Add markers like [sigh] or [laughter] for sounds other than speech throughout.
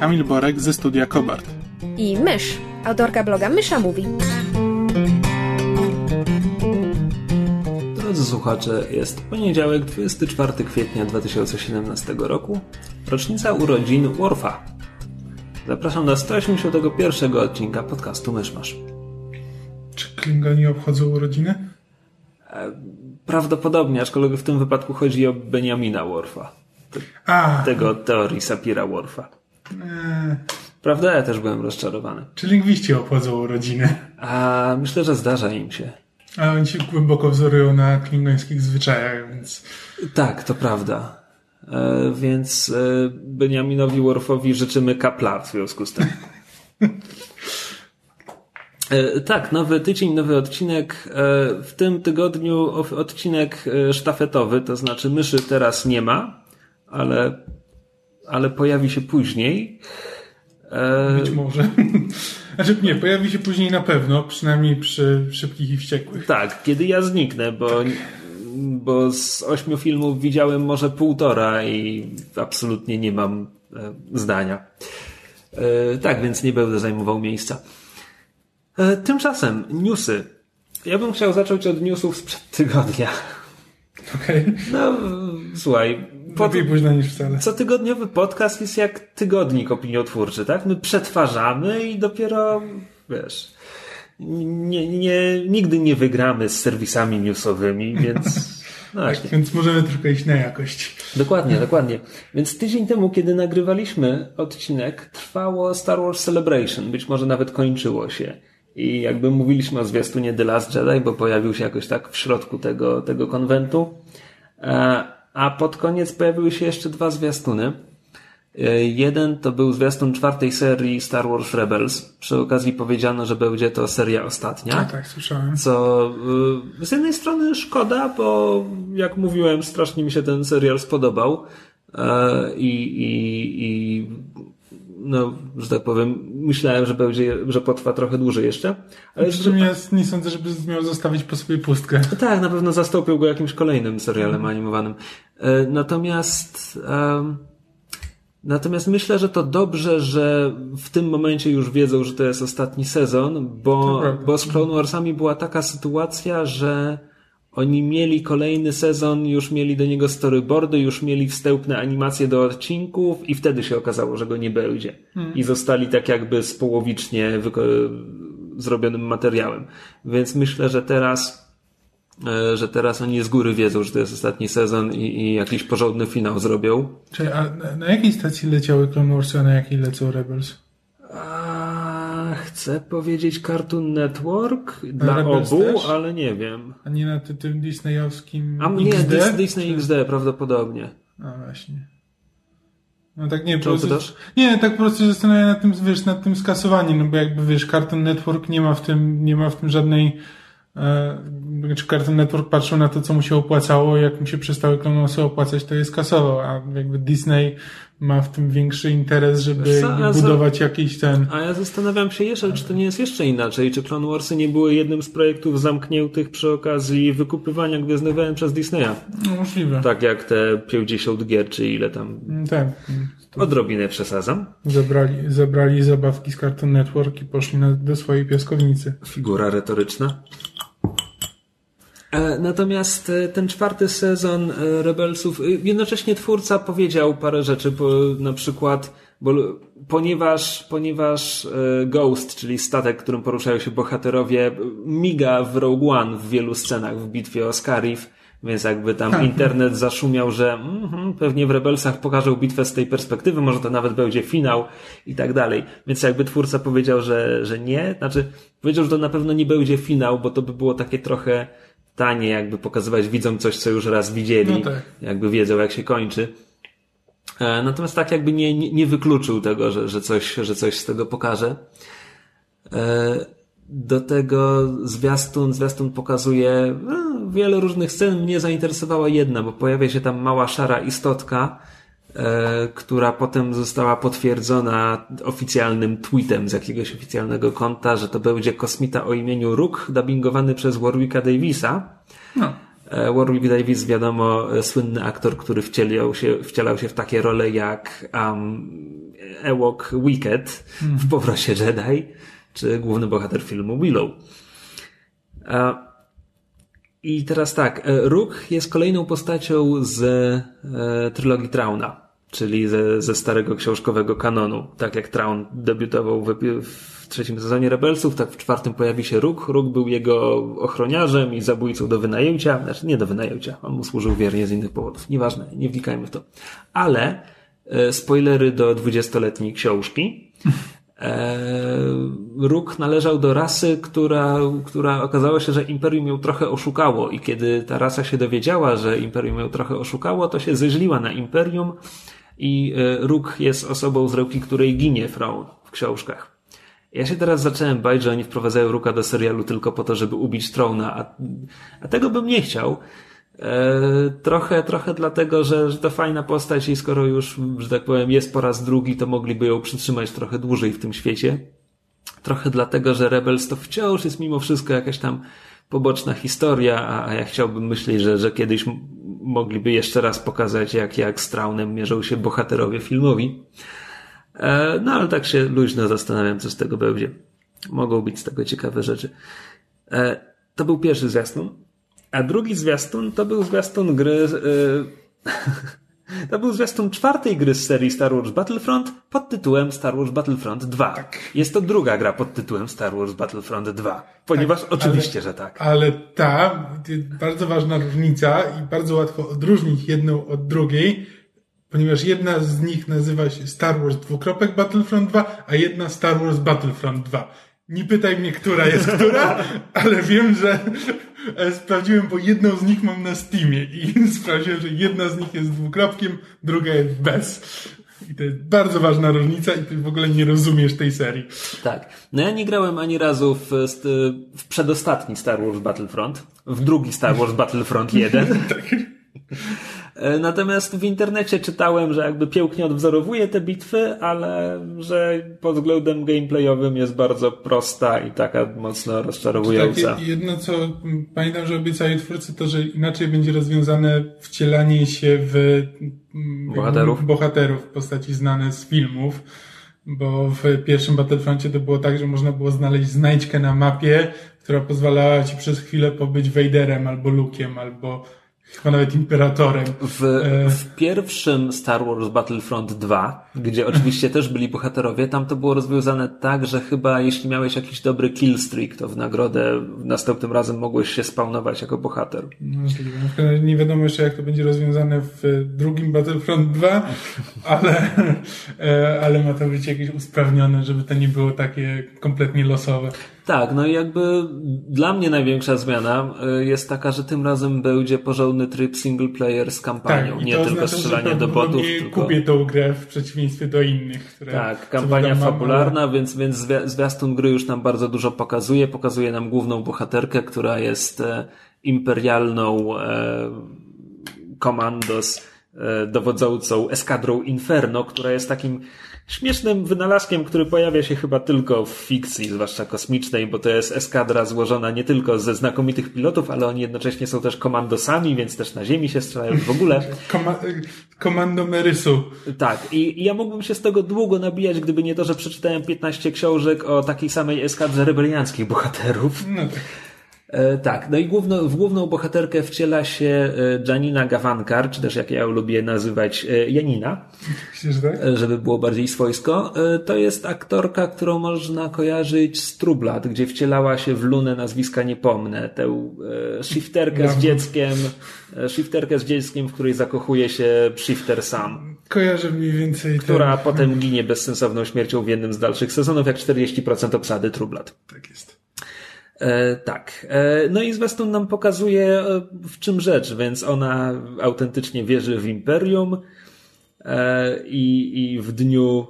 Kamil Borek ze studia Kobart. i Mysz, autorka bloga Mysza Mówi. Drodzy słuchacze, jest poniedziałek, 24 kwietnia 2017 roku, rocznica urodzin Worfa. Zapraszam na 181 odcinka podcastu Myszmasz. Czy Klingoni obchodzą urodziny? Prawdopodobnie, aczkolwiek w tym wypadku chodzi o Benjamina Worfa, A, tego teorii Sapira Worfa. E, Prawda? Ja też byłem rozczarowany. czy lingwiści obchodzą urodziny? A myślę, że zdarza im się. A oni się głęboko wzorują na klingońskich zwyczajach, więc Tak, to prawda. E, więc e, Beniaminowi Worfowi życzymy kapla w związku z tym. [laughs] E, tak, nowy tydzień, nowy odcinek. E, w tym tygodniu odcinek e, sztafetowy, to znaczy myszy teraz nie ma, ale, ale pojawi się później. E, być może. [laughs] Znaczy nie, pojawi się później na pewno, przynajmniej przy szybkich i wściekłych. Tak, kiedy ja zniknę, bo, bo z ośmiu filmów widziałem może półtora i absolutnie nie mam e, zdania. E, tak, więc nie będę zajmował miejsca. Tymczasem, newsy. Ja bym chciał zacząć od newsów sprzed tygodnia. Okej. No, słuchaj, po, Lepiej późno niż wcale. cotygodniowy podcast jest jak tygodnik opiniotwórczy, tak? My przetwarzamy i dopiero, wiesz, nie, nie, nigdy nie wygramy z serwisami newsowymi, więc... [laughs] No Tak, więc możemy trochę iść na jakość. Dokładnie, dokładnie. Więc tydzień temu, kiedy nagrywaliśmy odcinek, trwało Star Wars Celebration. Być może nawet kończyło się. I jakby mówiliśmy o zwiastunie The Last Jedi, bo pojawił się jakoś tak w środku tego, tego konwentu. E, A pod koniec pojawiły się jeszcze dwa zwiastuny. E, Jeden to był zwiastun czwartej serii Star Wars Rebels. Przy okazji powiedziano, że będzie to seria ostatnia. A tak, słyszałem. Co y, z jednej strony szkoda, bo jak mówiłem, strasznie mi się ten serial spodobał. E, I, i, i no, że tak powiem, myślałem, że będzie, że potrwa trochę dłużej jeszcze. Ale Przy czym ja nie sądzę, żeby miał zostawić po sobie pustkę. tak, na pewno zastąpił go jakimś kolejnym serialem animowanym. E, Natomiast em, natomiast myślę, że to dobrze, że w tym momencie już wiedzą, że to jest ostatni sezon, bo, bo z Clone Warsami była taka sytuacja, że oni mieli kolejny sezon, już mieli do niego storyboardy, już mieli wstępne animacje do odcinków i wtedy się okazało, że go nie będzie. I zostali tak jakby z połowicznie wyko- zrobionym materiałem. Więc myślę, że teraz e, że teraz oni z góry wiedzą, że to jest ostatni sezon i, i jakiś porządny finał zrobią. Czy, a na, jakiej stacji leciały Clone Warsy, a na jakiej lecą Rebels? A, chcę powiedzieć Cartoon Network dla Rebels obu, też? ale nie wiem. A nie na ty- tym disneyowskim A nie, XD? Dis- Disney XD prawdopodobnie. A właśnie. No tak nie, po prostu, nie, tak po prostu się zastanawiam nad tym, wiesz, nad tym skasowaniem, no bo jakby wiesz, Cartoon Network nie ma w tym, nie ma w tym żadnej, czy Cartoon Network patrzył na to, co mu się opłacało, jak mu się przestały Clone opłacać, to je skasował, a jakby Disney ma w tym większy interes, żeby co, a za- budować jakiś ten, A ja zastanawiam się jeszcze, czy to nie jest jeszcze inaczej. Czy Clone Warsy nie były jednym z projektów zamkniętych przy okazji wykupywania Gwiezdnych Wojen przez Disneya? no możliwe. Tak jak te 50 gier, czy ile tam. Mm, Tak. Odrobinę przesadzam. Zabrali, zabrali zabawki z Cartoon Network i poszli na, do swojej piaskownicy. Figura retoryczna. E, Natomiast e, ten czwarty sezon e, Rebelsów, jednocześnie twórca powiedział parę rzeczy, bo na przykład, bo, ponieważ, ponieważ Ghost, czyli statek, którym poruszają się bohaterowie, miga w Rogue One w wielu scenach w bitwie o Scarif, więc jakby tam internet zaszumiał, że mhm, pewnie w Rebelsach pokażą bitwę z tej perspektywy, może to nawet będzie finał i tak dalej. Więc jakby twórca powiedział, że, że nie, znaczy powiedział, że to na pewno nie będzie finał, bo to by było takie trochę tanie, jakby pokazywać widzom coś, co już raz widzieli, No tak. jakby wiedzą, jak się kończy. E, natomiast tak jakby nie, nie, nie wykluczył tego, że, że, coś, że coś z tego pokaże. E, do tego zwiastun, zwiastun pokazuje no, wiele różnych scen. Mnie zainteresowała jedna, bo pojawia się tam mała szara istotka, która potem została potwierdzona oficjalnym tweetem z jakiegoś oficjalnego konta, że to będzie kosmita o imieniu Rook, dubbingowany przez Warwicka Davisa. No. E, Warwick Davis, wiadomo, e, słynny aktor, który wcielał się, wcielał się w takie role jak um, Ewok Wicked w Powrocie Jedi, czy główny bohater filmu Willow. E, I teraz tak, Rook jest kolejną postacią z trylogii Trauna, czyli ze, ze starego książkowego kanonu. Tak jak Traun debiutował w, w trzecim sezonie Rebelsów, tak w czwartym pojawi się Róg. Róg był jego ochroniarzem i zabójcą do wynajęcia, znaczy nie do wynajęcia, on mu służył wiernie z innych powodów. Nieważne, nie wnikajmy w to. Ale e, spoilery do dwudziestoletniej książki. E, Róg należał do rasy, która, która okazało się, że Imperium ją trochę oszukało i kiedy ta rasa się dowiedziała, że Imperium ją trochę oszukało, to się zeźliła na Imperium i e, Róg jest osobą z ręki, której ginie Fraun w książkach. Ja się teraz zacząłem bać, że oni wprowadzają Ruka do serialu tylko po to, żeby ubić Trona, a, a tego bym nie chciał. E, trochę, trochę dlatego, że, że to fajna postać i skoro już, że tak powiem, jest po raz drugi, to mogliby ją przytrzymać trochę dłużej w tym świecie. Trochę dlatego, że Rebels to wciąż jest mimo wszystko jakaś tam poboczna historia, a, ja chciałbym myśleć, że, że kiedyś mogliby jeszcze raz pokazać, jak, jak z Traunem mierzą się bohaterowie filmowi. E, no ale tak się luźno zastanawiam, co z tego będzie. Mogą być z tego ciekawe rzeczy. E, to był pierwszy zwiastun. A drugi zwiastun to był zwiastun gry. E, [laughs] to był zwiastun czwartej gry z serii Star Wars Battlefront pod tytułem Star Wars Battlefront 2. Tak. Jest to druga gra pod tytułem Star Wars Battlefront 2. Ponieważ tak, oczywiście, ale, że tak. Ale ta, bardzo ważna różnica i bardzo łatwo odróżnić jedną od drugiej ponieważ jedna z nich nazywa się Star Wars dwukropek Battlefront 2, a jedna Star Wars Battlefront 2. Nie pytaj mnie, która jest która, [laughs] ale wiem, że e, sprawdziłem, bo jedną z nich mam na Steamie i [laughs] sprawdziłem, że jedna z nich jest dwukropkiem, druga jest bez. I to jest bardzo ważna różnica i ty w ogóle nie rozumiesz tej serii. Tak. No ja nie grałem ani razu w, w przedostatni Star Wars Battlefront, w drugi Star Wars Battlefront 1. [laughs] tak. E, natomiast w internecie czytałem, że jakby Piełk nie odwzorowuje te bitwy, ale że pod względem gameplayowym jest bardzo prosta i taka mocno rozczarowująca. Tak, jedno co pamiętam, że obiecali twórcy to, że inaczej będzie rozwiązane wcielanie się w bohaterów, bohaterów w postaci znane z filmów. Bo w pierwszym Battlefroncie to było tak, że można było znaleźć znajdźkę na mapie, która pozwalała ci przez chwilę pobyć Vaderem albo Luke'em, albo Chyba nawet imperatorem. W, e, w, pierwszym Star Wars Battlefront 2, gdzie oczywiście też byli bohaterowie, tam to było rozwiązane tak, że chyba jeśli miałeś jakiś dobry killstreak, to w nagrodę następnym razem mogłeś się spawnować jako bohater. Możliwe. Nie wiadomo jeszcze jak to będzie rozwiązane w drugim Battlefront 2, ale, e, ale ma to być jakieś usprawnione, żeby to nie było takie kompletnie losowe. Tak, no i jakby dla mnie największa zmiana y, jest taka, że tym razem będzie porządny tryb single player z kampanią, tak, nie tylko znaczy, strzelanie do botów. Tylko... kupię tą grę w przeciwieństwie do innych, które. Tak, kampania fabularna, ale... więc, więc zwiastun gry już nam bardzo dużo pokazuje. Pokazuje nam główną bohaterkę, która jest e, imperialną e, komandos e, dowodzącą eskadrą Inferno, która jest takim śmiesznym wynalazkiem, który pojawia się chyba tylko w fikcji, zwłaszcza kosmicznej, bo to jest eskadra złożona nie tylko ze znakomitych pilotów, ale oni jednocześnie są też komandosami, więc też na ziemi się strzelają w ogóle. [laughs] Koma komando Merysu. Tak, i, i ja mógłbym się z tego długo nabijać, gdyby nie to, że przeczytałem 15 książek o takiej samej eskadrze rebelianckich bohaterów. No tak. E, tak, no i główno, w główną bohaterkę wciela się e, Janina Gawankar, czy też jak ja ją lubię nazywać, e, Janina, tak? żeby było bardziej swojsko. To jest aktorka, którą można kojarzyć z Trublat, gdzie wcielała się w Lunę nazwiska nie pomnę, tę shifterkę z dzieckiem, shifterkę z dzieckiem, w której zakochuje się shifter sam. Kojarzę mniej więcej. Która ten... potem ginie bezsensowną śmiercią w jednym z dalszych sezonów, jak 40% obsady Trublat. Tak jest. E, tak. E, no i zwiastun nam pokazuje, e, w czym rzecz, więc ona autentycznie wierzy w imperium. i, i w dniu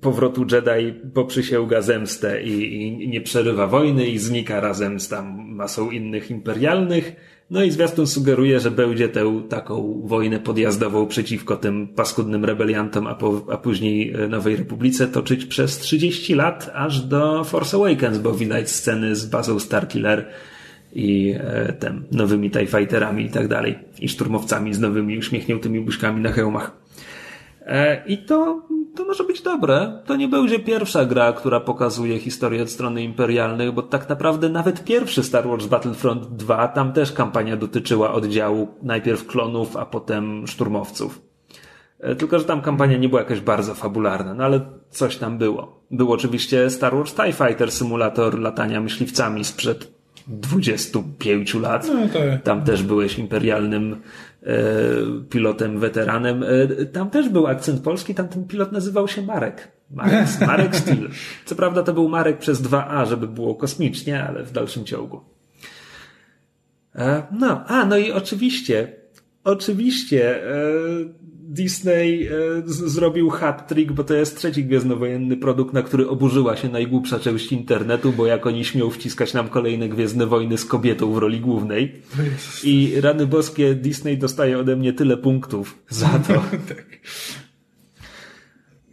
powrotu Jedi poprzysięga zemstę i, i nie przerywa wojny i znika razem z tam masą innych imperialnych. No i zwiastun sugeruje, że będzie tę taką wojnę podjazdową przeciwko tym paskudnym rebeliantom, a, po, a później Nowej Republice toczyć przez 30 lat, aż do Force Awakens, bo widać sceny z bazą Starkiller i e, nowymi TIE Fighterami i tak dalej. I szturmowcami z nowymi uśmiechniętymi buźkami na hełmach. E, I to, to może być dobre. To nie będzie pierwsza gra, która pokazuje historię od strony imperialnych, bo tak naprawdę nawet pierwszy Star Wars Battlefront 2, tam też kampania dotyczyła oddziału najpierw klonów, a potem szturmowców. E, tylko, że tam kampania nie była jakaś bardzo fabularna, no ale coś tam było. Był oczywiście Star Wars TIE Fighter, symulator latania myśliwcami sprzed 25 lat. No, tak. Tam też byłeś imperialnym pilotem, weteranem. E, tam też był akcent polski, tam ten pilot nazywał się Marek. Marek, [laughs] Marek Steel. Co prawda to był Marek przez 2A, żeby było kosmicznie, ale w dalszym ciągu. E, no, a no i oczywiście, oczywiście e, Disney e, zrobił hat-trick, bo to jest trzeci gwiezdnowojenny produkt, na który oburzyła się najgłupsza część internetu, bo jak oni śmią wciskać nam kolejne Gwiezdne Wojny z kobietą w roli głównej. I rany boskie Disney dostaje ode mnie tyle punktów za to. [laughs] tak.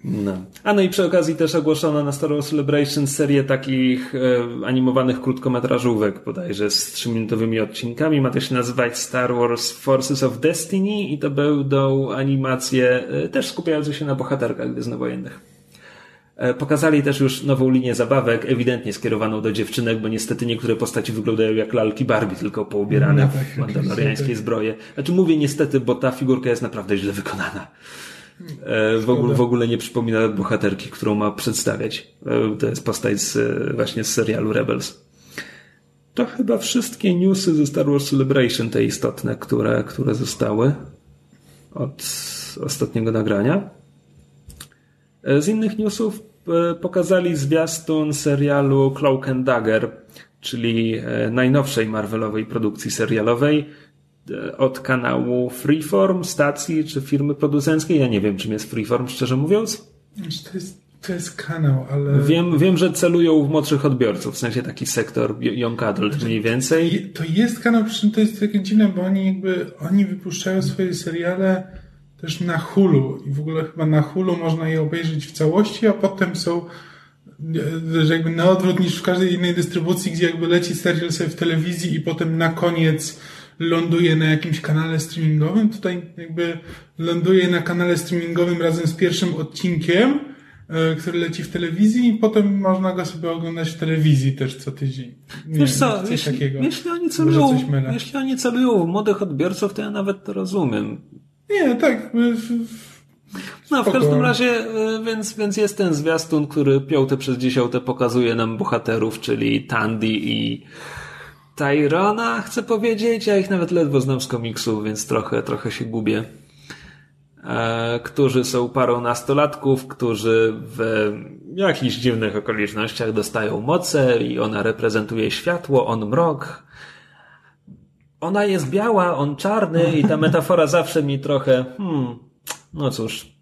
No. A no i przy okazji też ogłoszono na Star Wars Celebration serię takich e, animowanych krótkometrażówek, bodajże z trzyminutowymi odcinkami. Ma to się nazywać Star Wars Forces of Destiny i to będą animacje e, też skupiające się na bohaterkach gwiezdnowojennych. E, Pokazali też już nową linię zabawek, ewidentnie skierowaną do dziewczynek, bo niestety niektóre postaci wyglądają jak lalki Barbie, tylko poubierane No w tak, mandaloriańskie oczywiście. zbroje. Znaczy mówię niestety, bo ta figurka jest naprawdę źle wykonana. E, W ogóle, w ogóle nie przypomina bohaterki, którą ma przedstawiać. E, To jest postać z, właśnie z serialu Rebels. To chyba wszystkie newsy ze Star Wars Celebration, te istotne, które, które zostały od ostatniego nagrania. E, Z innych newsów pokazali zwiastun serialu Cloak and Dagger, czyli najnowszej Marvelowej produkcji serialowej od kanału Freeform, stacji czy firmy producenckiej. Ja nie wiem, czym jest Freeform, szczerze mówiąc. Znaczy, To jest, to jest kanał, ale... Wiem, wiem, że celują w młodszych odbiorców, w sensie taki sektor young adult mniej więcej. To jest kanał, przy czym to jest takie dziwne, bo oni jakby, oni wypuszczają swoje seriale też na Hulu i w ogóle chyba na Hulu można je obejrzeć w całości, a potem są e, że jakby na odwrót niż w każdej innej dystrybucji, gdzie jakby leci serial sobie w telewizji i potem na koniec ląduje na jakimś kanale streamingowym. Tutaj jakby ląduje na kanale streamingowym razem z pierwszym odcinkiem, e, który leci w telewizji i potem można go sobie oglądać w telewizji też co tydzień. Nie Wiesz wiem, co, coś jeśli, takiego. jeśli oni celują, jeśli oni celują w młodych odbiorców, to ja nawet to rozumiem. Nie, tak. No, w każdym razie, y, więc, więc jest ten zwiastun, który piąte przez dziesiąte pokazuje nam bohaterów, czyli Tandy i Tyrona, chcę powiedzieć. Ja ich nawet ledwo znam z komiksu, więc trochę, trochę się gubię. E, którzy są parą nastolatków, którzy w jakichś dziwnych okolicznościach dostają moce i ona reprezentuje światło, on mrok. Ona jest biała, on czarny i ta metafora zawsze mi trochę, hmm, no cóż.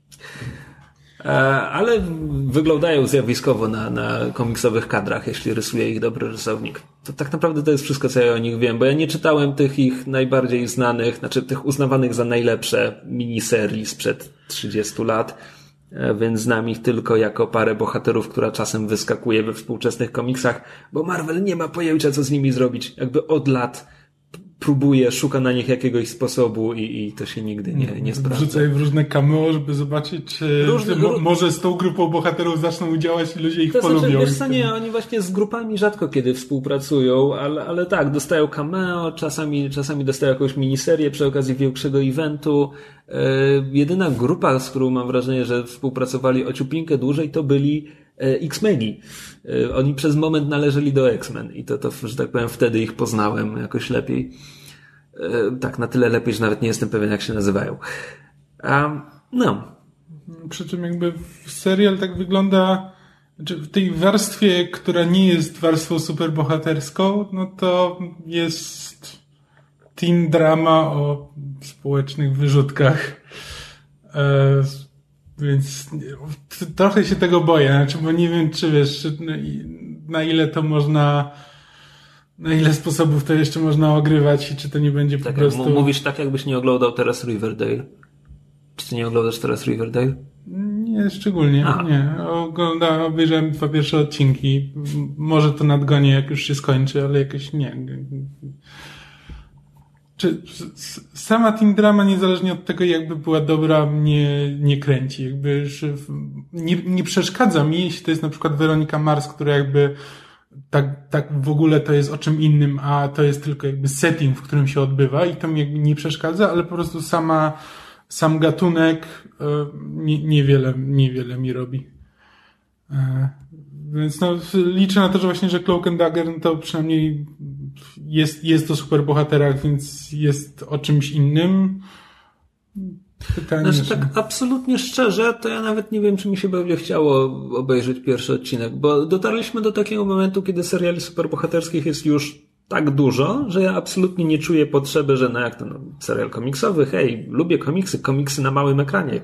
E, ale wyglądają zjawiskowo na, na komiksowych kadrach, jeśli rysuje ich dobry rysownik. To tak naprawdę to jest wszystko, co ja o nich wiem, bo ja nie czytałem tych ich najbardziej znanych, znaczy tych uznawanych za najlepsze miniserii sprzed 30 lat, e, więc znam ich tylko jako parę bohaterów, która czasem wyskakuje we współczesnych komiksach, bo Marvel nie ma pojęcia, co z nimi zrobić. Jakby od lat próbuje, szuka na nich jakiegoś sposobu i, i to się nigdy nie, nie sprawdza. Wrzucaj w różne cameo, żeby zobaczyć, czy, Różne- mo, może z tą grupą bohaterów zaczną działać i ludzie ich To znaczy, polubią. wiesz co, nie, oni właśnie z grupami rzadko kiedy współpracują, ale, ale tak, dostają cameo, czasami, czasami dostają jakąś miniserię przy okazji większego eventu. E, jedyna grupa, z którą mam wrażenie, że współpracowali o ciupinkę dłużej, to byli e, X-Meni. E, oni przez moment należeli do X-Men i to, to, że tak powiem, wtedy ich poznałem jakoś lepiej. E, tak, na tyle lepiej, że nawet nie jestem pewien, jak się nazywają. A, no, Przy czym jakby serial tak wygląda, znaczy w tej warstwie, która nie jest warstwą superbohaterską, no to jest teen drama o społecznych wyrzutkach. E, więc trochę się tego boję, znaczy, bo nie wiem, czy wiesz, na ile to można, na ile sposobów to jeszcze można ogrywać i czy to nie będzie tak po prostu... Mówisz tak, jakbyś nie oglądał teraz Riverdale. Czy ty nie oglądasz teraz Riverdale? Nie, szczególnie, A. nie. Oglądałem, obejrzałem dwa pierwsze odcinki. Może to nadgonię, jak już się skończy, ale jakoś nie. Czy sama Team Drama, niezależnie od tego, jakby była dobra, mnie nie kręci. Jakby nie, nie przeszkadza mi, jeśli to jest na przykład Weronika Mars, która jakby tak, tak w ogóle to jest o czym innym, a to jest tylko jakby setting, w którym się odbywa i to mi jakby nie przeszkadza, ale po prostu sama, sam gatunek e, nie, niewiele, niewiele mi robi. E, więc no, liczę na to, że właśnie, że Cloak and Dagger no to przynajmniej jest, jest o superbohaterach, więc jest o czymś innym. Pytanie, znaczy, tak absolutnie szczerze, to ja nawet nie wiem, czy mi się będzie chciało obejrzeć pierwszy odcinek, bo dotarliśmy do takiego momentu, kiedy seriali superbohaterskich jest już tak dużo, że ja absolutnie nie czuję potrzeby, że no jak to no, serial komiksowy, hej, lubię komiksy, komiksy na małym ekranie.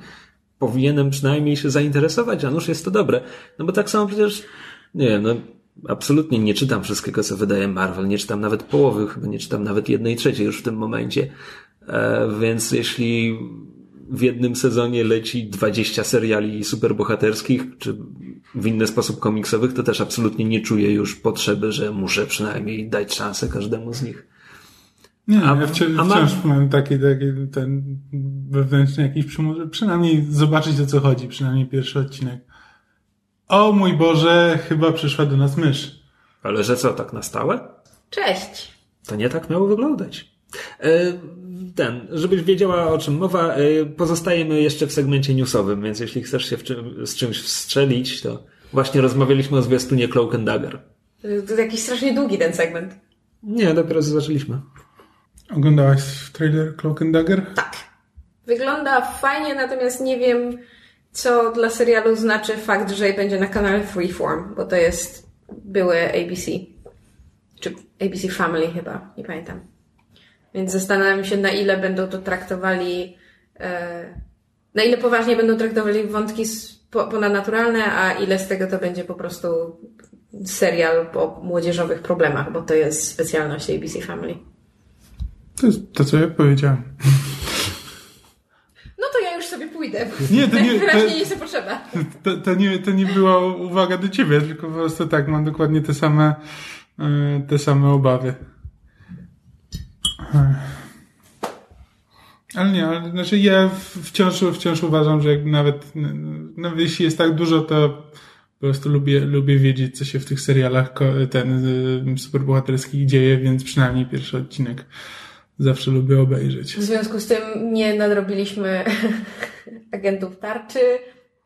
Powinienem przynajmniej się zainteresować, a nuż jest to dobre. No bo tak samo przecież, nie wiem, no absolutnie nie czytam wszystkiego, co wydaje Marvel, nie czytam nawet połowy, chyba nie czytam nawet jednej trzeciej już w tym momencie. E, więc jeśli w jednym sezonie leci 20 seriali superbohaterskich, czy w inny sposób komiksowych, to też absolutnie nie czuję już potrzeby, że muszę przynajmniej dać szansę każdemu z nich. Nie, a, ja wciąż, a wciąż mam taki, taki ten wewnętrzny jakiś przynajmniej zobaczyć o co chodzi, przynajmniej pierwszy odcinek. O mój Boże, chyba przyszła do nas mysz. Ale że co, tak na stałe? Cześć. To nie tak miało wyglądać. E, ten, żebyś wiedziała o czym mowa, e, pozostajemy jeszcze w segmencie newsowym, więc jeśli chcesz się czym, z czymś wstrzelić, to właśnie rozmawialiśmy o zwiastunie Cloak and Dagger. To jest jakiś strasznie długi ten segment. Nie, dopiero zaczęliśmy. Oglądałaś trailer Cloak and Dagger? Tak. Wygląda fajnie, natomiast nie wiem, co dla serialu znaczy fakt, że będzie na kanale Freeform, bo to jest były ABC. Czy ABC Family chyba, nie pamiętam. Więc zastanawiam się, na ile będą to traktowali, e, na ile poważnie będą traktowali wątki ponadnaturalne, a ile z tego to będzie po prostu serial o młodzieżowych problemach, bo to jest specjalność ABC Family. To jest to, co ja powiedziałem. No to ja już sobie pójdę. Nie, to nie, [laughs] to, nie jest potrzebna. To, to, nie, to nie była uwaga do ciebie, tylko po prostu tak, mam dokładnie te same, e, te same obawy. Ale nie, ale znaczy ja wciąż, wciąż uważam, że jakby nawet, nawet jeśli jest tak dużo, to po prostu lubię, lubię wiedzieć, co się w tych serialach ten y, superbohaterskich dzieje, więc przynajmniej pierwszy odcinek zawsze lubię obejrzeć. W związku z tym nie nadrobiliśmy agentów tarczy,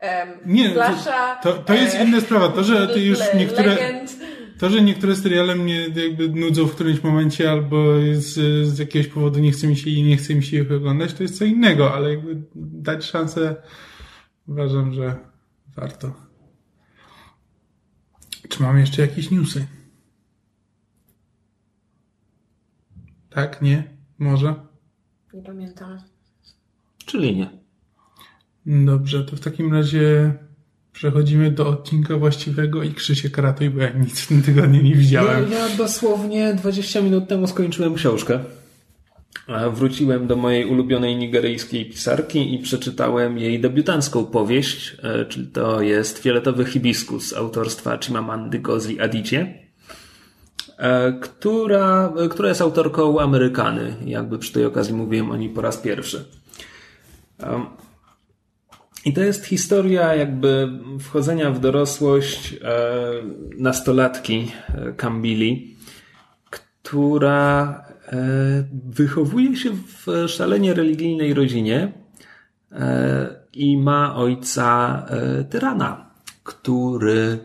um, nie, Flasha, to, to, to jest e, inna sprawa. To, że ty już niektóre... Legend. To, że niektóre seriale mnie jakby nudzą w którymś momencie albo z, z jakiegoś powodu nie chce mi się i nie chce mi się ich oglądać, to jest co innego, ale jakby dać szansę uważam, że warto. Czy mamy jeszcze jakieś newsy? Tak? Nie? Może? Nie pamiętam. Czyli nie. Dobrze, to w takim razie przechodzimy do odcinka właściwego i Krzysiek ratuj, bo ja nic w tym tygodniu nie widziałem. Ja, ja dosłownie 20 minut temu skończyłem książkę. Wróciłem do mojej ulubionej nigeryjskiej pisarki i przeczytałem jej debiutancką powieść, e, czyli to jest Fioletowy Hibiskus autorstwa Chimamandy Gozi Adicie, e, która, która jest autorką Amerykany. Jakby przy tej okazji mówiłem o niej po raz pierwszy. I to jest historia jakby wchodzenia w dorosłość e, nastolatki Kambili, która E, wychowuje się w szalenie religijnej rodzinie e, i ma ojca e, tyrana, który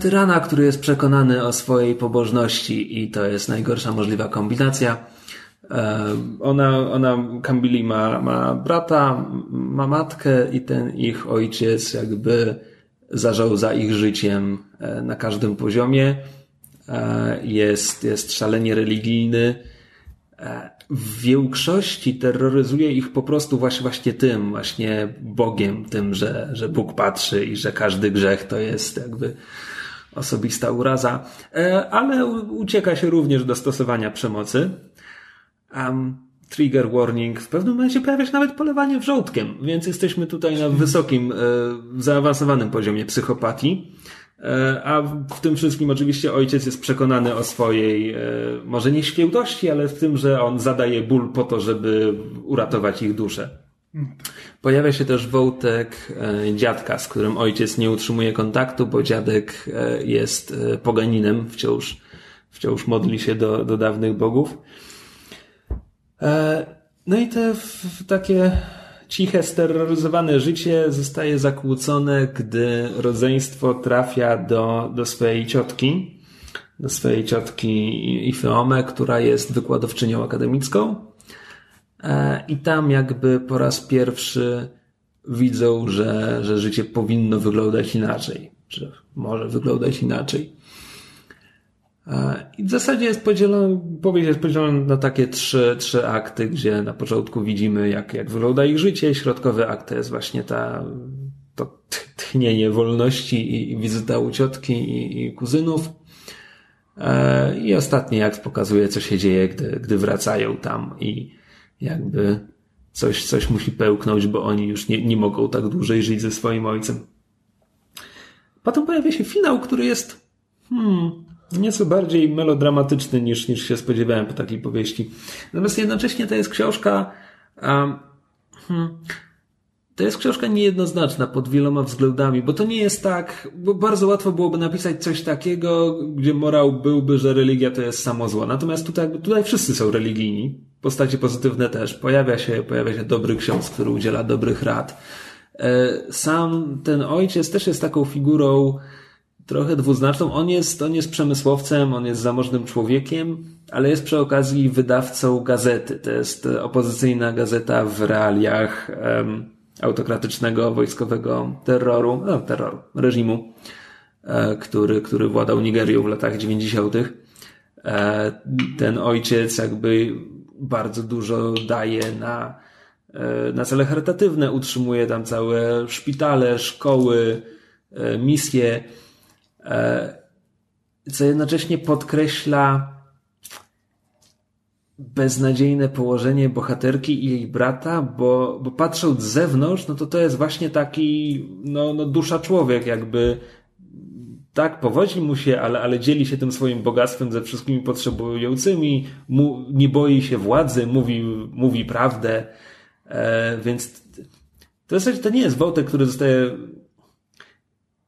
tyrana, który jest przekonany o swojej pobożności i to jest najgorsza możliwa kombinacja. Ona, ona Kambili ma, ma brata, ma matkę i ten ich ojciec jakby zażał za ich życiem na każdym poziomie jest, jest szalenie religijny. w większości terroryzuje ich po prostu właśnie, właśnie tym, właśnie Bogiem, tym, że, że Bóg patrzy i że każdy grzech to jest jakby osobista uraza, e, ale ucieka się również do stosowania przemocy. Um, trigger warning, w pewnym momencie pojawia się nawet polewanie wrzątkiem, więc jesteśmy tutaj na wysokim, e, zaawansowanym poziomie psychopatii. E, a w tym wszystkim oczywiście ojciec jest przekonany o swojej, może nie świętości, ale w tym, że on zadaje ból po to, żeby uratować ich duszę. Pojawia się też wątek e, dziadka, z którym ojciec nie utrzymuje kontaktu, bo dziadek e, jest e, poganinem, wciąż, wciąż modli się do, do dawnych bogów. No i te takie ciche, steroryzowane życie zostaje zakłócone, gdy rodzeństwo trafia do, do swojej ciotki, do swojej ciotki Ifeome, która jest wykładowczynią akademicką E, I tam jakby po raz pierwszy widzą, że, że życie powinno wyglądać inaczej, że może wyglądać inaczej. E, I w zasadzie jest podzielony, powieść jest podzielona na takie trzy, trzy akty, gdzie na początku widzimy, jak, jak wygląda ich życie. Środkowy akt to jest właśnie ta, to tchnienie wolności i, i wizyta u ciotki i, i kuzynów. E, I ostatni akt pokazuje, co się dzieje, gdy, gdy wracają tam i, jakby coś, coś musi pełknąć, bo oni już nie, nie mogą tak dłużej żyć ze swoim ojcem. Potem pojawia się finał, który jest hmm, nieco bardziej melodramatyczny niż, niż się spodziewałem po takiej powieści. Natomiast jednocześnie to jest książka um, hmm, to jest książka niejednoznaczna pod wieloma względami, bo to nie jest tak, bo bardzo łatwo byłoby napisać coś takiego, gdzie morał byłby, że religia to jest samo zło. Natomiast tutaj, tutaj wszyscy są religijni, postacie pozytywne też. Pojawia się, pojawia się dobry ksiądz, który udziela dobrych rad. E, sam ten ojciec też jest taką figurą trochę dwuznaczną. On jest, on jest przemysłowcem, on jest zamożnym człowiekiem, ale jest przy okazji wydawcą gazety. To jest opozycyjna gazeta w realiach um, autokratycznego, wojskowego terroru, no, terroru, reżimu, e, który, który władał Nigerią w latach 90. E, ten ojciec jakby bardzo dużo daje na, e, na cele charytatywne, utrzymuje tam całe szpitale, szkoły, e, misje, co jednocześnie podkreśla beznadziejne położenie bohaterki i jej brata, bo, bo patrząc z zewnątrz, no to to jest właśnie taki, no, no dusza człowiek, jakby tak, powodzi mu się, ale, ale dzieli się tym swoim bogactwem ze wszystkimi potrzebującymi, mu, nie boi się władzy, mówi, mówi prawdę, e, więc to, jest, to nie jest wątek, który zostaje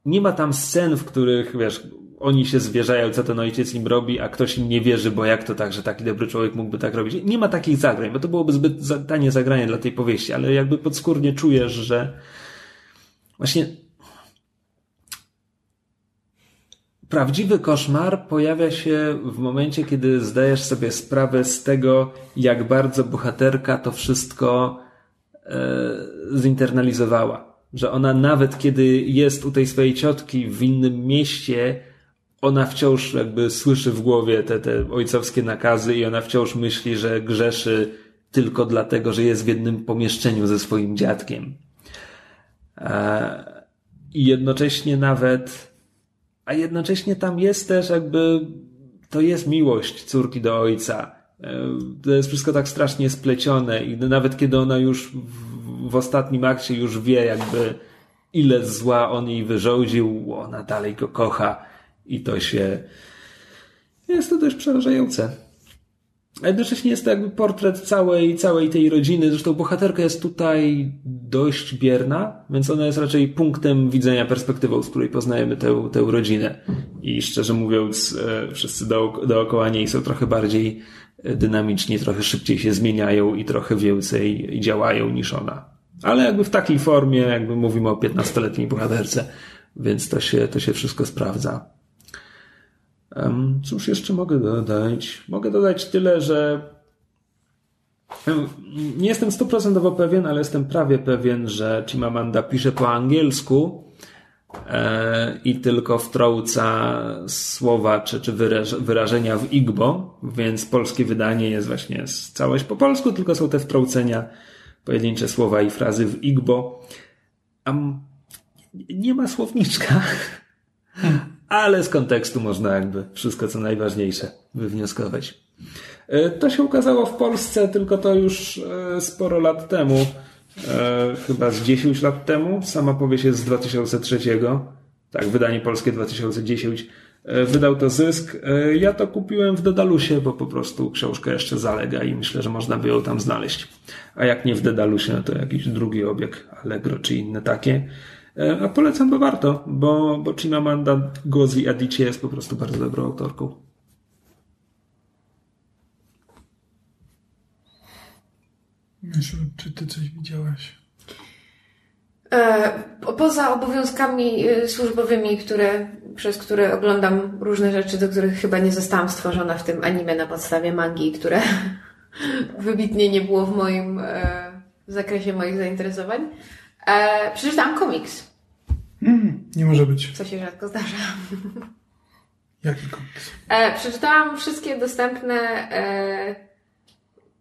nie ma tam scen, w których, wiesz, oni się zwierzają, co ten ojciec im robi, a ktoś im nie wierzy, bo jak to tak, że taki dobry człowiek mógłby tak robić. Nie ma takich zagrań, bo to byłoby zbyt tanie zagranie dla tej powieści, ale jakby podskórnie czujesz, że właśnie Prawdziwy koszmar pojawia się w momencie, kiedy zdajesz sobie sprawę z tego, jak bardzo bohaterka to wszystko e, zinternalizowała. Że ona nawet kiedy jest u tej swojej ciotki w innym mieście, ona wciąż jakby słyszy w głowie te, te ojcowskie nakazy i ona wciąż myśli, że grzeszy tylko dlatego, że jest w jednym pomieszczeniu ze swoim dziadkiem. E, I jednocześnie nawet a jednocześnie tam jest też jakby, to jest miłość córki do ojca. E, to jest wszystko tak strasznie splecione i nawet kiedy ona już w ostatnim akcie już wie jakby ile zła on jej wyrządził, ona dalej go kocha i to się jest to dość przerażające. A jednocześnie jest to jakby portret całej, całej tej rodziny. Zresztą bohaterka jest tutaj dość bierna, więc ona jest raczej punktem widzenia, perspektywą, z której poznajemy tę, tę rodzinę. I szczerze mówiąc, e, wszyscy dookoła niej są trochę bardziej e, dynamiczni, trochę szybciej się zmieniają i trochę więcej działają niż ona. Ale jakby w takiej formie, jakby mówimy o 15-letniej bohaterce, więc to się, to się wszystko sprawdza. Cóż jeszcze mogę dodać? Mogę dodać tyle, że nie jestem stuprocentowo pewien, ale jestem prawie pewien, że Chimamanda pisze po angielsku, e, i tylko wtrąca słowa czy, czy wyraż, wyrażenia w Igbo, więc polskie wydanie jest właśnie całość po polsku, tylko są te wtrącenia, pojedyncze słowa i frazy w Igbo. A nie ma słowniczka, [laughs] ale z kontekstu można jakby wszystko co najważniejsze wywnioskować. E, to się ukazało w Polsce, tylko to już e, sporo lat temu. E, chyba z 10 lat temu. Sama powieść jest z 2003. Tak, wydanie polskie 2010. Wydał to zysk. Ja to kupiłem w Dedalusie, bo po prostu książka jeszcze zalega i myślę, że można by ją tam znaleźć. A jak nie w Dedalusie, to jakiś drugi obieg, Allegro czy inne takie. A polecam, bo warto, bo, bo Chimamanda Ngozi Adichie jest po prostu bardzo dobrą autorką. Myszu, czy ty coś widziałaś? E, poza obowiązkami y, służbowymi, które, przez które oglądam różne rzeczy, do których chyba nie zostałam stworzona w tym anime na podstawie mangi, które [laughs] wybitnie nie było w moim e, w zakresie moich zainteresowań. E, przeczytałam komiks. Mm, nie może być. Co się rzadko zdarza. [laughs] Jaki komiks? E, przeczytałam wszystkie dostępne e,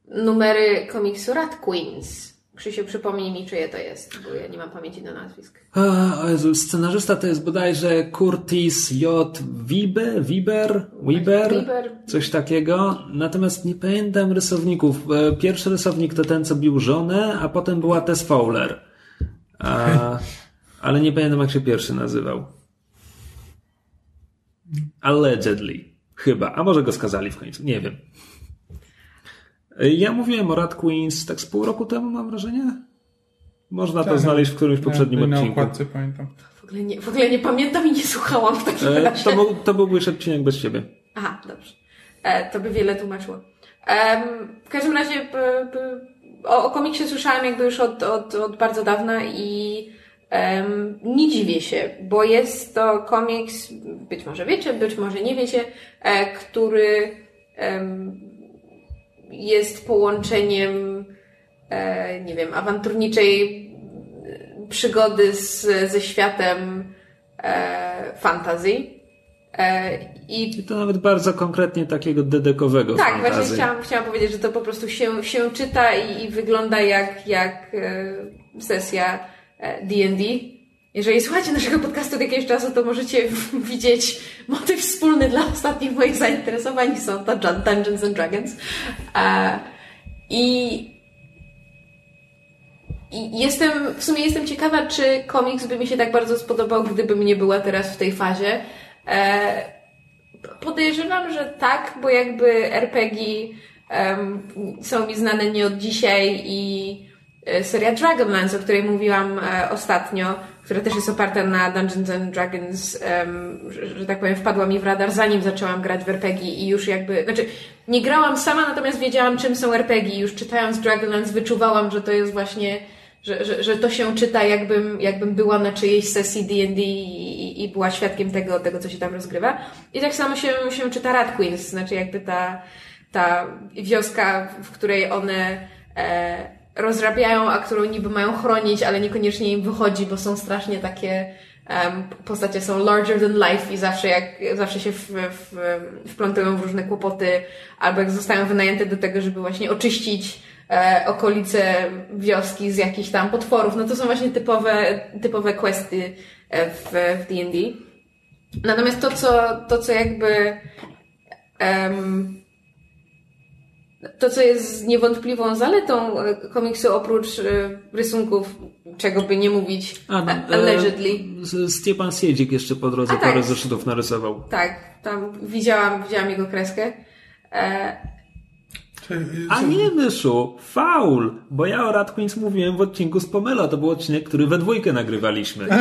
numery komiksu Rat Queens. Krzysiu, przypomnij mi, czyje to jest, bo ja nie mam pamięci na nazwisk. A, Jezu, scenarzysta to jest bodajże Curtis J. Wiebe, Wiber, Wiber, coś takiego. Natomiast nie pamiętam rysowników. E, pierwszy rysownik to ten, co bił żonę, a potem była Tess Fowler. A, [laughs] ale nie pamiętam, jak się pierwszy nazywał. Allegedly. Chyba. A może go skazali w końcu. Nie wiem. Ja mówiłem o Rat Queens tak z pół roku temu, mam wrażenie. Można tak, to znaleźć w którymś poprzednim na odcinku. Na okładce pamiętam. W ogóle, nie, w ogóle nie pamiętam i nie słuchałam w takim e, razie. To, był, to byłby już odcinek bez ciebie. Aha, dobrze. E, to by wiele tłumaczyło. E, w każdym razie b, b, o, o komiksie słyszałam jakby już od, od, od bardzo dawna i um, nie dziwię się, bo jest to komiks, być może wiecie, być może nie wiecie, e, który jest połączeniem, e, nie wiem, awanturniczej przygody z, ze światem e, fantazji. E, I, I to nawet bardzo konkretnie takiego dedekowego Tak, fantazy. właśnie chciałam, chciałam powiedzieć, że to po prostu się, się czyta i, i wygląda jak, jak e, sesja D&D. Jeżeli słuchacie naszego podcastu od jakiegoś czasu, to możecie [laughs] widzieć motyw wspólny dla ostatnich moich zainteresowań. Są to Dungeons and Dragons. I, I jestem, w sumie jestem ciekawa, czy komiks by mi się tak bardzo spodobał, gdybym nie była teraz w tej fazie. E, podejrzewam, że tak, bo jakby RPG um, są mi znane nie od dzisiaj i e, seria Dragonlance, o której mówiłam e, ostatnio, która też jest oparta na Dungeons and Dragons, um, że, że, tak powiem, wpadła mi w radar, zanim zaczęłam grać w RPG i już jakby, znaczy nie grałam sama, natomiast wiedziałam, czym są RPG. Już czytając Dragonlance wyczuwałam, że to jest właśnie, że, że, że to się czyta, jakbym, jakbym była na czyjejś sesji D&D i, i była świadkiem tego, tego, co się tam rozgrywa. I tak samo się, się czyta Rat Queens, znaczy jakby ta, ta wioska, w której one e, rozrabiają, a którą niby mają chronić, ale niekoniecznie im wychodzi, bo są strasznie takie um, postacie są larger than life i zawsze jak zawsze się w, w, wplątują w różne kłopoty, albo jak zostają wynajęte do tego, żeby właśnie oczyścić e, okolice wioski z jakichś tam potworów. No to są właśnie typowe, typowe questy e, w, w D&D. Natomiast to, co, to, co jakby um, to, co jest niewątpliwą zaletą e, komiksu, oprócz e, rysunków, czego by nie mówić, A, no, allegedly. E, Stiepan Siedzik jeszcze po drodze A, parę tak. zeszytów narysował. Tak, tam widziałam, widziałam jego kreskę. E... A nie, Myszu, faul, bo ja o Rat Queens mówiłem w odcinku z Pomelo, to był odcinek, który we dwójkę nagrywaliśmy. [laughs]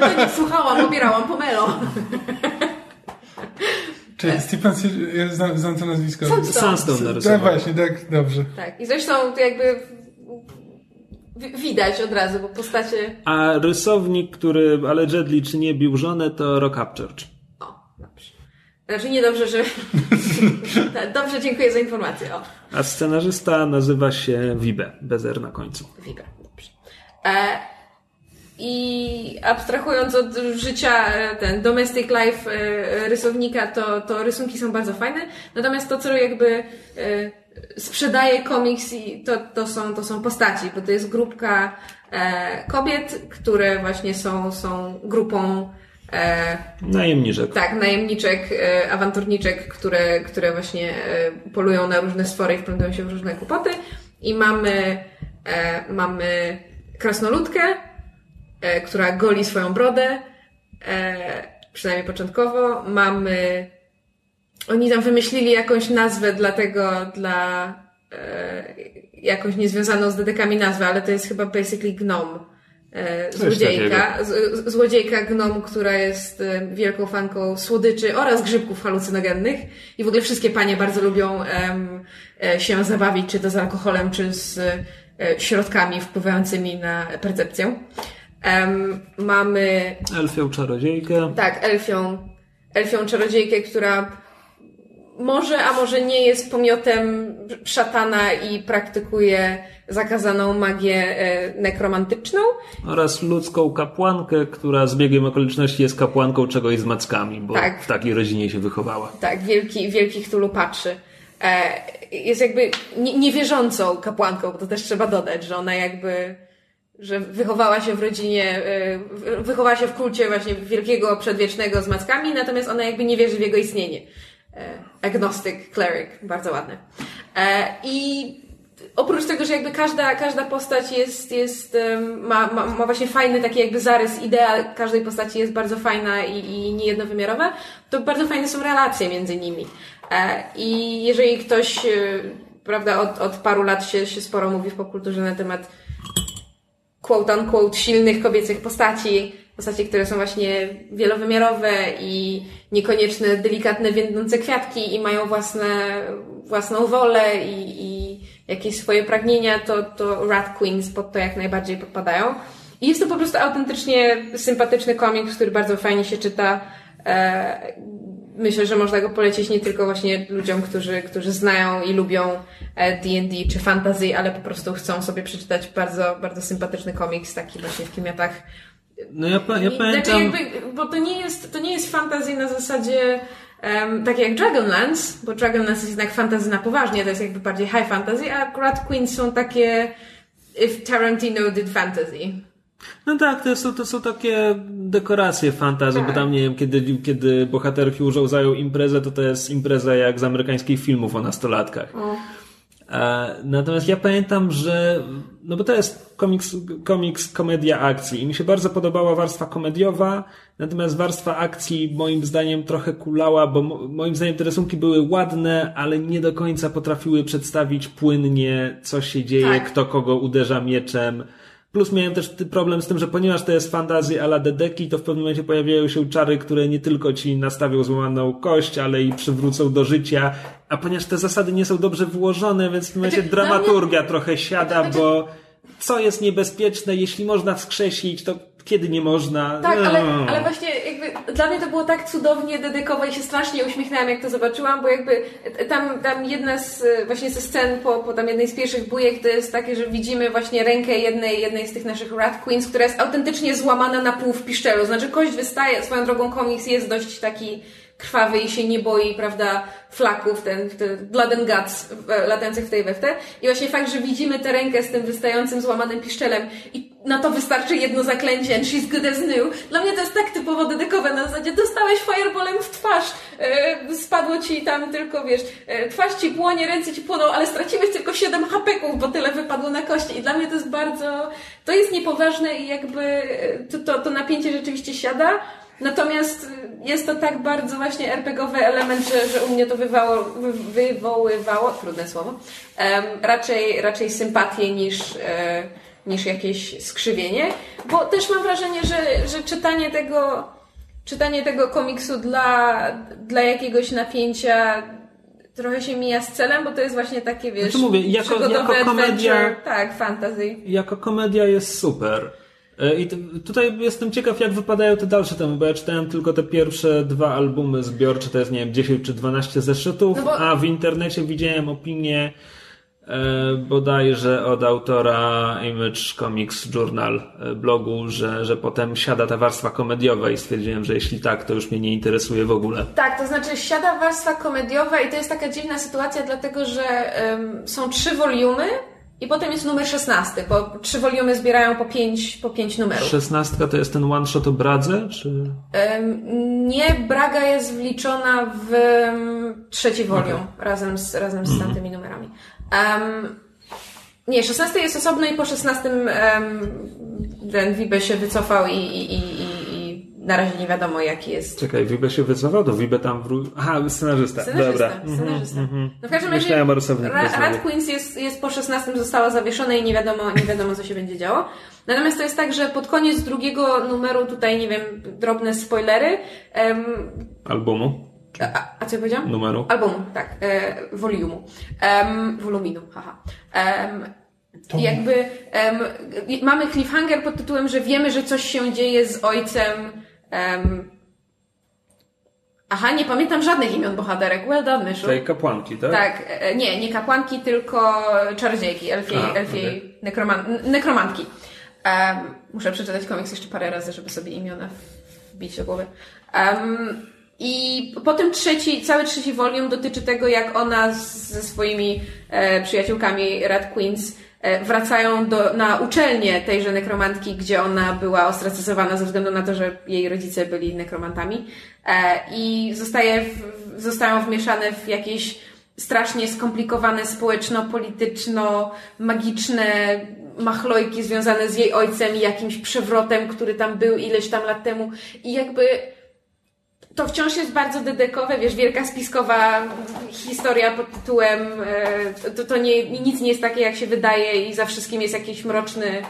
No, nie słuchałam, obierałam Pomelo. [laughs] Czyli Stephen ja znam, znam to nazwisko. Sandstone. Sandstone narysował. Tak, właśnie, tak, dobrze. Tak, i zresztą to jakby widać od razu, bo postacie... A rysownik, który allegedly czy nie bił żonę, to Rock Upchurch. O, dobrze. Znaczy niedobrze, że... [laughs] dobrze, dziękuję za informację. O. A scenarzysta nazywa się Wibe, bez R na końcu. Wibe, dobrze. E... i abstrahując od życia, e, ten domestic life e, rysownika, to, to rysunki są bardzo fajne. Natomiast to, co jakby sprzedaje komiks, i to, to, są, to są postaci, bo to jest grupka kobiet, które właśnie są, są grupą najemniczek. Tak, najemniczek, awanturniczek, które, które właśnie polują na różne stwory i wplątują się w różne kłopoty. I mamy, mamy krasnoludkę, e, która goli swoją brodę, e, przynajmniej początkowo. Mamy. Oni tam wymyślili jakąś nazwę dla tego, dla. E, jakąś niezwiązaną z dedekami nazwę, ale to jest chyba basically gnome. E, złodziejka, złodziejka gnom, która jest e, wielką fanką słodyczy oraz grzybków halucynogennych i w ogóle wszystkie panie bardzo lubią um, się zabawić, czy to z alkoholem, czy z E, środkami wpływającymi na percepcję. Um, mamy. Elfią czarodziejkę. Tak, elfią, elfią czarodziejkę, która może, a może nie jest pomiotem szatana i praktykuje zakazaną magię e, nekromantyczną. Oraz ludzką kapłankę, która z biegiem okoliczności jest kapłanką czegoś z mackami, bo tak. w takiej rodzinie się wychowała. Tak, wielki, wielki Cthulhu patrzy. E, jest jakby niewierzącą kapłanką, bo to też trzeba dodać, że ona jakby, że wychowała się w rodzinie, e, wychowała się w kulcie właśnie wielkiego przedwiecznego z mackami, natomiast ona jakby nie wierzy w jego istnienie. E, agnostic cleric, bardzo ładne. I oprócz tego, że jakby każda, każda postać jest, jest ma, ma, ma właśnie fajny taki jakby zarys, idea każdej postaci jest bardzo fajna i, i niejednowymiarowa, to bardzo fajne są relacje między nimi. E, I jeżeli ktoś, e, prawda, od, od paru lat się, się sporo mówi w popkulturze na temat quote unquote silnych kobiecych postaci, postaci, które są właśnie wielowymiarowe i niekoniecznie delikatne, więdnące kwiatki i mają własne, własną wolę i, i jakieś swoje pragnienia, to, to Rat Queens pod to jak najbardziej podpadają. I jest to po prostu autentycznie sympatyczny komiks, który bardzo fajnie się czyta. E, myślę, że można go polecić nie tylko właśnie ludziom, którzy, którzy znają i lubią D&D e, czy fantasy, ale po prostu chcą sobie przeczytać bardzo, bardzo sympatyczny komiks, taki właśnie w klimatach no ja, ja pamiętam... Jakby, bo to nie jest, to nie jest fantasy na zasadzie um, takie jak Dragonlance, bo Dragonlance jest jednak fantasy na poważnie, to jest jakby bardziej high fantasy, a akurat Queens są takie if Tarantino did fantasy. No tak, to są, to są takie dekoracje fantazji, tak. bo tam nie wiem, kiedy, kiedy bohaterki urządzają imprezę, to to jest impreza jak z amerykańskich filmów o nastolatkach. E, natomiast ja pamiętam, że, no bo to jest komiks, komiks komedia akcji i mi się bardzo podobała warstwa komediowa, natomiast warstwa akcji moim zdaniem trochę kulała, bo moim zdaniem te rysunki były ładne, ale nie do końca potrafiły przedstawić płynnie, co się dzieje, tak. kto kogo uderza mieczem. Plus miałem też problem z tym, że ponieważ to jest fantazji ala Dedeki, to w pewnym momencie pojawiają się czary, które nie tylko ci nastawią złamaną kość, ale i przywrócą do życia. A ponieważ te zasady nie są dobrze włożone, więc w tym momencie znaczy, dramaturgia trochę siada, bo co jest niebezpieczne, jeśli można wskrzesić, to kiedy nie można. Tak, ale, ale właśnie jakby dla mnie to było tak cudownie dedykowe i się strasznie uśmiechnęłam, jak to zobaczyłam, bo jakby tam, tam jedna z właśnie ze scen po, po tam jednej z pierwszych bujek to jest takie, że widzimy właśnie rękę jednej, jednej z tych naszych Rat Queens, która jest autentycznie złamana na pół w piszczelu. Znaczy kość wystaje, swoją drogą komiks jest dość taki krwawy i się nie boi, prawda, flaków, ten, ten blood and guts latających w tej we w te. I właśnie fakt, że widzimy tę rękę z tym wystającym, złamanym piszczelem i na to wystarczy jedno zaklęcie and she's good as new. Dla mnie to jest tak typowo dedykowe na zasadzie dostałeś fireballem w twarz, yy, spadło ci tam tylko, wiesz, yy, twarz ci płonie, ręce ci płoną, ale straciłeś tylko 7 hapeków, bo tyle wypadło na kości. I dla mnie to jest bardzo, to jest niepoważne i jakby e, to, to, to napięcie rzeczywiście siada. Natomiast jest to tak bardzo właśnie RPGowy element, że, że u mnie to wywołało, wywoływało, trudne słowo, raczej, raczej sympatię niż, e, niż jakieś skrzywienie, bo też mam wrażenie, że, że czytanie tego czytanie tego komiksu dla, dla jakiegoś napięcia trochę się mija z celem, bo to jest właśnie takie, wiesz, znaczy mówię, jako, jako komedia, tak, fantasy. Jako komedia jest super. E, I tutaj jestem ciekaw, jak wypadają te dalsze temy, bo ja czytałem tylko te pierwsze dwa albumy zbiorcze, to jest, nie wiem, 10 czy 12 zeszytów, no bo... a w internecie widziałem opinie e, bodajże od autora Image Comics Journal e, blogu, że, że potem siada ta warstwa komediowa i stwierdziłem, że jeśli tak, to już mnie nie interesuje w ogóle. Tak, to znaczy siada warstwa komediowa i to jest taka dziwna sytuacja, dlatego że um, są trzy woliumy i potem jest numer 16, bo trzy woliumy zbierają po pięć, po pięć numerów. Szesnastka to jest ten one shot o Bradze, czy? Nie, Braga jest wliczona w trzeci wolium okay. razem z, razem z mm -hmm. tamtymi numerami. Um, nie, 16 jest osobno i po 16 um, ten Wibe się wycofał i, i, i, na razie nie wiadomo, jaki jest. Czekaj, Wibe się wycofał, do Wibe tam wrócił. Aha, scenarzysta. Scenarzysta, Dobra. Scenarzysta. Mm-hmm. No w każdym razie Ra- Rat Queens jest, jest po 16 została zawieszona i nie wiadomo, nie wiadomo, co się będzie działo. Natomiast to jest tak, że pod koniec drugiego numeru, tutaj nie wiem, drobne spoilery. Um, Albumu. A, a, co ja powiedziałam? Numeru. Albumu, tak. E, volumu. Um, voluminu, haha. Um, jakby mamy cliffhanger pod tytułem, że wiemy, że coś się dzieje z ojcem Um, aha, nie pamiętam żadnych imion bohaterek. Well done, Myszu. Tej kapłanki, tak? Tak, e, nie, nie kapłanki, tylko czarodziejki, elfiej, A, elfiej okay. nekroman nekromantki. Um, muszę przeczytać komiks jeszcze parę razy, żeby sobie imiona wbić do głowy. Um, I potem trzeci, cały trzeci volume dotyczy tego, jak ona z, ze swoimi e, przyjaciółkami Red Queens E, wracają do, na uczelnię tejże nekromantki, gdzie ona była ostracyzowana ze względu na to, że jej rodzice byli nekromantami. E, i zostaje, zostają wmieszane w jakieś strasznie skomplikowane społeczno-polityczno-magiczne machlojki związane z jej ojcem i jakimś przewrotem, który tam był ileś tam lat temu. I jakby to wciąż jest bardzo dedekowe, wiesz, wielka spiskowa historia pod tytułem e, to, to nie, nic nie jest takie, jak się wydaje i za wszystkim jest jakiś mroczny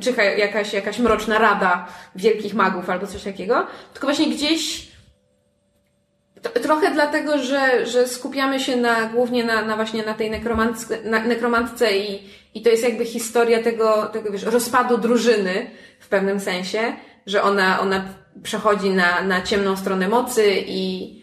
czy jakaś, jakaś mroczna rada wielkich magów albo coś takiego. Tylko właśnie gdzieś trochę dlatego, że, że skupiamy się na, głównie na, na właśnie na tej nekromantce, na, nekromantce i, i to jest jakby historia tego, tego wiesz, rozpadu drużyny w pewnym sensie, że ona, ona przechodzi na, na ciemną stronę mocy i,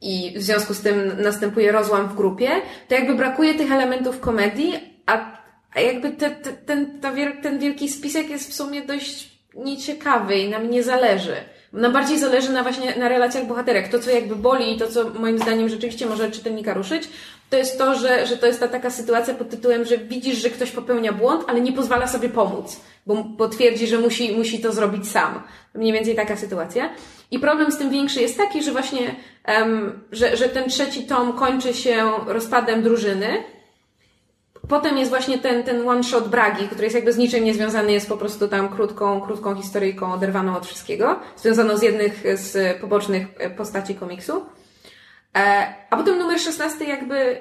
i w związku z tym następuje rozłam w grupie, to jakby brakuje tych elementów komedii, a, a jakby te, te, ten, ta, ten wielki spisek jest w sumie dość nieciekawy i nam nie zależy. Nam bardziej zależy na właśnie na relacjach bohaterek. To, co jakby boli i to, co moim zdaniem rzeczywiście może czytelnika ruszyć, to jest to, że, że to jest ta taka sytuacja pod tytułem, że widzisz, że ktoś popełnia błąd, ale nie pozwala sobie pomóc, bo, bo twierdzi, że musi, musi to zrobić sam. Mniej więcej taka sytuacja. I problem z tym większy jest taki, że właśnie, um, że, że ten trzeci tom kończy się rozpadem drużyny, Potem jest właśnie ten, ten one-shot Bragi, który jest jakby z niczym niezwiązany, jest po prostu tam krótką, krótką historyjką oderwaną od wszystkiego, związaną z jednych z pobocznych postaci komiksu. E, a potem numer 16 jakby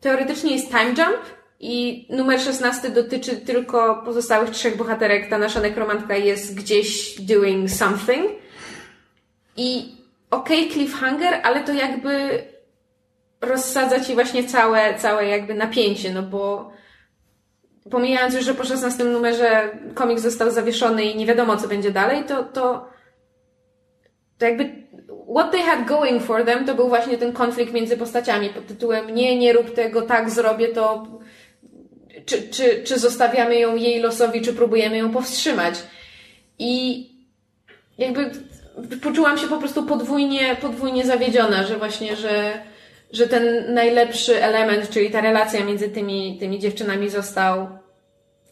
teoretycznie jest time jump i numer 16 dotyczy tylko pozostałych trzech bohaterek. Ta nasza nekromantka jest gdzieś doing something. I okej, okay, cliffhanger, ale to jakby rozsadza ci właśnie całe, całe jakby napięcie, no bo pomijając już, że po 16 numerze komiks został zawieszony i nie wiadomo, co będzie dalej, to, to, to jakby what they had going for them to był właśnie ten konflikt między postaciami pod tytułem nie, nie rób tego, tak zrobię to, czy, czy, czy zostawiamy ją jej losowi, czy próbujemy ją powstrzymać. I jakby poczułam się po prostu podwójnie, podwójnie zawiedziona, że właśnie, że, że ten najlepszy element, czyli ta relacja między tymi, tymi dziewczynami został.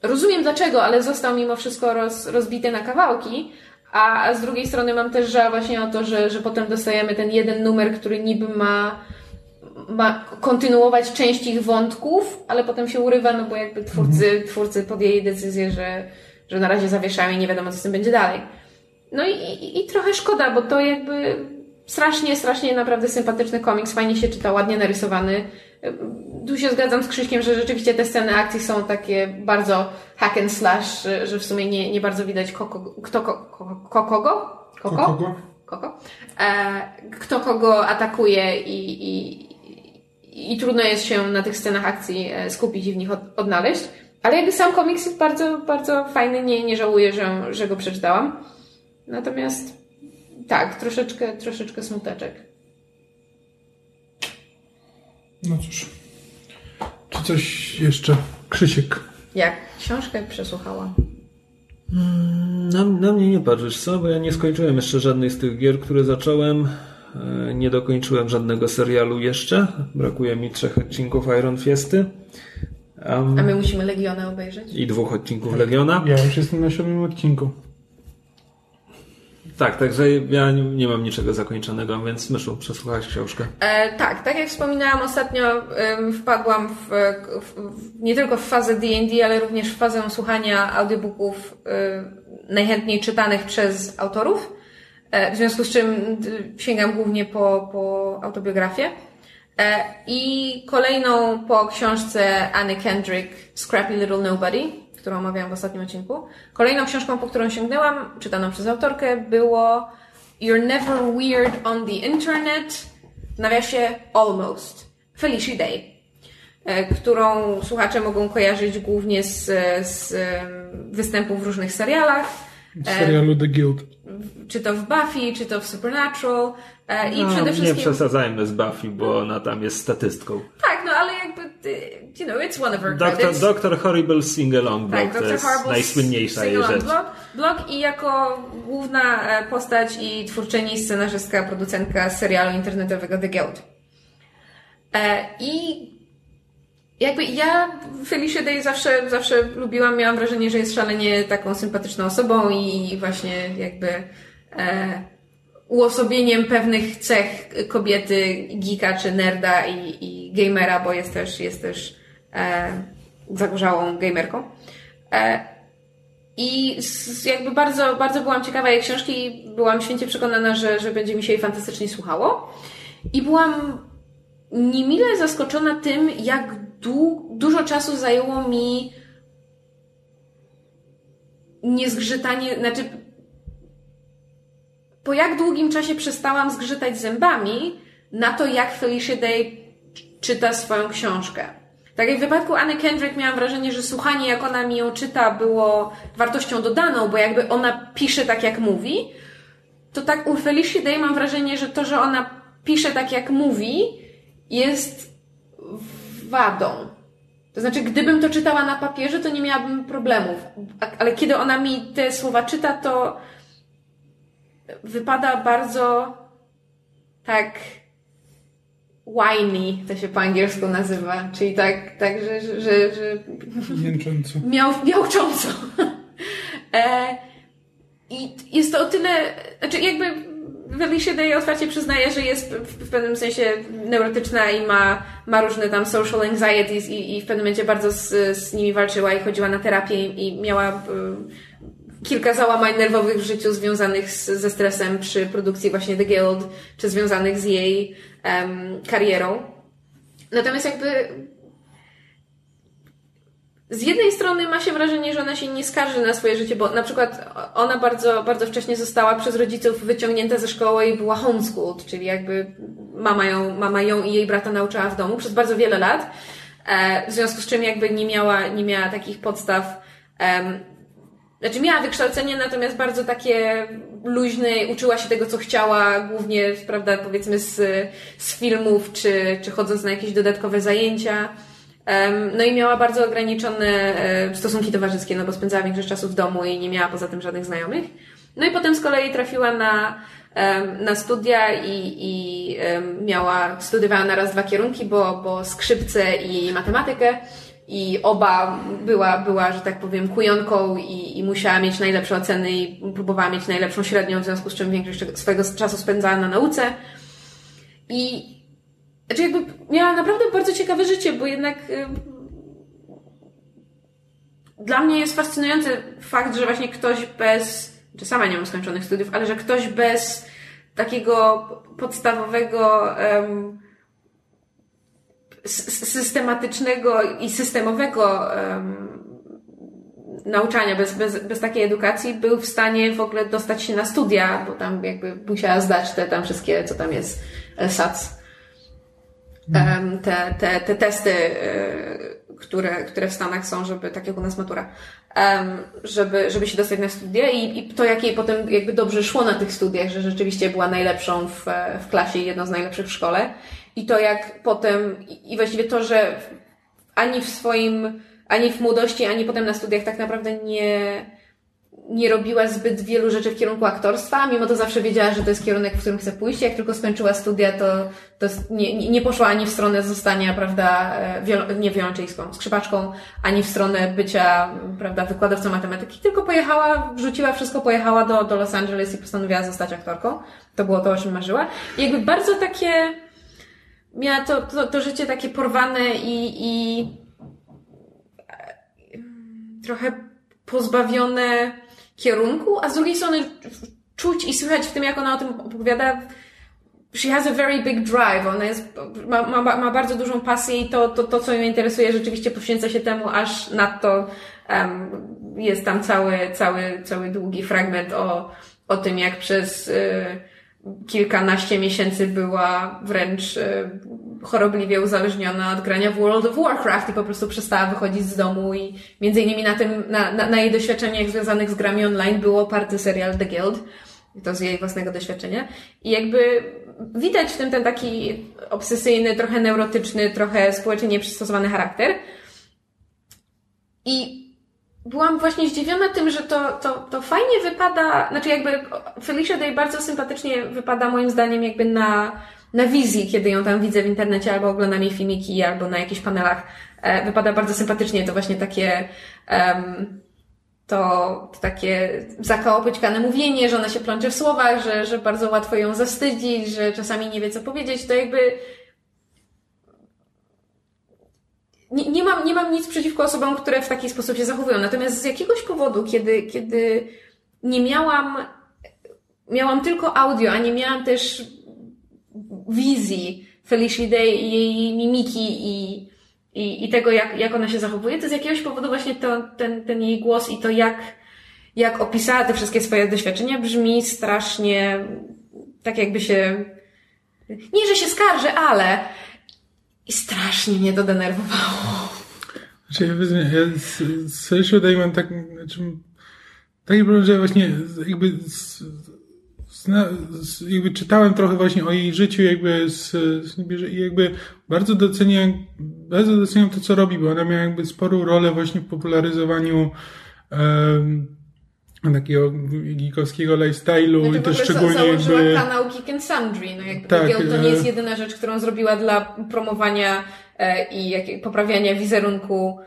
Rozumiem dlaczego, ale został mimo wszystko roz, rozbity na kawałki, a z drugiej strony mam też żal właśnie o to, że, że potem dostajemy ten jeden numer, który niby ma, ma kontynuować część ich wątków, ale potem się urywa, no bo jakby twórcy, mhm. twórcy podjęli decyzję, że, że na razie zawieszają i nie wiadomo, co z tym będzie dalej. No i, i, i trochę szkoda, bo to jakby strasznie, strasznie naprawdę sympatyczny komiks, fajnie się czyta, ładnie narysowany. Tu się zgadzam z Krzyśkiem, że rzeczywiście te sceny akcji są takie bardzo hack and slash, że w sumie nie, nie bardzo widać koko, kto ko, ko, kogo? Koko? Kogo? Koko? E, kto kogo atakuje i, i, i trudno jest się na tych scenach akcji e, skupić i w nich od, odnaleźć. Ale jakby sam komiks jest bardzo, bardzo fajny, nie, nie żałuję, że, że go przeczytałam. Natomiast tak, troszeczkę, troszeczkę smuteczek. No cóż. Czy coś jeszcze? Krzysiek. Jak książkę przesłuchała? Na, na mnie nie patrzysz, co? Bo ja nie skończyłem jeszcze żadnej z tych gier, które zacząłem. E, Nie dokończyłem żadnego serialu jeszcze. Brakuje mi trzech odcinków Iron Fiesty. Um, A my musimy Legiona obejrzeć? I dwóch odcinków Legiona. Ja już jestem na siódmym odcinku. Tak, także ja nie, mam niczego zakończonego, więc Myszu, przesłuchałeś książkę. E, tak, tak jak wspominałam ostatnio, em, wpadłam w, w, w, nie tylko w fazę D&D, ale również w fazę słuchania audiobooków y, najchętniej czytanych przez autorów. E, w związku z czym sięgam głównie po, po autobiografię. E, I kolejną po książce Anny Kendrick, Scrappy Little Nobody, którą omawiałam w ostatnim odcinku. Kolejną książką, po którą sięgnęłam, czytaną przez autorkę, było You're Never Weird on the Internet, w nawiasie Almost, Felicia Day, e, którą słuchacze mogą kojarzyć głównie z, z występów w różnych serialach, W serialu The Guild. Czy to w Buffy, czy to w Supernatural e, i No, przede Nie wszystkim... przesadzajmy z Buffy, bo ona tam jest statystką. Tak, no ale jakby, y, you know, it's one of her Doktor, credits. Doktor Horrible Sing-Along Tak, Blog to Dr. jest najsłynniejsza jej rzecz. Blog, blog i jako główna e, postać i twórczyni, scenarzystka, producentka serialu internetowego The Guild. E, I jakby ja Felicia Day zawsze, zawsze lubiłam, miałam wrażenie, że jest szalenie taką sympatyczną osobą i właśnie jakby e, uosobieniem pewnych cech kobiety, geeka czy nerda i, i gamera, bo jest też, jest też e, zagorzałą gamerką. E, I jakby bardzo, bardzo byłam ciekawa jej książki, byłam święcie przekonana, że, że będzie mi się jej fantastycznie słuchało. I byłam niemile zaskoczona tym, jak du- dużo czasu zajęło mi niezgrzytanie, znaczy po jak długim czasie przestałam zgrzytać zębami na to, jak Felicia Day czyta swoją książkę. Tak jak w wypadku Anny Kendrick miałam wrażenie, że słuchanie, jak ona mi ją czyta, było wartością dodaną, bo jakby ona pisze tak, jak mówi, to tak u Felicia Day mam wrażenie, że to, że ona pisze tak, jak mówi, jest wadą. To znaczy, gdybym to czytała na papierze, to nie miałabym problemów. Ale kiedy ona mi te słowa czyta, to wypada bardzo tak whiny, to się po angielsku nazywa, czyli tak, tak że, że, że, że Jęcząco. miał, miałcząco. [laughs] e, I jest to o tyle, znaczy jakby Felicia Day otwarcie przyznaje, że jest w, pewnym sensie neurotyczna i ma, ma różne tam social anxieties i, i w pewnym momencie bardzo z, z nimi walczyła i chodziła na terapię i miała y, kilka załamań nerwowych w życiu związanych z, ze stresem przy produkcji właśnie The Guild, czy związanych z jej karierą. Natomiast jakby z jednej strony ma się wrażenie, że ona się nie skarży na swoje życie, bo na przykład ona bardzo, bardzo wcześnie została przez rodziców wyciągnięta ze szkoły i była homeschooled, czyli jakby mama ją, mama ją i jej brata nauczała w domu przez bardzo wiele lat, e, w związku z czym jakby nie miała, nie miała takich podstaw, znaczy miała wykształcenie, natomiast bardzo takie luźne, uczyła się tego, co chciała, głównie, prawda, powiedzmy z, z filmów, czy, czy chodząc na jakieś dodatkowe zajęcia. No i miała bardzo ograniczone e, stosunki towarzyskie, no bo spędzała większość czasu w domu i nie miała poza tym żadnych znajomych. No i potem z kolei trafiła na, na studia i, i miała, studiowała na raz dwa kierunki, bo, bo skrzypce i matematykę. I oba była, była, że tak powiem, kujonką i, i musiała mieć najlepsze oceny i próbowała mieć najlepszą średnią, w związku z czym większość swojego czasu spędzała na nauce. I znaczy jakby miała naprawdę bardzo ciekawe życie, bo jednak y, dla mnie jest fascynujący fakt, że właśnie ktoś bez, czy sama nie mam skończonych studiów, ale że ktoś bez takiego podstawowego s- systematycznego i systemowego em, nauczania, bez, bez, bez takiej edukacji, był w stanie w ogóle dostać się na studia, bo tam jakby musiała zdać te tam wszystkie, co tam jest, e, em, te, te, te testy, e, które, które w Stanach są, żeby, tak jak u nas matura, żeby, żeby się dostać na studia i, i to, jak jej potem jakby dobrze szło na tych studiach, że rzeczywiście była najlepszą w, w klasie i jedną z najlepszych w szkole. I to, jak potem, i właściwie to, że ani w swoim, ani w młodości, ani potem na studiach tak naprawdę nie, nie robiła zbyt wielu rzeczy w kierunku aktorstwa, mimo to zawsze wiedziała, że to jest kierunek, w którym chce pójść. Jak tylko skończyła studia, to, to nie, nie poszła ani w stronę zostania, prawda, e, nie wiolonczystką, skrzypaczką, ani w stronę bycia, prawda, wykładowcą matematyki, tylko pojechała, wrzuciła wszystko, pojechała do, do Los Angeles i postanowiła zostać aktorką. To było to, o czym marzyła. I jakby bardzo takie, miała to, to, to życie takie porwane i, i e, trochę pozbawione kierunku, a z drugiej strony czuć i słychać w tym, jak ona o tym opowiada, she has a very big drive, ona jest, ma, ma, ma bardzo dużą pasję i to, to, to, co ją interesuje, rzeczywiście poświęca się temu, aż nadto um, jest tam cały, cały, cały długi fragment o, o tym, jak przez y, kilkanaście miesięcy była wręcz y, chorobliwie uzależniona od grania w World of Warcraft i po prostu przestała wychodzić z domu i między innymi na tym, na, na, na jej doświadczeniach związanych z grami online był oparty serial The Guild. I to z jej własnego doświadczenia. I jakby widać w tym ten taki obsesyjny, trochę neurotyczny, trochę społecznie nieprzystosowany charakter. I byłam właśnie zdziwiona tym, że to, to, to fajnie wypada, znaczy jakby Felicia Day bardzo sympatycznie wypada moim zdaniem jakby na, na wizji, kiedy ją tam widzę w internecie albo oglądam jej filmiki, albo na jakichś panelach. E, wypada bardzo sympatycznie, to właśnie takie um, to, takie zakaopyczkane mówienie, że ona się plącze w słowach, że, że bardzo łatwo ją zastydzić, że czasami nie wie co powiedzieć, to jakby nie, nie, mam, nie mam nic przeciwko osobom, które w taki sposób się zachowują. Natomiast z jakiegoś powodu, kiedy, kiedy nie miałam, miałam tylko audio, a nie miałam też wizji Felicia Day i jej mimiki i, i, i tego, jak, jak ona się zachowuje, to z jakiegoś powodu właśnie to, ten, ten jej głos i to, jak, jak opisała te wszystkie swoje doświadczenia, brzmi strasznie tak, jakby się. Nie, że się skarży, ale. I strasznie mnie to denerwowało. Znaczy, ja, ja z, z mam tak. Znaczy, taki problem, że właśnie jakby z, zna, jakby czytałem trochę właśnie o jej życiu, jakby z, z jakby bardzo doceniam, bardzo doceniam to, co robi, bo ona miała jakby sporą rolę właśnie w popularyzowaniu um, takiego geekowskiego lifestyle'u no i to szczególnie jakby... kanał Geek and Sundry, no jakby tak, to nie jest e- jedyna rzecz, którą zrobiła dla promowania e, i jak, poprawiania wizerunku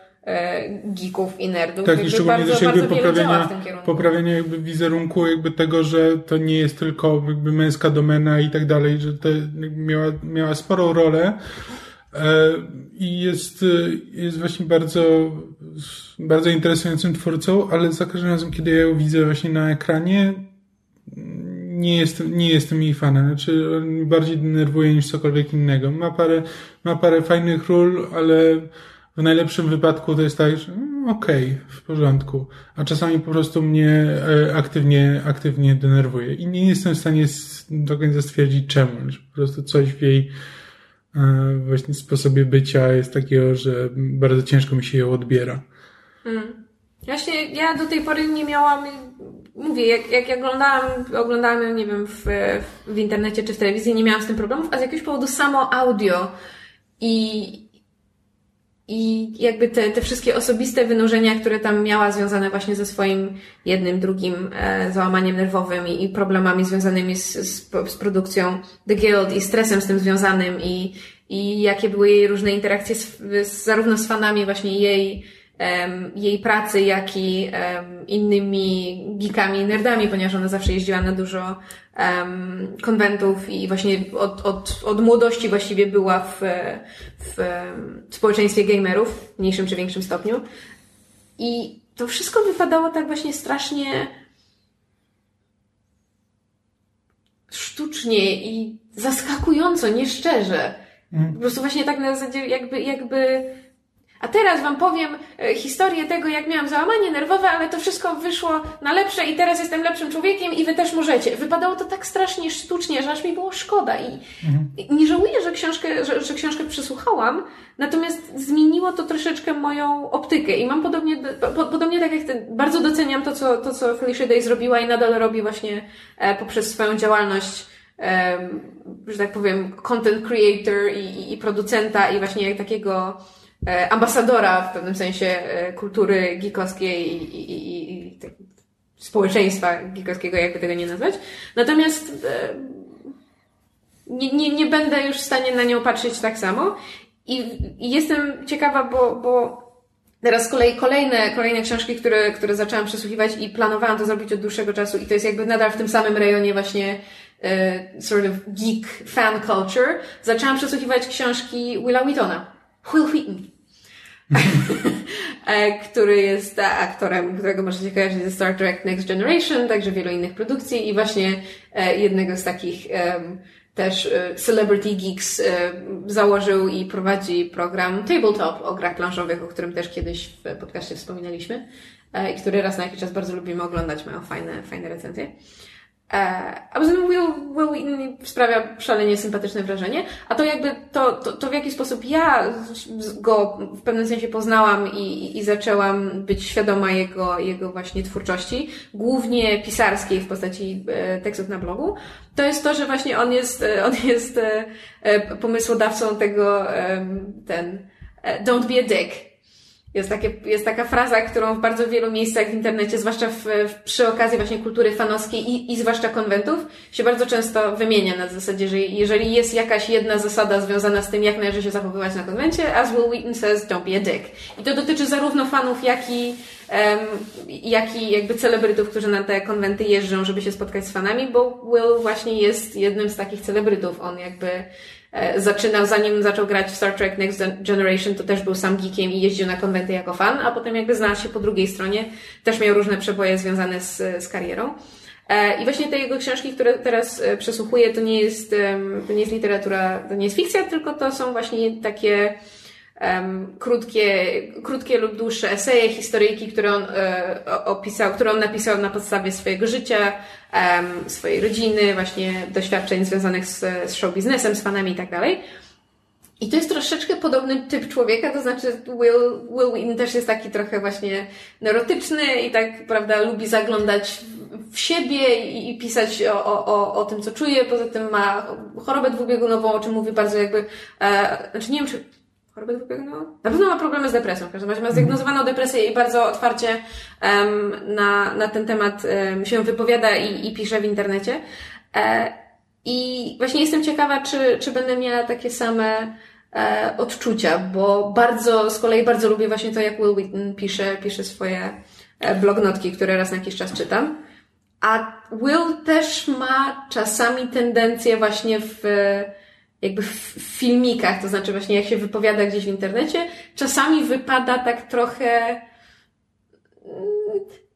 geeków i nerdów. Tak, i szczególnie bardzo, też jakby poprawiania, poprawiania jakby wizerunku jakby tego, że to nie jest tylko jakby męska domena i tak dalej, że to miała, miała sporą rolę e, i jest, jest właśnie bardzo, bardzo interesującym twórcą, ale za każdym razem, kiedy ja ją widzę właśnie na ekranie, nie jestem, nie jestem jej fanem. Znaczy, bardziej denerwuje niż cokolwiek innego. Ma parę, ma parę fajnych ról, ale w najlepszym wypadku to jest tak, że mm, okej, okay, w porządku, a czasami po prostu mnie e, aktywnie, aktywnie denerwuje i nie jestem w stanie do końca stwierdzić czemu, że po prostu coś w jej e, właśnie sposobie bycia jest takiego, że bardzo ciężko mi się ją odbiera. Hmm. Właśnie ja do tej pory nie miałam, mówię, jak, jak oglądałam, oglądałam, nie wiem, w, w internecie czy w telewizji, nie miałam z tym problemów, a z jakiegoś powodu samo audio i, i jakby te, te wszystkie osobiste wynurzenia, które tam miała związane właśnie ze swoim jednym, drugim e, załamaniem nerwowym i, i problemami związanymi z, z, z, produkcją The Guild i stresem z tym związanym i, i jakie były jej różne interakcje z, z zarówno z fanami właśnie jej jej pracy, jak i innymi geekami, nerdami, ponieważ ona zawsze jeździła na dużo konwentów i właśnie od, od, od młodości właściwie była w, w, w społeczeństwie gamerów w mniejszym czy większym stopniu. I to wszystko wypadało tak właśnie strasznie sztucznie i zaskakująco, nieszczerze. Mm. Po prostu właśnie tak na zasadzie jakby, jakby a teraz Wam powiem e, historię tego, jak miałam załamanie nerwowe, ale to wszystko wyszło na lepsze i teraz jestem lepszym człowiekiem i Wy też możecie. Wypadało to tak strasznie sztucznie, że aż mi było szkoda i mhm. nie żałuję, że książkę, że, że książkę przesłuchałam, natomiast zmieniło to troszeczkę moją optykę i mam podobnie, po, podobnie tak jak bardzo doceniam to, co, to, co Felicia Day zrobiła i nadal robi właśnie e, poprzez swoją działalność że tak powiem, content creator i, i producenta i właśnie jak takiego ambasadora w pewnym sensie e, kultury geekowskiej i, i, i, i tak, społeczeństwa geekowskiego, jakby tego nie nazwać. Natomiast e, nie, nie, nie będę już w stanie na nią patrzeć tak samo. I, i jestem ciekawa, bo, bo Teraz z kolei kolejne, kolejne książki, które, które zaczęłam przesłuchiwać i planowałam to zrobić od dłuższego czasu i to jest jakby nadal w tym samym rejonie właśnie sort of geek fan culture. Zaczęłam przesłuchiwać książki Willa Wheatona. Will Wheaton. [laughs] E, który jest aktorem, którego możecie kojarzyć ze Star Trek Next Generation, także wielu innych produkcji i właśnie e, jednego z takich też e, Celebrity Geeks założył i prowadzi program Tabletop o grach planszowych, o którym też kiedyś w podcaście wspominaliśmy i który raz na jakiś czas bardzo lubimy oglądać, mają fajne, fajne recenzje. A poza tym Will, Will Wheaton sprawia szalenie sympatyczne wrażenie, a to jakby to, to, to w jaki sposób ja go w pewnym sensie poznałam i, i zaczęłam być świadoma jego, jego właśnie twórczości, głównie pisarskiej w postaci tekstów na blogu, to jest to, że właśnie on jest, on jest pomysłodawcą tego, ten don't be a dick jest, takie, jest taka fraza, którą w bardzo wielu miejscach w internecie, zwłaszcza w, w, przy okazji właśnie kultury fanowskiej i, i zwłaszcza konwentów, się bardzo często wymienia na zasadzie, że jeżeli jest jakaś jedna zasada związana z tym, jak należy się zachowywać na konwencie, as Will Wheaton says, don't be a dick. I to dotyczy zarówno fanów, jak i, um, jak i jakby celebrytów, którzy na te konwenty jeżdżą, żeby się spotkać z fanami, bo Will właśnie jest jednym z takich celebrytów. On jakby zaczynał, zanim zaczął grać w Star Trek Next Generation, to też był sam geekiem i jeździł na konwenty jako fan, a potem jakby znalazł się po drugiej stronie, też miał różne przeboje związane z, z karierą. E, I właśnie te jego książki, które teraz e, przesłuchuję, to nie jest, to nie jest literatura, to nie jest fikcja, tylko to są właśnie takie um, krótkie, krótkie lub dłuższe eseje, historyjki, które on e, opisał, które on napisał na podstawie swojego życia, um, swojej rodziny, właśnie doświadczeń związanych z, z show biznesem, z fanami i tak dalej. I to jest troszeczkę podobny typ człowieka, to znaczy Will, Will Wheaton też jest taki trochę właśnie neurotyczny i tak, prawda, lubi zaglądać w siebie i, i pisać o, o, o tym, co czuje. Poza tym ma chorobę dwubiegunową, o czym mówi bardzo jakby, e, znaczy nie wiem, czy chorobę dwubiegunową? Na pewno ma problemy z depresją. W każdym razie ma zdiagnozowaną depresję i bardzo otwarcie um, na, na ten temat um, się wypowiada i, i pisze w internecie. E, I właśnie jestem ciekawa, czy, czy będę miała takie same e, odczucia, bo bardzo, z kolei bardzo lubię właśnie to, jak Will Wheaton pisze, pisze swoje e, blognotki, które raz na jakiś czas czytam. A Will też ma czasami tendencję właśnie w jakby w filmikach, to znaczy właśnie jak się wypowiada gdzieś w internecie, czasami wypada tak trochę mm,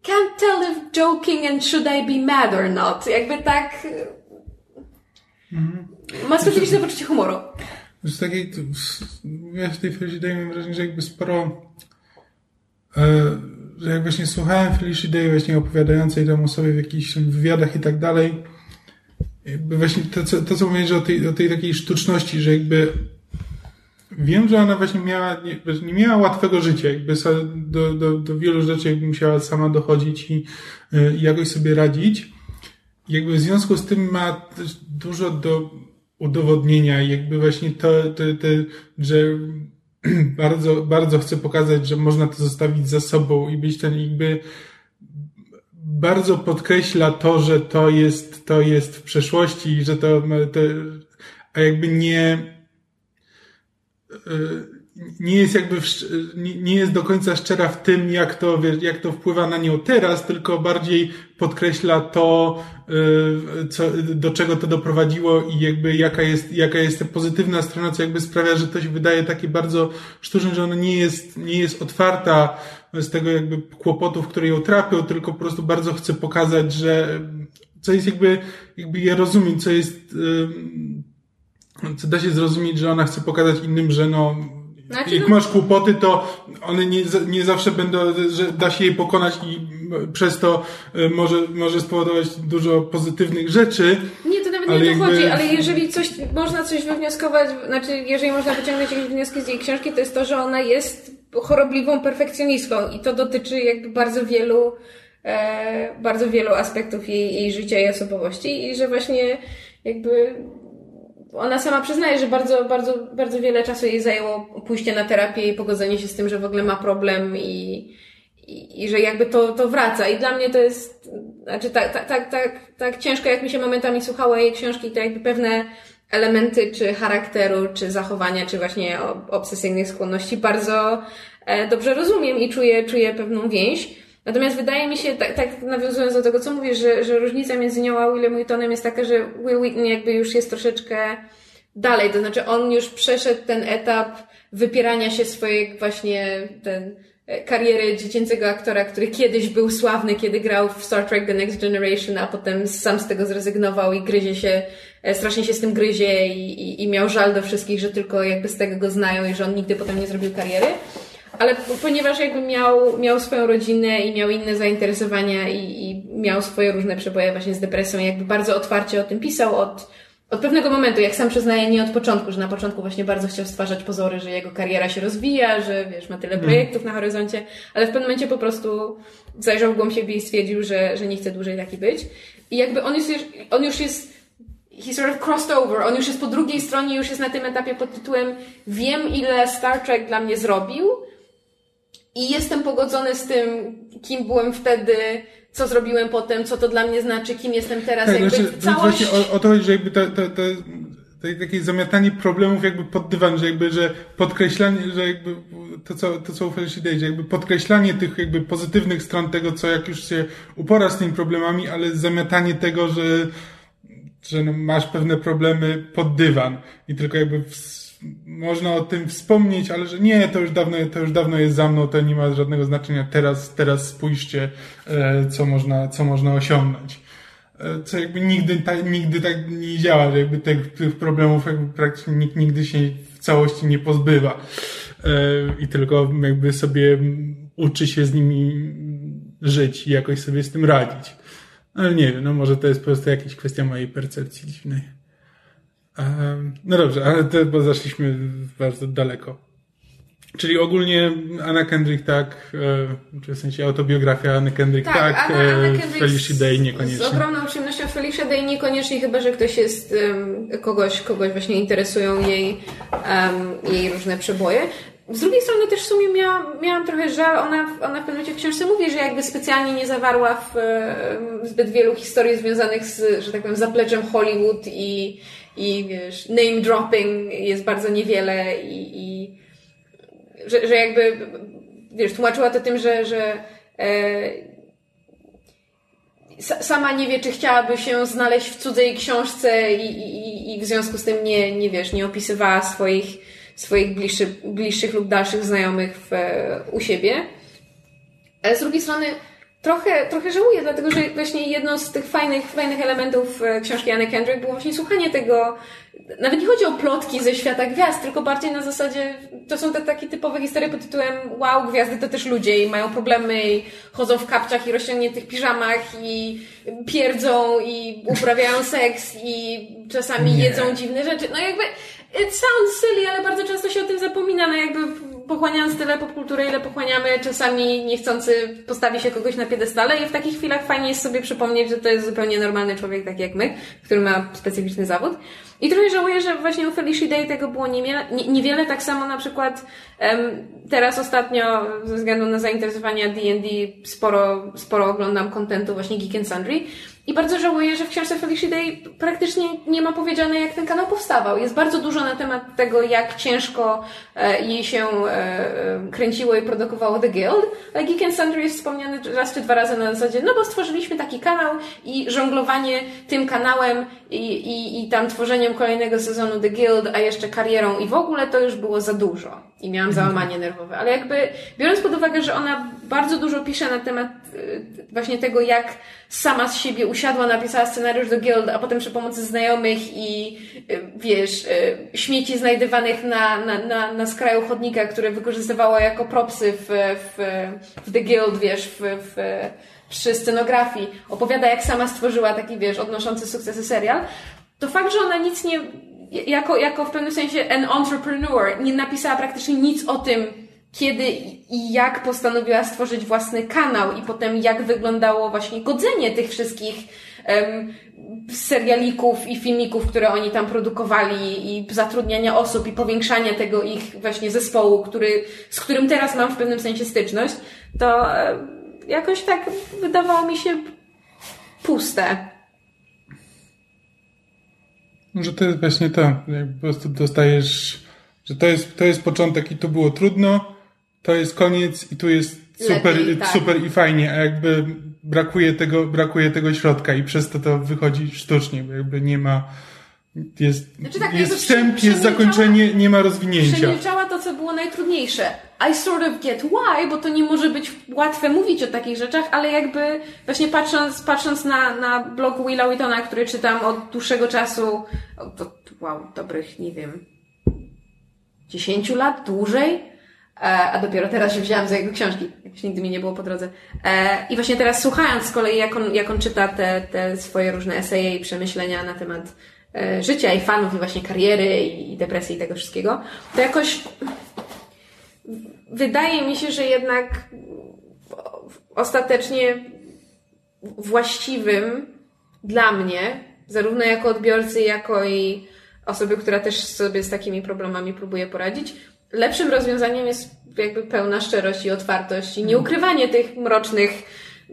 can't tell if joking and should I be mad or not. Jakby tak mhm. ma specyficzne poczucie humoru. Z takiej, ja w tej chwili daję mi wrażenie, że jakby sporo e, że jak właśnie słuchałem Felicia Day właśnie opowiadającej tam o sobie w jakichś wywiadach i tak dalej, jakby właśnie to, co, to, co o tej, o tej takiej sztuczności, że jakby wiem, że ona właśnie miała, nie, nie miała łatwego życia, jakby do, do, do wielu rzeczy jakby musiała sama dochodzić i, y, i jakoś sobie radzić. Jakby w związku z tym ma dużo do udowodnienia jakby właśnie to, to, to że [clears throat] bardzo, bardzo chcę pokazać, że można to zostawić za sobą i być ten jakby bardzo podkreśla to, że to jest, to jest w przeszłości, że to, to a jakby nie, e, nie jest jakby, nie jest do końca szczera w tym, jak to, jak to wpływa na nią teraz, tylko bardziej podkreśla to, e, co, do czego to doprowadziło i jakby jaka jest, jaka jest ta pozytywna strona, co jakby sprawia, że to się wydaje takie bardzo sztuczne, że ona nie jest, nie jest otwarta z tego jakby kłopotów, które ją trapią, tylko po prostu bardzo chcę pokazać, że co jest jakby, jakby je rozumiem, co jest, co da się zrozumieć, że ona chce pokazać innym, że no, znaczy, jak no... masz kłopoty, to one nie, nie zawsze będą, że da się je pokonać i przez to y, może, może spowodować dużo pozytywnych rzeczy. Nie, to nawet nie o to jakby... chodzi, ale jeżeli coś, można coś wywnioskować, znaczy jeżeli można wyciągnąć jakieś wnioski z jej książki, to jest to, że ona jest chorobliwą perfekcjonistką i to dotyczy jakby bardzo wielu, e, bardzo wielu aspektów jej, jej życia i osobowości i że właśnie jakby ona sama przyznaje, że bardzo, bardzo, bardzo wiele czasu jej zajęło pójście na terapię i pogodzenie się z tym, że w ogóle ma problem i, i, i że jakby to, to wraca. I dla mnie to jest, znaczy tak, tak, tak, tak, tak ciężko, jak mi się momentami słuchało jej książki, to jakby pewne elementy czy charakteru, czy zachowania, czy właśnie obsesyjnych skłonności bardzo e, dobrze rozumiem i czuję, czuję pewną więź. Natomiast wydaje mi się, tak, tak nawiązując do tego, co mówisz, że, że różnica między nią a Willem Wheatonem jest taka, że Will Wheaton jakby już jest troszeczkę dalej, to znaczy on już przeszedł ten etap wypierania się swojej właśnie ten e, kariery dziecięcego aktora, który kiedyś był sławny, kiedy grał w Star Trek The Next Generation, a potem sam z tego zrezygnował i gryzie się, e, strasznie się z tym gryzie i, i, i miał żal do wszystkich, że tylko jakby z tego go znają i że on nigdy potem nie zrobił kariery ale ponieważ jakby miał, miał swoją rodzinę i miał inne zainteresowania i, i miał swoje różne przeboje właśnie z depresją, jakby bardzo otwarcie o tym pisał od, od pewnego momentu, jak sam przyznaje, nie od początku, że na początku właśnie bardzo chciał stwarzać pozory, że jego kariera się rozwija, że wiesz, ma tyle mhm. projektów na horyzoncie, ale w pewnym momencie po prostu zajrzał w głąb siebie i stwierdził, że, że nie chce dłużej taki być. I jakby on już, on już jest he sort of crossed over. On już jest po drugiej stronie, już jest na tym etapie pod tytułem Wiem, ile Star Trek dla mnie zrobił, i jestem pogodzony z tym, kim byłem wtedy, co zrobiłem potem, co to dla mnie znaczy, kim jestem teraz. Tak, jakby znaczy, całość... właśnie o, o to chodzi, że jakby to, to, to, to takie zamiatanie problemów jakby pod dywan, że jakby, że podkreślanie, że jakby to co, to co u Felicity że jakby podkreślanie tych jakby pozytywnych stron tego, co jak już się upora z tymi problemami, ale zamiatanie tego, że, że no masz pewne problemy pod dywan i tylko jakby w, można o tym wspomnieć, ale że nie, to już dawno, to już dawno jest za mną, to nie ma żadnego znaczenia. Teraz, teraz spójrzcie, e, co można, co można osiągnąć. E, co jakby nigdy, tak, nigdy tak nie działa, że jakby tych, tych problemów jakby praktycznie nikt nigdy się w całości nie pozbywa. E, I tylko jakby sobie uczy się z nimi żyć i jakoś sobie z tym radzić. Ale nie wiem, no może to jest po prostu jakaś kwestia mojej percepcji dziwnej. No dobrze, ale to, bo zaszliśmy bardzo daleko. Czyli ogólnie Anna Kendrick tak, e, czy w sensie autobiografia Anny Kendrick tak, tak Anna, Anna e, Kendrick Felicia Day niekoniecznie. Z ogromną przyjemnością Felicia Day niekoniecznie, chyba że ktoś jest, kogoś, kogoś właśnie interesują jej, um, jej różne przeboje. Z drugiej strony też w sumie miałam, miałam trochę żal, ona, ona w pewnym momencie w książce mówi, że jakby specjalnie nie zawarła w, w zbyt wielu historii związanych z, że tak powiem, zapleczem Hollywood i, i wiesz, name dropping jest bardzo niewiele i, i że, że jakby, wiesz, tłumaczyła to tym, że, że e, sama nie wie, czy chciałaby się znaleźć w cudzej książce i, i, i w związku z tym nie, nie wiesz, nie opisywała swoich, swoich bliższych, bliższych lub dalszych znajomych w, u siebie. Ale z drugiej strony trochę, trochę żałuję, dlatego że właśnie jedno z tych fajnych, fajnych elementów e, książki Anny Kendrick było właśnie słuchanie tego, nawet nie chodzi o plotki ze świata gwiazd, tylko bardziej na zasadzie, to są te takie typowe historie pod tytułem wow, gwiazdy to też ludzie i mają problemy i chodzą w kapciach i rozciągniętych piżamach i pierdzą i uprawiają [laughs] seks i czasami nie. jedzą dziwne rzeczy. No jakby it sounds silly, ale bardzo często się o tym zapomina, no jakby pochłaniając tyle popkultury, ile pochłaniamy, czasami niechcący postawi się kogoś na piedestale i w takich chwilach fajnie jest sobie przypomnieć, że to jest zupełnie normalny człowiek, tak jak my, który ma specyficzny zawód. I trochę żałuję, że właśnie u Felicia Day tego było niewiele, niewiele tak samo na przykład um, teraz ostatnio ze względu na zainteresowania D&D sporo, sporo oglądam kontentu właśnie Geek and Sundry i bardzo żałuję, że w książce Felicia Day praktycznie nie ma powiedziane, jak ten kanał powstawał. Jest bardzo dużo na temat tego, jak ciężko e, jej się e, e, kręciło i produkowało The Guild, ale Geek and Sundry jest wspomniany raz czy dwa razy na zasadzie, no bo stworzyliśmy taki kanał i żonglowanie tym kanałem i, i, i tam tworzeniem kolejnego sezonu The Guild, a jeszcze karierą i w ogóle to już było za dużo. I miałam załamanie nerwowe. Ale jakby biorąc pod uwagę, że ona bardzo dużo pisze na temat właśnie tego, jak sama z siebie usiadła, napisała scenariusz do Guild, a potem przy pomocy znajomych i wiesz, śmieci znajdywanych na, na, na, na skraju chodnika, które wykorzystywała jako propsy w, w, w The Guild, wiesz, w, w, przy scenografii, opowiada jak sama stworzyła taki, wiesz, odnoszący sukcesy serial, to fakt, że ona nic nie, jako, jako w pewnym sensie an entrepreneur, nie napisała praktycznie nic o tym, kiedy i jak postanowiła stworzyć własny kanał i potem jak wyglądało właśnie godzenie tych wszystkich um, serialików i filmików, które oni tam produkowali i zatrudniania osób i powiększania tego ich właśnie zespołu, który, z którym teraz mam w pewnym sensie styczność, to jakoś tak wydawało mi się puste. Że to jest właśnie to, jak po prostu dostajesz, że to jest, to jest początek i tu było trudno, to jest koniec i tu jest super, Lepiej, tak. super i fajnie, a jakby brakuje tego, brakuje tego środka i przez to to wychodzi sztucznie, bo jakby nie ma, jest, znaczy tak, jest wstęp, jest zakończenie, nie ma rozwinięcia. Przemilczała to, co było najtrudniejsze. I sort of get why, bo to nie może być łatwe mówić o takich rzeczach, ale jakby właśnie patrząc, patrząc na, na blog Willa Whitona, który czytam od dłuższego czasu, to, wow, dobrych, nie wiem, 10 lat, dłużej, a dopiero teraz się wzięłam za jego książki, jakoś nigdy mi nie było po drodze. E, I właśnie teraz słuchając z kolei, jak on, jak on czyta te, te swoje różne eseje i przemyślenia na temat E, życia i fanów i właśnie kariery i depresji i tego wszystkiego, to jakoś wydaje mi się, że jednak ostatecznie właściwym dla mnie, zarówno jako odbiorcy, jako i osoby, która też sobie z takimi problemami próbuje poradzić, lepszym rozwiązaniem jest jakby pełna szczerość i otwartość i nieukrywanie tych mrocznych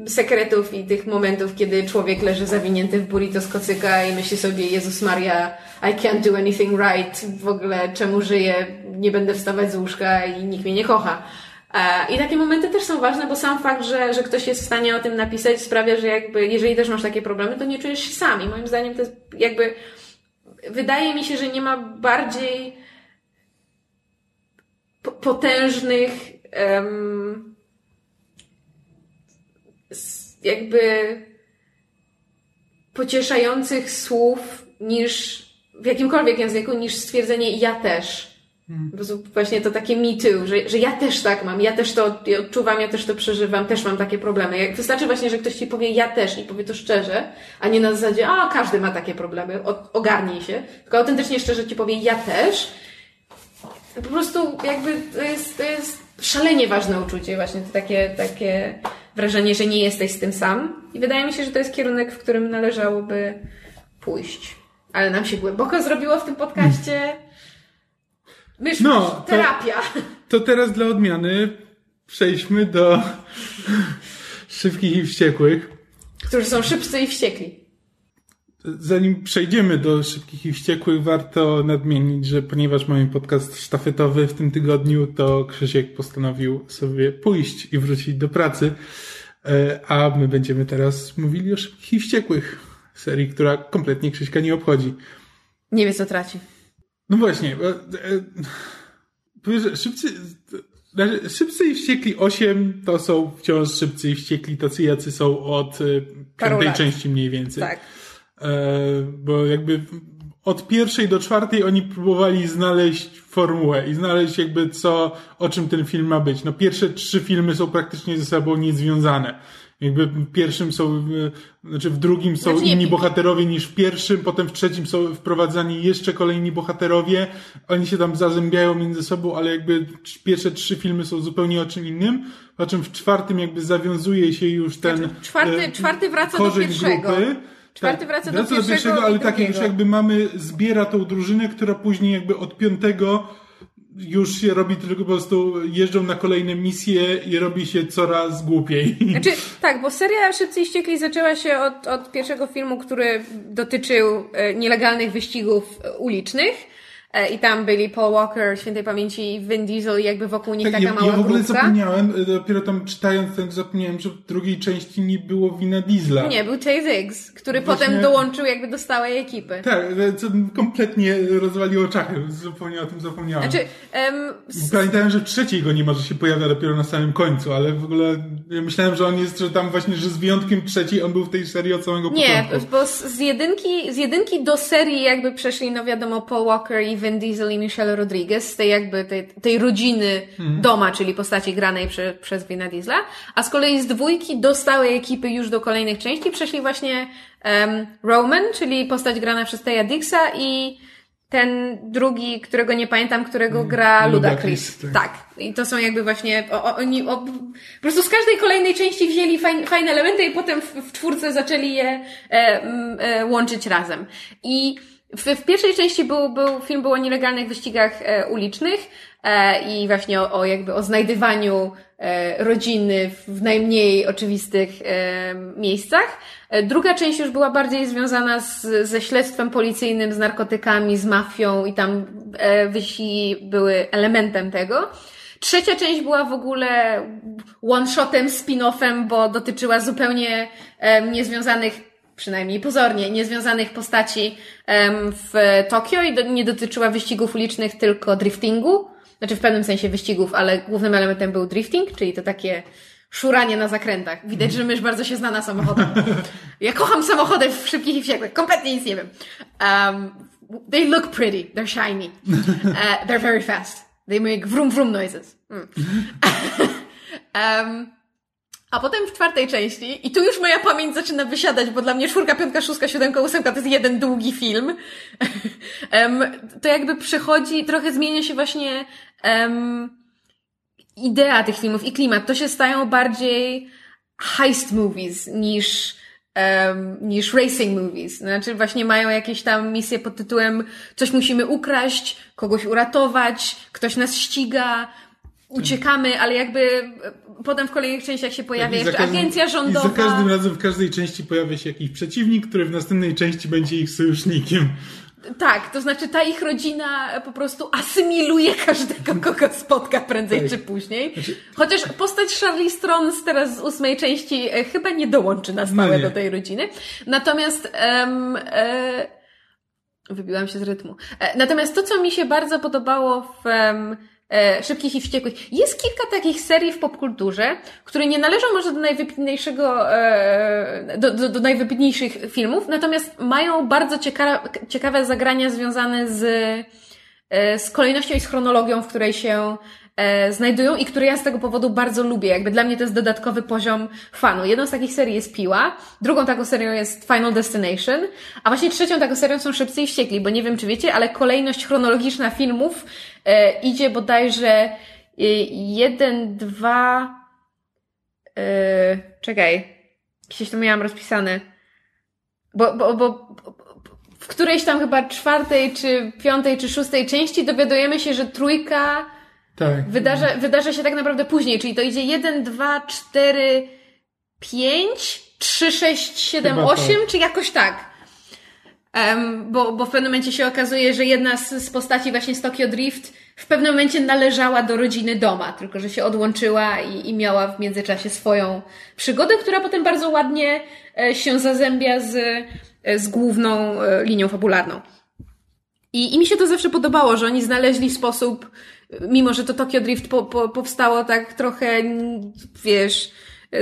sekretów i tych momentów, kiedy człowiek leży zawinięty w burrito z kocyka i myśli sobie, Jezus Maria, I can't do anything right, w ogóle czemu żyję, nie będę wstawać z łóżka i nikt mnie nie kocha. E, I takie momenty też są ważne, bo sam fakt, że, że ktoś jest w stanie o tym napisać sprawia, że jakby, jeżeli też masz takie problemy, to nie czujesz się sam. I moim zdaniem to jest jakby, wydaje mi się, że nie ma bardziej potężnych um, jakby pocieszających słów niż w jakimkolwiek języku, niż stwierdzenie ja też. Hmm. Właśnie to takie me too, że, że ja też tak mam, ja też to odczuwam, ja też to przeżywam, też mam takie problemy. Jak wystarczy właśnie, że ktoś ci powie ja też i powie to szczerze, a nie na zasadzie, a każdy ma takie problemy, ogarnij się, tylko autentycznie szczerze ci powie ja też. Po prostu jakby to jest, to jest szalenie ważne uczucie właśnie, to takie, takie wrażenie, że nie jesteś z tym sam. I wydaje mi się, że to jest kierunek, w którym należałoby pójść. Ale nam się głęboko zrobiło w tym podcaście. Mysz, no, terapia. To, to teraz dla odmiany przejdźmy do [laughs] szybkich i wściekłych. Którzy są szybcy i wściekli. Zanim przejdziemy do szybkich i wściekłych, warto nadmienić, że ponieważ mamy podcast sztafetowy w tym tygodniu, to Krzysiek postanowił sobie pójść i wrócić do pracy. E, a my będziemy teraz mówili o szybkich i wściekłych serii, która kompletnie Krzyśka nie obchodzi. Nie wie, co traci. No właśnie. Bo, e, szybcy, znaczy, szybcy i wściekli 8 to są wciąż szybcy i wściekli tacy, jacy są od e, piątej części mniej więcej. Tak. E, bo jakby od pierwszej do czwartej oni próbowali znaleźć formułę i znaleźć jakby co, o czym ten film ma być. No pierwsze trzy filmy są praktycznie ze sobą niezwiązane. Jakby w pierwszym są, znaczy w drugim są znaczy inni bohaterowie niż w pierwszym, potem w trzecim są wprowadzani jeszcze kolejni bohaterowie. Oni się tam zazębiają między sobą, ale jakby pierwsze trzy filmy są zupełnie o czym innym. Po czym w czwartym jakby zawiązuje się już ten znaczy, czwarty, e, czwarty wraca do pierwszego. grupy. Czwarty tak, wraca, do, wraca pierwszego, do pierwszego, ale tak już jakby mamy, zbiera tą drużynę, która później jakby od piątego już się robi tylko po prostu jeżdżą na kolejne misje i robi się coraz głupiej. Znaczy, tak, bo seria Szybcy i Ściekli zaczęła się od, od pierwszego filmu, który dotyczył e, nielegalnych wyścigów ulicznych. E, i tam byli Paul Walker, świętej pamięci, Vin Diesel i jakby wokół nich tak, taka ja, mała Ja w ogóle grupka. zapomniałem, e, dopiero tam czytając ten zapomniałem, że w drugiej części nie było Vina Diesla. Nie, był Chase Higgs, który Właśnie... potem dołączył jakby do stałej ekipy. Tak, e, co kompletnie rozwaliło czachy, zupełnie o tym zapomniałem. Znaczy, um, Pamiętałem, że trzeciej go nie ma, że się pojawia dopiero na samym końcu, ale w ogóle ja myślałem, że on jest, że tam właśnie, że z wyjątkiem trzeciej on był w tej serii od samego nie, początku. Nie, bo z jedynki, z jedynki do serii jakby przeszli, no wiadomo, Paul Walker i Vin Diesel i Michelle Rodriguez z tej jakby tej, tej rodziny hmm. Doma, czyli postaci granej prze, przez Vina Diesla, a z kolei z dwójki do stałej ekipy już do kolejnych części przeszli właśnie um, Roman, czyli postać grana przez Teja Dixa i ten drugi, którego nie pamiętam, którego gra Ludacris. Ludacris, Tak. I to są jakby właśnie, o, oni o, po prostu z każdej kolejnej części wzięli fajne, fajne elementy i potem w, w czwórce zaczęli je e, e, łączyć razem. I w, w pierwszej części był, był, film był o nielegalnych wyścigach e, ulicznych e, i właśnie o, o jakby o znajdywaniu e, rodziny w najmniej oczywistych e, miejscach. E, Druga część już była bardziej związana z, ze śledztwem policyjnym, z narkotykami, z mafią i tam e, wyścigi były elementem tego. Trzecia część była w ogóle one-shotem, spin-offem, bo dotyczyła zupełnie em, niezwiązanych, przynajmniej pozornie, niezwiązanych postaci w Tokio i nie dotyczyła wyścigów ulicznych, tylko driftingu. Znaczy w pewnym sensie wyścigów, ale głównym elementem był drifting, czyli to takie szuranie na zakrętach. Widać, że mysz bardzo się zna na samochodach. Ja kocham samochody w szybkich i wściekłych. Kompletnie nic nie wiem. Um, they look pretty. They're shiny. Uh, they're very fast. They make vroom vroom noises. Mm. [laughs] um, a potem w czwartej części, i tu już moja pamięć zaczyna wysiadać, bo dla mnie czwórka, piątka, szóstka, siódemka, ósemka to jest jeden długi film. [laughs] to jakby przechodzi, trochę zmienia się właśnie um, idea tych filmów i klimat. To się stają bardziej heist movies niż um, niż racing movies. Znaczy właśnie mają jakieś tam misje pod tytułem coś musimy ukraść, kogoś uratować, ktoś nas ściga, uciekamy, ale jakby e, potem w kolejnych częściach się pojawia Tak, jeszcze każdym- agencja rządowa. I za każdym razem w każdej części pojawia się jakiś przeciwnik, który w następnej części będzie ich sojusznikiem. Tak, to znaczy ta ich rodzina po prostu asymiluje każdego, kogo spotka prędzej Tak. czy później. Chociaż postać Charlize Strons teraz z ósmej części e, chyba nie dołączy na stałe No do tej rodziny. Natomiast em, e, wybiłam się z rytmu. E, natomiast to, co mi się bardzo podobało w em, e, Szybkich i Wściekłych, jest kilka takich serii w popkulturze, które nie należą może do najwybitniejszego, e, do, do, do najwybitniejszych filmów, natomiast mają bardzo ciekawe, ciekawe zagrania związane z, z kolejnością i z chronologią, w której się e, znajdują i które ja z tego powodu bardzo lubię. Jakby dla mnie to jest dodatkowy poziom fanu. Jedną z takich serii jest Piła, drugą taką serią jest Final Destination, a właśnie trzecią taką serią są Szybcy i Wściekli, bo nie wiem czy wiecie, ale kolejność chronologiczna filmów e, idzie bodajże e, jeden, dwa... E, czekaj, gdzieś to miałam rozpisane. Bo, bo, bo w którejś tam chyba czwartej, czy piątej, czy szóstej części dowiadujemy się, że trójka Tak. wydarza, wydarza się tak naprawdę później, czyli to idzie 1, 2, 4, 5, 3, 6, 7, Chyba 8, tak. czy jakoś tak. Em, bo, bo w pewnym momencie się okazuje, że jedna z, z postaci właśnie z Tokyo Drift w pewnym momencie należała do rodziny Doma, tylko że się odłączyła i, i miała w międzyczasie swoją przygodę, która potem bardzo ładnie e, się zazębia z, z główną e, linią fabularną. I, I mi się to zawsze podobało, że oni znaleźli sposób, mimo że to Tokyo Drift po, po, powstało tak trochę, wiesz,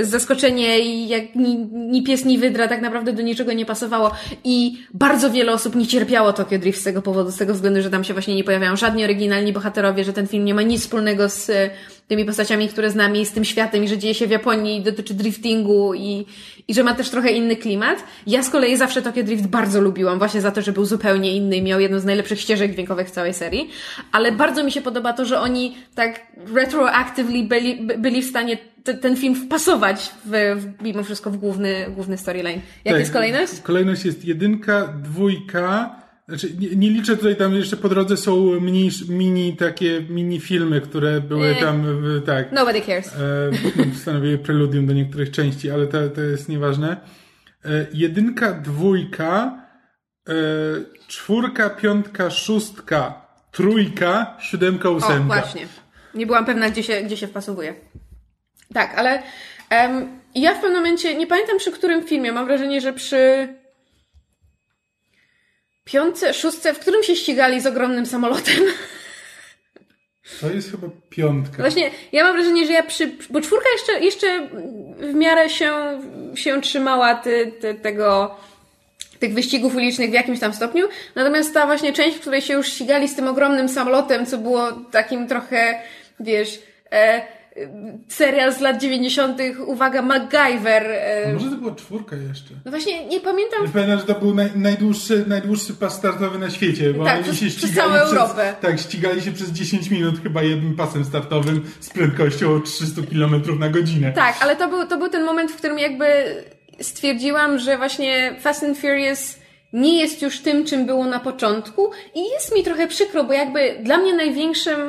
zaskoczenie i jak ni, ni pies, ni wydra tak naprawdę do niczego nie pasowało. I bardzo wiele osób nie cierpiało Tokyo Drift z tego powodu, z tego względu, że tam się właśnie nie pojawiają żadni oryginalni bohaterowie, że ten film nie ma nic wspólnego z e, tymi postaciami, które znamy i z tym światem i że dzieje się w Japonii i dotyczy driftingu i, i że ma też trochę inny klimat. Ja z kolei zawsze Tokyo Drift bardzo lubiłam, właśnie za to, że był zupełnie inny i miał jedną z najlepszych ścieżek dźwiękowych w całej serii. Ale bardzo mi się podoba to, że oni tak retroactively byli, by- byli w stanie te, ten film wpasować w, w, mimo wszystko w główny, główny storyline. Jak Tak. jest kolejność? Kolejność jest jedynka, dwójka. Znaczy, nie, nie liczę tutaj, tam jeszcze po drodze są mini, mini takie mini filmy, które były Nie. tam, tak. Nobody cares. E, stanowiły preludium do niektórych części, ale to, to jest nieważne. E, jedynka, dwójka, e, czwórka, piątka, szóstka, trójka, siódemka, O, ósemka. właśnie. Nie byłam pewna, gdzie się, gdzie się wpasowuje. Tak, ale em, ja w pewnym momencie, nie pamiętam przy którym filmie, mam wrażenie, że przy piątce, szóstce, w którym się ścigali z ogromnym samolotem. To jest chyba piątka. Właśnie, ja mam wrażenie, że ja przy, bo czwórka jeszcze, jeszcze w miarę się, się trzymała ty, ty, tego, tych wyścigów ulicznych w jakimś tam stopniu. Natomiast ta właśnie część, w której się już ścigali z tym ogromnym samolotem, co było takim trochę, wiesz, e, serial z lat 90., uwaga, MacGyver. A może to była czwórka jeszcze? No właśnie, nie pamiętam. Ja pamiętam, że to był naj, najdłuższy, najdłuższy pas startowy na świecie. Bo Tak, oni przez- się przez ścigali całą Europę. Tak, ścigali się przez 10 minut chyba jednym pasem startowym z prędkością 300 km na godzinę. Tak, ale to był, to był ten moment, w którym jakby stwierdziłam, że właśnie Fast and Furious nie jest już tym, czym było na początku i jest mi trochę przykro, bo jakby dla mnie największym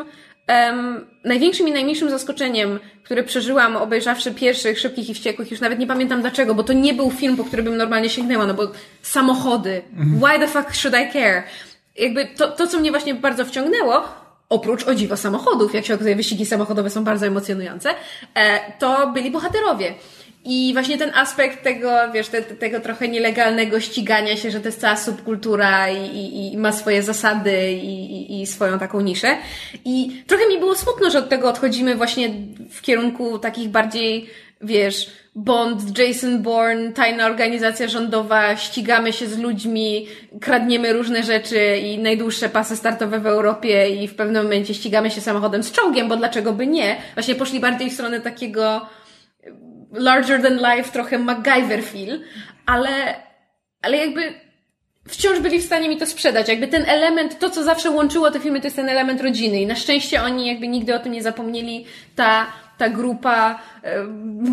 em, największym i najmniejszym zaskoczeniem, które przeżyłam obejrzawszy pierwszych Szybkich i Wściekłych, już nawet nie pamiętam dlaczego, bo to nie był film, po który bym normalnie sięgnęła, no bo samochody, why the fuck should I care? Jakby to, to, co mnie właśnie bardzo wciągnęło, oprócz o dziwo samochodów, jak się okazuje, wyścigi samochodowe są bardzo emocjonujące, e, to byli bohaterowie. I właśnie ten aspekt tego, wiesz, te, te- tego trochę nielegalnego ścigania się, że to jest cała subkultura i, i, i ma swoje zasady i, i swoją taką niszę. I trochę mi było smutno, że od tego odchodzimy właśnie w kierunku takich bardziej, wiesz, Bond, Jason Bourne, tajna organizacja rządowa, ścigamy się z ludźmi, kradniemy różne rzeczy i najdłuższe pasy startowe w Europie i w pewnym momencie ścigamy się samochodem z czołgiem, bo dlaczego by nie? Właśnie poszli bardziej w stronę takiego larger than life, trochę MacGyver feel, ale, ale jakby wciąż byli w stanie mi to sprzedać. Jakby ten element, to co zawsze łączyło te filmy, to jest ten element rodziny i na szczęście oni jakby nigdy o tym nie zapomnieli. Ta, ta grupa e,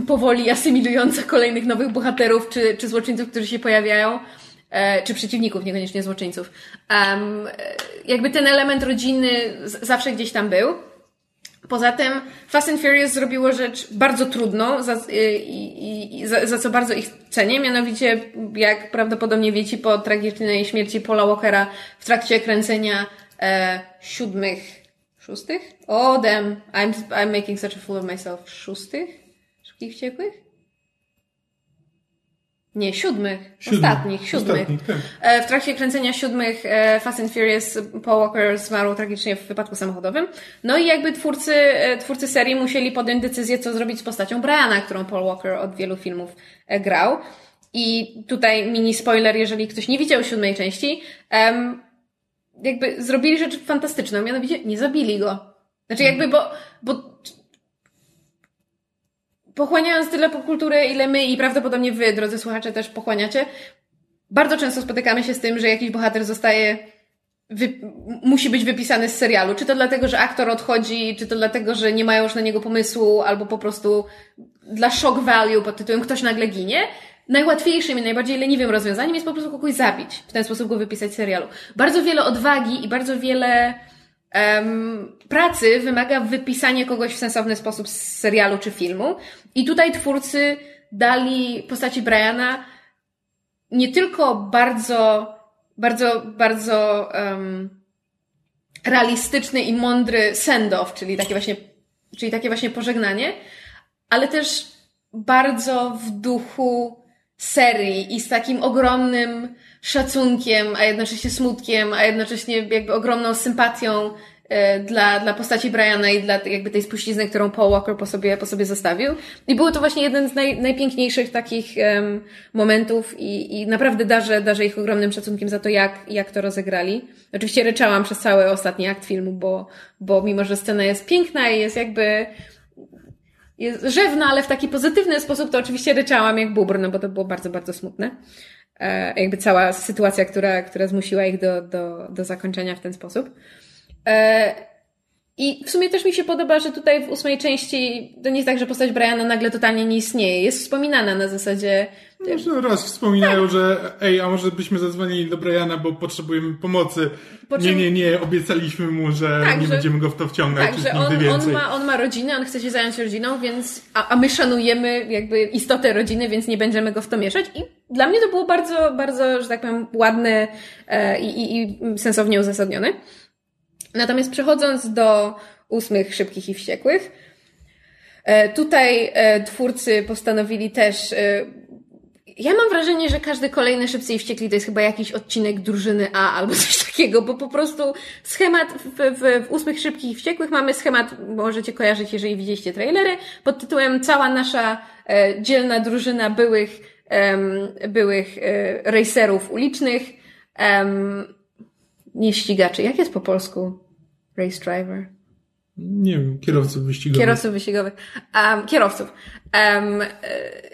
powoli asymilująca kolejnych nowych bohaterów czy, czy złoczyńców, którzy się pojawiają, e, czy przeciwników, niekoniecznie złoczyńców. E, jakby ten element rodziny zawsze gdzieś tam był. Poza tym Fast and Furious zrobiło rzecz bardzo trudną, za, i, i, i za, za co bardzo ich cenię, mianowicie, jak prawdopodobnie wiecie, po tragicznej śmierci Paula Walkera w trakcie kręcenia e, siódmych, szóstych? Oh, damn, I'm, I'm making such a fool of myself. Szóstych? Szybkich Wściekłych? Nie, siódmych. Siódmych. Ostatnich, siódmych. Ostatnich, tak. E, W trakcie kręcenia siódmych e, Fast and Furious Paul Walker zmarł tragicznie w wypadku samochodowym. No i jakby twórcy, e, twórcy serii musieli podjąć decyzję, co zrobić z postacią Briana, którą Paul Walker od wielu filmów grał. I tutaj mini spoiler, jeżeli ktoś nie widział siódmej części, jakby zrobili rzecz fantastyczną, mianowicie nie zabili go. Znaczy jakby, bo, bo pochłaniając tyle popkultury, ile my i prawdopodobnie wy, drodzy słuchacze, też pochłaniacie, bardzo często spotykamy się z tym, że jakiś bohater zostaje, wy, musi być wypisany z serialu. Czy to dlatego, że aktor odchodzi, czy to dlatego, że nie mają już na niego pomysłu, albo po prostu dla shock value pod tytułem ktoś nagle ginie. Najłatwiejszym i najbardziej leniwym rozwiązaniem jest po prostu kogoś zabić. W ten sposób go wypisać z serialu. Bardzo wiele odwagi i bardzo wiele em, pracy wymaga wypisanie kogoś w sensowny sposób z serialu czy filmu. I tutaj twórcy dali postaci Briana nie tylko bardzo, bardzo, bardzo um, realistyczny i mądry send-off, czyli takie właśnie, czyli takie właśnie pożegnanie, ale też bardzo w duchu serii i z takim ogromnym szacunkiem, a jednocześnie smutkiem, a jednocześnie jakby ogromną sympatią e, dla, dla postaci Briana i dla jakby tej spuścizny, którą Paul Walker po sobie, po sobie zostawił. I było to właśnie jeden z naj, najpiękniejszych takich em, momentów i, i naprawdę darzę, darzę ich ogromnym szacunkiem za to, jak, jak to rozegrali. Oczywiście ryczałam przez cały ostatni akt filmu, bo, bo mimo, że scena jest piękna i jest jakby jest rzewna, ale w taki pozytywny sposób, to oczywiście ryczałam jak bubr, no bo to było bardzo, bardzo smutne. E, jakby cała sytuacja, która, która zmusiła ich do, do, do zakończenia w ten sposób. E, I w sumie też mi się podoba, że tutaj w ósmej części to nie jest tak, że postać Briana nagle totalnie nie istnieje. Jest wspominana na zasadzie Może raz wspominają, Tak. że ej, a może byśmy zadzwonili do Briana, bo potrzebujemy pomocy. Po czym- Nie, nie, nie, obiecaliśmy mu, że Tak, nie że- będziemy go w to wciągać Tak, że on, więcej. on, ma, on ma rodzinę, on chce się zająć rodziną, więc, a, a my szanujemy jakby istotę rodziny, więc nie będziemy go w to mieszać. I dla mnie to było bardzo, bardzo, że tak powiem, ładne e, i, i, sensownie uzasadnione. Natomiast przechodząc do ósmych szybkich i wściekłych, e, tutaj e, twórcy postanowili też. Ja mam wrażenie, że każdy kolejny Szybcy i Wściekli to jest chyba jakiś odcinek drużyny A albo [laughs] coś takiego, bo po prostu schemat w, w, w ósmych Szybkich i Wściekłych mamy schemat, możecie kojarzyć, jeżeli widzieliście trailery, pod tytułem Cała nasza e, dzielna drużyna byłych, em, byłych e, racerów ulicznych, em, nie ścigaczy. Jak jest po polsku race driver? Nie wiem, kierowców wyścigowych. Kierowców wyścigowych. Um, kierowców. Um, e,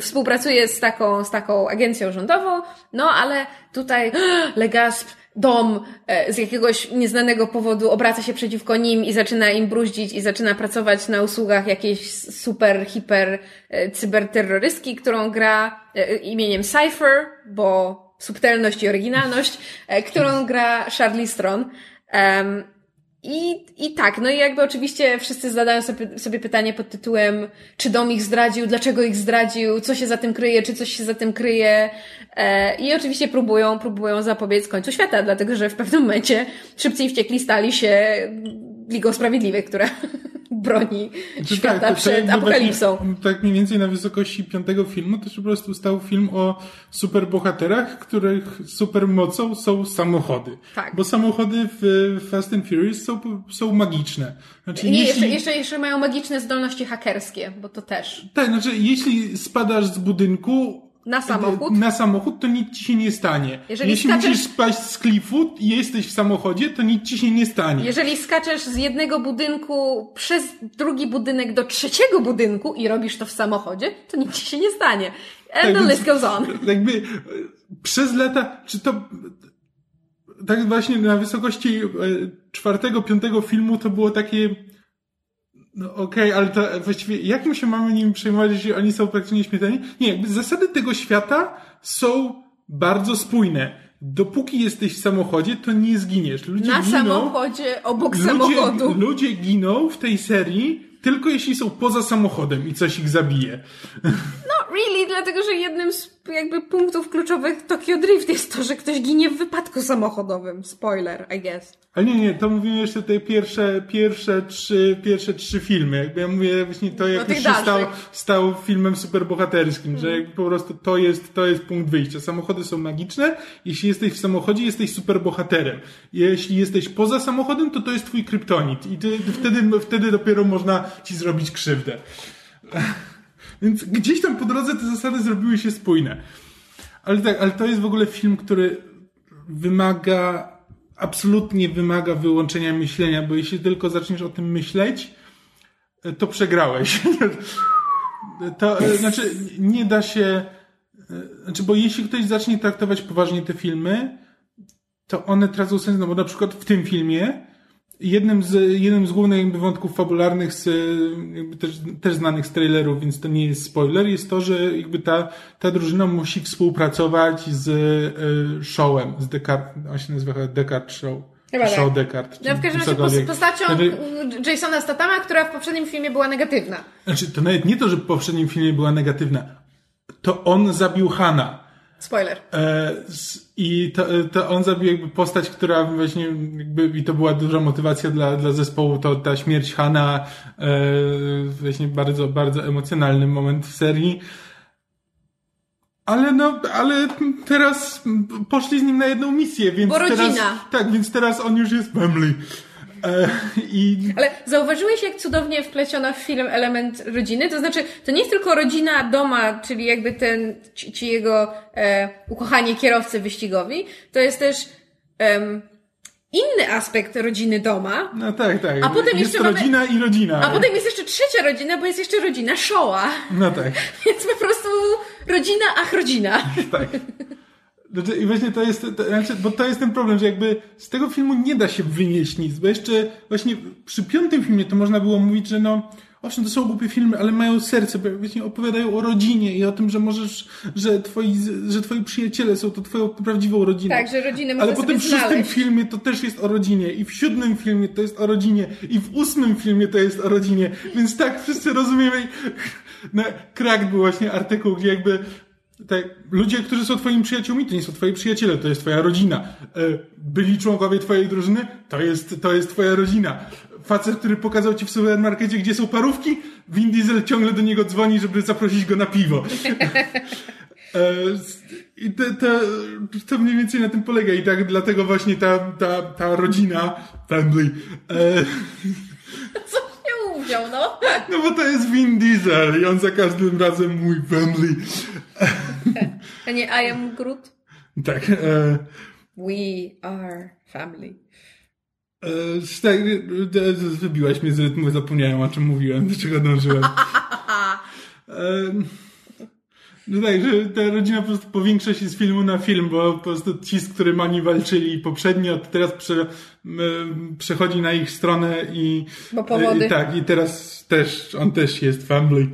współpracuje z taką, z taką agencją rządową, no ale tutaj [gasps] Legasp, dom e, z jakiegoś nieznanego powodu obraca się przeciwko nim i zaczyna im bruździć i zaczyna pracować na usługach jakiejś super, hiper e, cyberterrorystki, którą gra e, imieniem Cypher, bo subtelność i oryginalność, którą gra Charlize Theron. Um, i, I tak, no i jakby oczywiście wszyscy zadają sobie, sobie pytanie pod tytułem, czy dom ich zdradził, dlaczego ich zdradził, co się za tym kryje, czy coś się za tym kryje. E, I oczywiście próbują, próbują zapobiec końcu świata, dlatego że w pewnym momencie szybcy i wściekli stali się Ligą Sprawiedliwych, która [laughs] broni Znaczy świata to- to przed apokalipsą. Właśnie, tak mniej więcej na wysokości piątego filmu to się po prostu stał film o superbohaterach, których supermocą są samochody. Tak. Bo samochody w Fast and Furious są, są magiczne. Znaczy, Nie, jeśli, jeszcze, jeszcze, jeszcze mają magiczne zdolności hakerskie, bo to też. Tak, znaczy jeśli spadasz z budynku Na samochód? na samochód, to nic ci się nie stanie. Jeżeli Jeśli skaczesz- musisz spaść z klifu i jesteś w samochodzie, to nic ci się nie stanie. Jeżeli skaczesz z jednego budynku przez drugi budynek do trzeciego budynku i robisz to w samochodzie, to nic ci się nie stanie. And the Tak, więc list goes on. [laughs] Jakby e, przez lata, czy to tak właśnie na wysokości e, czwartego, piątego filmu to było takie no okej, ale to właściwie jakim się mamy nimi przejmować, jeśli oni są praktycznie śmiertelni? Nie, jakby zasady tego świata są bardzo spójne. Dopóki jesteś w samochodzie, to nie zginiesz. Ludzie Na giną, samochodzie, obok ludzie, samochodu. ludzie giną w tej serii tylko jeśli są poza samochodem i coś ich zabije. Really, dlatego że jednym z jakby punktów kluczowych Tokyo Drift jest to, że ktoś ginie w wypadku samochodowym. Spoiler, I guess. Ale nie, nie, to mówimy jeszcze te pierwsze, pierwsze trzy, pierwsze trzy filmy. Jakby ja mówię właśnie to, jak już się stał, dalszych. stał filmem superbohaterskim, że jakby po prostu to jest, to jest punkt wyjścia. Samochody są magiczne. Jeśli jesteś w samochodzie, jesteś superbohaterem. Jeśli jesteś poza samochodem, to to jest twój kryptonit. I ty wtedy, wtedy dopiero można ci zrobić krzywdę. Więc gdzieś tam po drodze te zasady zrobiły się spójne. Ale tak, ale to jest w ogóle film, który wymaga, absolutnie wymaga wyłączenia myślenia, bo jeśli tylko zaczniesz o tym myśleć, to przegrałeś. [laughs] To e, znaczy, nie da się, e, znaczy, bo jeśli ktoś zacznie traktować poważnie te filmy, to one tracą sens, no bo na przykład w tym filmie jednym z, jednym z głównych wątków fabularnych z, też, też znanych z trailerów, więc to nie jest spoiler, jest to, że jakby ta, ta drużyna musi współpracować z y, showem, z Descartes, on się nazywa Descartes Show. Chyba Show tak. Descartes. No w każdym razie postacią Znaczy, Jasona Statama, która w poprzednim filmie była negatywna. znaczy, to nawet nie to, że w poprzednim filmie była negatywna. To on zabił Hana. Spoiler. E, I to, to on zabił jakby postać, która właśnie jakby, i to była duża motywacja dla, dla zespołu, to ta śmierć Hana, e, właśnie bardzo, bardzo emocjonalny moment w serii. Ale no, ale teraz poszli z nim na jedną misję, więc Bo teraz, rodzina. tak, więc teraz on już jest family. E, I Ale zauważyłeś, jak cudownie wpleciono w film element rodziny? To znaczy, to nie jest tylko rodzina doma, czyli jakby ten, ci, ci jego e, ukochani kierowcy wyścigowi, to jest też em, inny aspekt rodziny doma, no tak, tak. A potem jest jeszcze mamy- rodzina i rodzina. a potem jest jeszcze trzecia rodzina, bo jest jeszcze rodzina Shoa. No tak. [laughs] Więc po prostu rodzina, ach rodzina. [laughs] Tak. Znaczy, I właśnie to jest, to, znaczy, bo to jest ten problem, że jakby z tego filmu nie da się wynieść nic, bo jeszcze właśnie przy piątym filmie to można było mówić, że no, owszem, to są głupie filmy, ale mają serce, bo właśnie opowiadają o rodzinie i o tym, że możesz, że twoi, że twoi przyjaciele są to twoją prawdziwą rodziną. Tak, że rodziny Ale potem w szóstym filmie to też jest o rodzinie, i w siódmym filmie to jest o rodzinie, i w ósmym filmie to jest o rodzinie. Więc tak, wszyscy rozumiemy. [laughs] Na krak był właśnie artykuł, gdzie jakby tak, ludzie, którzy są twoimi przyjaciółmi, to nie są twoi przyjaciele, to jest twoja rodzina. E, Byli członkowie twojej drużyny, to jest, to jest twoja rodzina. Facet, który pokazał ci w supermarkecie, gdzie są parówki, Vin Diesel ciągle do niego dzwoni, żeby zaprosić go na piwo. [laughs] E, I to, to, to mniej więcej na tym polega i tak dlatego właśnie ta, ta, ta rodzina, family, no. no bo to jest Vin Diesel i on za każdym razem mój family. A nie I am Groot. Tak, e, We are family. E, tak, e, e, wybiłaś mnie z rytmu, zapomniałem o czym mówiłem, do czego dążyłem. [laughs] E, no tak, że ta rodzina po prostu powiększa się z filmu na film, bo po prostu ci, z którymi oni walczyli poprzednio, to teraz prze, przechodzi na ich stronę i... Bo powody. I, tak, i teraz też, on też jest family.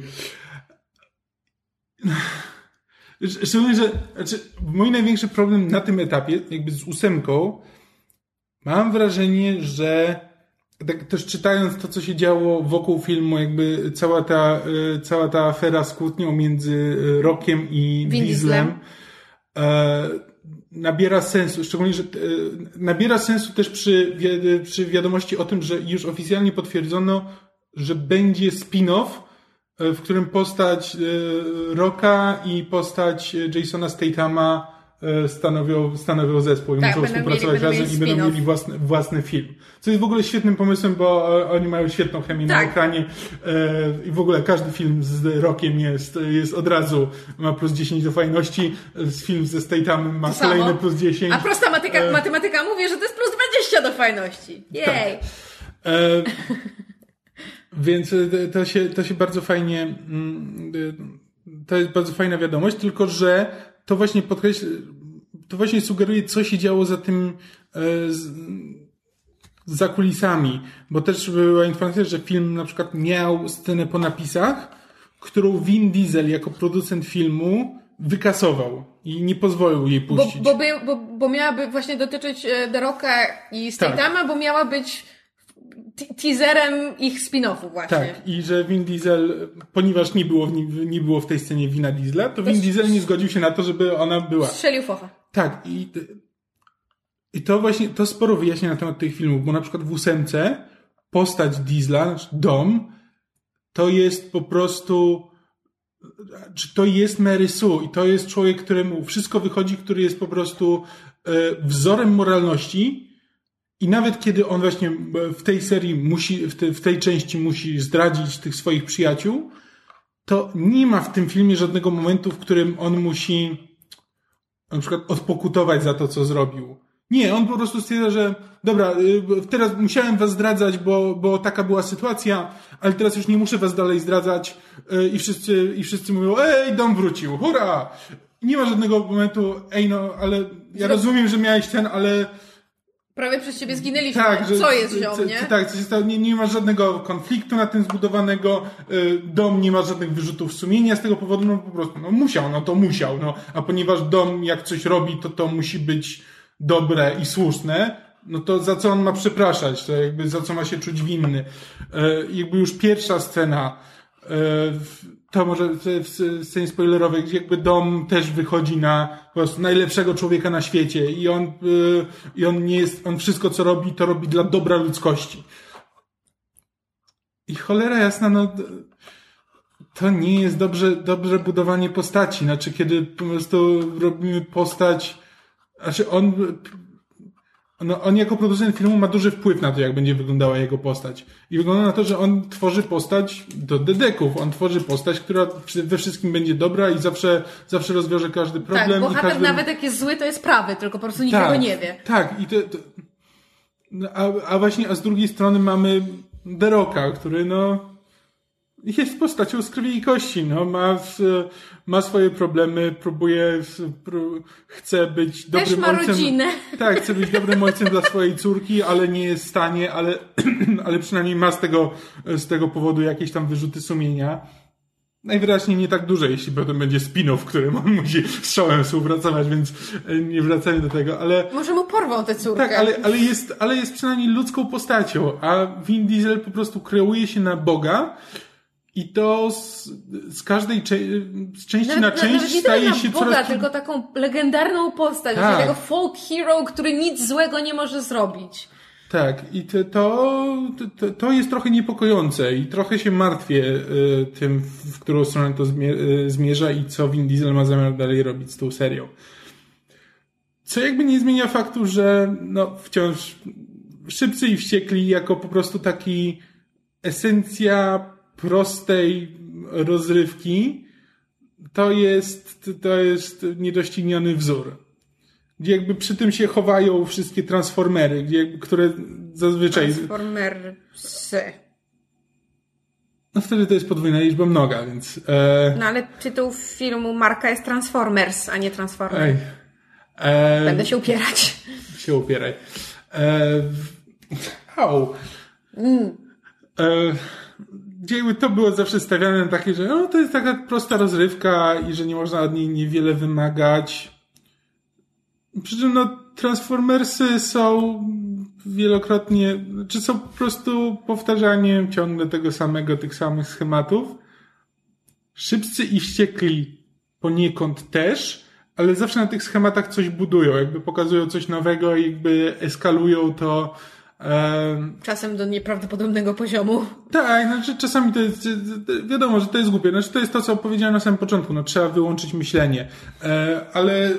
Szczególnie, że znaczy, mój największy problem na tym etapie, jakby z ósemką, mam wrażenie, że tak też czytając to, co się działo wokół filmu, jakby cała ta, y, cała ta afera z kłótnią między y, Rockiem i Vin Dieslem e, nabiera sensu, szczególnie, że e, nabiera sensu też przy, przy wiadomości o tym, że już oficjalnie potwierdzono, że będzie spin-off, e, w którym postać Rocka i postać Jasona Statama E, stanowią, stanowią zespół i tak, muszą współpracować mieli, razem i będą mieli własny, własny film. Co jest w ogóle świetnym pomysłem, bo e, oni mają świetną chemię tak. na ekranie e, i w ogóle każdy film z Rockiem jest, jest od razu, ma plus 10 do fajności, film ze State'em ma kolejny plus 10. A prosta matematyka, e... matematyka mówi, że to jest plus 20 do fajności. Jej! Tak. E... Więc to się, to się bardzo fajnie, mm, to jest bardzo fajna wiadomość, tylko że to właśnie podkreśla, to właśnie sugeruje, co się działo za tym, e, z, za kulisami, bo też była informacja, że film na przykład miał scenę po napisach, którą Vin Diesel jako producent filmu wykasował i nie pozwolił jej puścić. Bo, bo, by, bo, bo miałaby właśnie dotyczyć e, The Rocka i Statama, tak. bo miała być teaserem ich spin-offu właśnie. Tak, i że Vin Diesel, ponieważ nie było, w, nie było w tej scenie wina Diesla, to, to Vin Diesel nie zgodził się na to, żeby ona była. Strzelił focha. Tak, i, i to właśnie, to sporo wyjaśnia na temat tych filmów, bo na przykład w ósemce postać Diesla, znaczy dom, to jest po prostu czy to jest Mary Sue i to jest człowiek, któremu wszystko wychodzi, który jest po prostu e, wzorem moralności, i nawet kiedy on właśnie w tej serii musi, w, te, w tej części musi zdradzić tych swoich przyjaciół, to nie ma w tym filmie żadnego momentu, w którym on musi na przykład odpokutować za to, co zrobił. Nie, on po prostu stwierdza, że dobra, y, teraz musiałem was zdradzać, bo, bo taka była sytuacja, ale teraz już nie muszę was dalej zdradzać y, i wszyscy, i wszyscy mówią, ej, dom wrócił, hurra! Nie ma żadnego momentu, ej no, ale ja rozumiem, że miałeś ten, ale Prawie przez ciebie zginęliśmy. Tak, że, co jest ziom, nie? Tak, co się stało, nie, nie ma żadnego konfliktu na tym zbudowanego, y, dom nie ma żadnych wyrzutów sumienia z tego powodu, no po prostu, no musiał, no to musiał, no. A ponieważ dom jak coś robi, to to musi być dobre i słuszne, no to za co on ma przepraszać, to jakby za co ma się czuć winny. Y, jakby już pierwsza scena, y, to może w scenie spoilerowej, gdzie jakby dom też wychodzi na po prostu najlepszego człowieka na świecie i on, y, i on nie jest, on wszystko co robi, to robi dla dobra ludzkości. I cholera jasna, no to nie jest dobrze, dobrze budowanie postaci. Znaczy, kiedy po prostu robimy postać, znaczy on no, on jako producent filmu ma duży wpływ na to, jak będzie wyglądała jego postać. I wygląda na to, że on tworzy postać do dedeków. On tworzy postać, która we wszystkim będzie dobra i zawsze, zawsze rozwiąże każdy tak, problem. Tak, bohater każdy... nawet jak jest zły, to jest prawy, tylko po prostu nikt tak, tego nie wie. Tak, i to, to... No, a, a właśnie, a z drugiej strony mamy Deroka, który no jest postacią z krwi i kości, no, ma, ma swoje problemy, próbuje, chce być dobrym Też ma ojcem. rodzinę. Tak, chce być dobrym ojcem dla swojej córki, ale nie jest w stanie, ale, [clears throat] ale przynajmniej ma z tego, z tego powodu jakieś tam wyrzuty sumienia. Najwyraźniej nie tak duże, jeśli potem będzie spin-off, w którym on musi z Shawem współpracować, więc e, nie wracamy do tego, ale... Może mu porwał tę córkę. Tak, ale, ale, jest, ale jest przynajmniej ludzką postacią, a Vin Diesel po prostu kreuje się na Boga, i to z, z każdej z części nawet, na część staje się Boga, coraz... tylko taką legendarną postać, tak. tego folk hero, który nic złego nie może zrobić. Tak, i to, to, to, jest trochę niepokojące i trochę się martwię y, tym, w którą stronę to y, zmierza i co Vin Diesel ma zamiar dalej robić z tą serią. Co jakby nie zmienia faktu, że no, wciąż szybcy i wściekli jako po prostu taki esencja prostej rozrywki, to jest, to jest niedościgniony wzór. Gdzie jakby przy tym się chowają wszystkie transformery, gdzie, które zazwyczaj... Transformersy. No wtedy to jest podwójna liczba mnoga, więc... E... No ale tytuł filmu Marka jest Transformers, a nie Transformers. Ej. E... Będę się upierać. Się upieraj. E... [laughs] Au. Mm. E... Jakby to było zawsze stawiane takie, że no, to jest taka prosta rozrywka i że nie można od niej niewiele wymagać. Przy czym no, Transformersy są wielokrotnie, czy są po prostu powtarzaniem ciągle tego samego, tych samych schematów. Szybcy i wściekli poniekąd też, ale zawsze na tych schematach coś budują, jakby pokazują coś nowego jakby eskalują to. Um, Czasem do nieprawdopodobnego poziomu. Tak, znaczy czasami to jest, wiadomo, że to jest głupie. Znaczy to jest to, co powiedziałem na samym początku, no trzeba wyłączyć myślenie. E, ale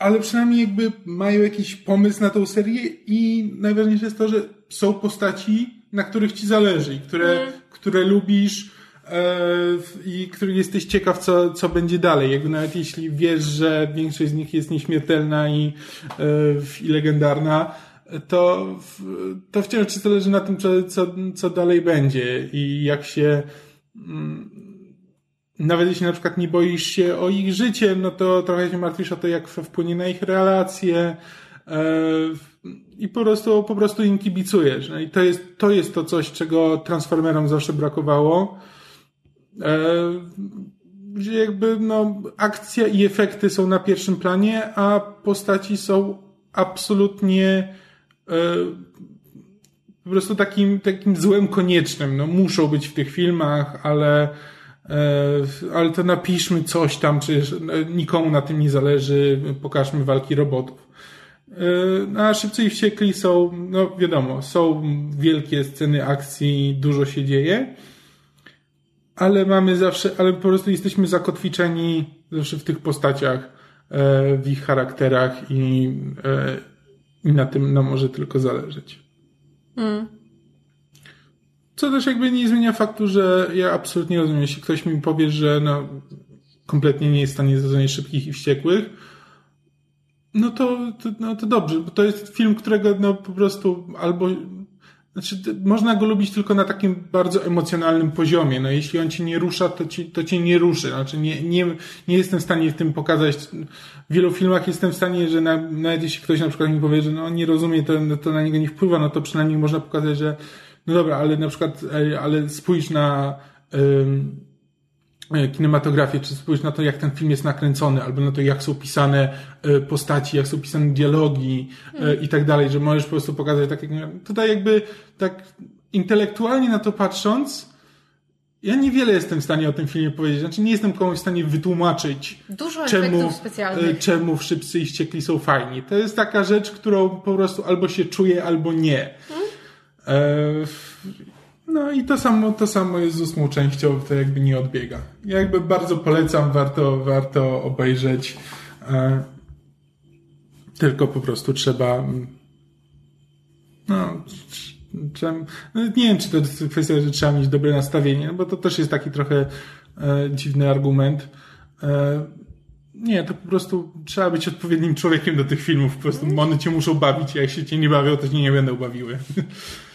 ale przynajmniej jakby mają jakiś pomysł na tą serię i najważniejsze jest to, że są postaci, na których ci zależy i które, mm. które lubisz e, i których jesteś ciekaw, co, co będzie dalej. Jakby nawet jeśli wiesz, że większość z nich jest nieśmiertelna i, e, i legendarna, to, to wciąż ci zależy na tym, co, co, co dalej będzie i jak się mm, nawet jeśli na przykład nie boisz się o ich życie, no to trochę się martwisz o to, jak wpłynie na ich relacje e, i po prostu, po prostu im kibicujesz. No i to jest, to jest to coś, czego Transformerom zawsze brakowało. E, że jakby no, akcja i efekty są na pierwszym planie, a postaci są absolutnie po prostu takim, takim złem koniecznym. No, muszą być w tych filmach, ale E, ale to napiszmy coś tam, przecież e, nikomu na tym nie zależy, pokażmy walki robotów. E, a Szybcy i Wściekli są, no wiadomo, są wielkie sceny akcji, dużo się dzieje, ale mamy zawsze, ale po prostu jesteśmy zakotwiczeni zawsze w tych postaciach, w ich charakterach i, i na tym nam może tylko zależeć. Mm. Co też jakby nie zmienia faktu, że ja absolutnie rozumiem, jeśli ktoś mi powie, że no, kompletnie nie jest w stanie zrozumieć szybkich i wściekłych, no to, to, no to dobrze, bo to jest film, którego no po prostu albo znaczy, można go lubić tylko na takim bardzo emocjonalnym poziomie. No, jeśli on cię nie rusza, to, ci, to cię nie ruszy. Znaczy, nie, nie, nie jestem w stanie w tym pokazać. W wielu filmach jestem w stanie, że na, nawet jeśli ktoś na przykład mi powie, że no, nie rozumie, to, to na niego nie wpływa, no to przynajmniej można pokazać, że no dobra, ale na przykład, e, ale spójrz na um, kinematografię, czy spójrz na to, jak ten film jest nakręcony, albo na to, jak są pisane e, postaci, jak są pisane dialogi hmm. i tak dalej, że możesz po prostu pokazać tak, jak tutaj jakby tak intelektualnie na to patrząc, ja niewiele jestem w stanie o tym filmie powiedzieć. Znaczy, nie jestem komuś w stanie wytłumaczyć, Dużo czemu, czemu Wszyscy i Ściekli są fajni. To jest taka rzecz, którą po prostu albo się czuje, albo nie. Hmm? No i to samo, to samo jest z ósmą częścią, to jakby nie odbiega. Ja jakby bardzo polecam, warto, warto obejrzeć. E, tylko po prostu trzeba mm, no, no, nie wiem, czy to jest kwestia, że trzeba mieć dobre nastawienie, no bo to też jest taki trochę e, dziwny argument. E, nie, to po prostu trzeba być odpowiednim człowiekiem do tych filmów. Po prostu one cię muszą bawić, jak się cię nie bawią, to cię nie będą bawiły. [laughs]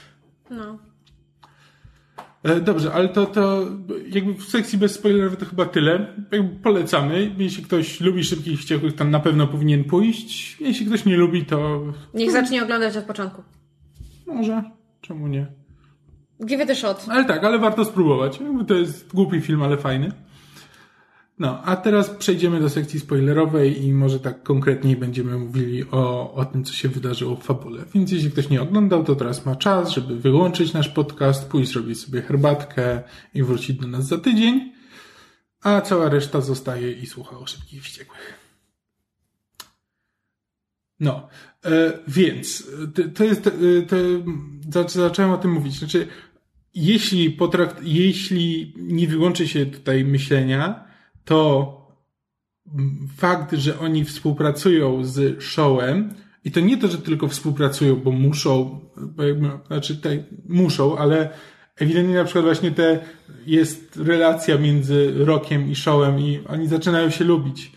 E, dobrze, ale to, to jakby w sekcji bez spoilerów to chyba tyle. Jakby polecamy. Jeśli ktoś lubi szybkich wściekłych, tam na pewno powinien pójść. Jeśli ktoś nie lubi, to... Niech zacznie oglądać od początku. Może. Czemu nie? Give it a shot. Ale tak, ale warto spróbować. To jest głupi film, ale fajny. No, a teraz przejdziemy do sekcji spoilerowej i może tak konkretniej będziemy mówili o, o tym, co się wydarzyło w fabule. Więc jeśli ktoś nie oglądał, to teraz ma czas, żeby wyłączyć nasz podcast, pójść zrobić sobie herbatkę i wrócić do nas za tydzień, a cała reszta zostaje i słucha o szybkich wściekłych. No, e, więc to jest, to, zacząłem o tym mówić. Znaczy, jeśli potrakt, jeśli nie wyłączy się tutaj myślenia, to fakt, że oni współpracują z showem, i to nie to, że tylko współpracują, bo muszą, bo jakby, znaczy tutaj muszą, ale ewidentnie na przykład właśnie te jest relacja między Rockiem i showem i oni zaczynają się lubić.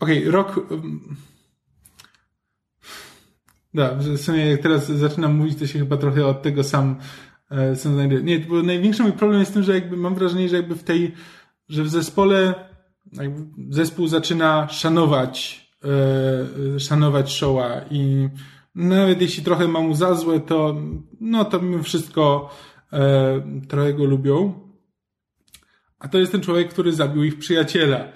Okej, okay, Rock Da, w sumie jak teraz zaczynam mówić, to się chyba trochę od tego sam, e, sam znajduję. Nie, bo największy mój problem jest tym, że jakby mam wrażenie, że jakby w tej, że w zespole zespół zaczyna szanować, e, szanować Showa i nawet jeśli trochę ma mu za złe, to no to mimo wszystko e, trochę go lubią. A to jest ten człowiek, który zabił ich przyjaciela.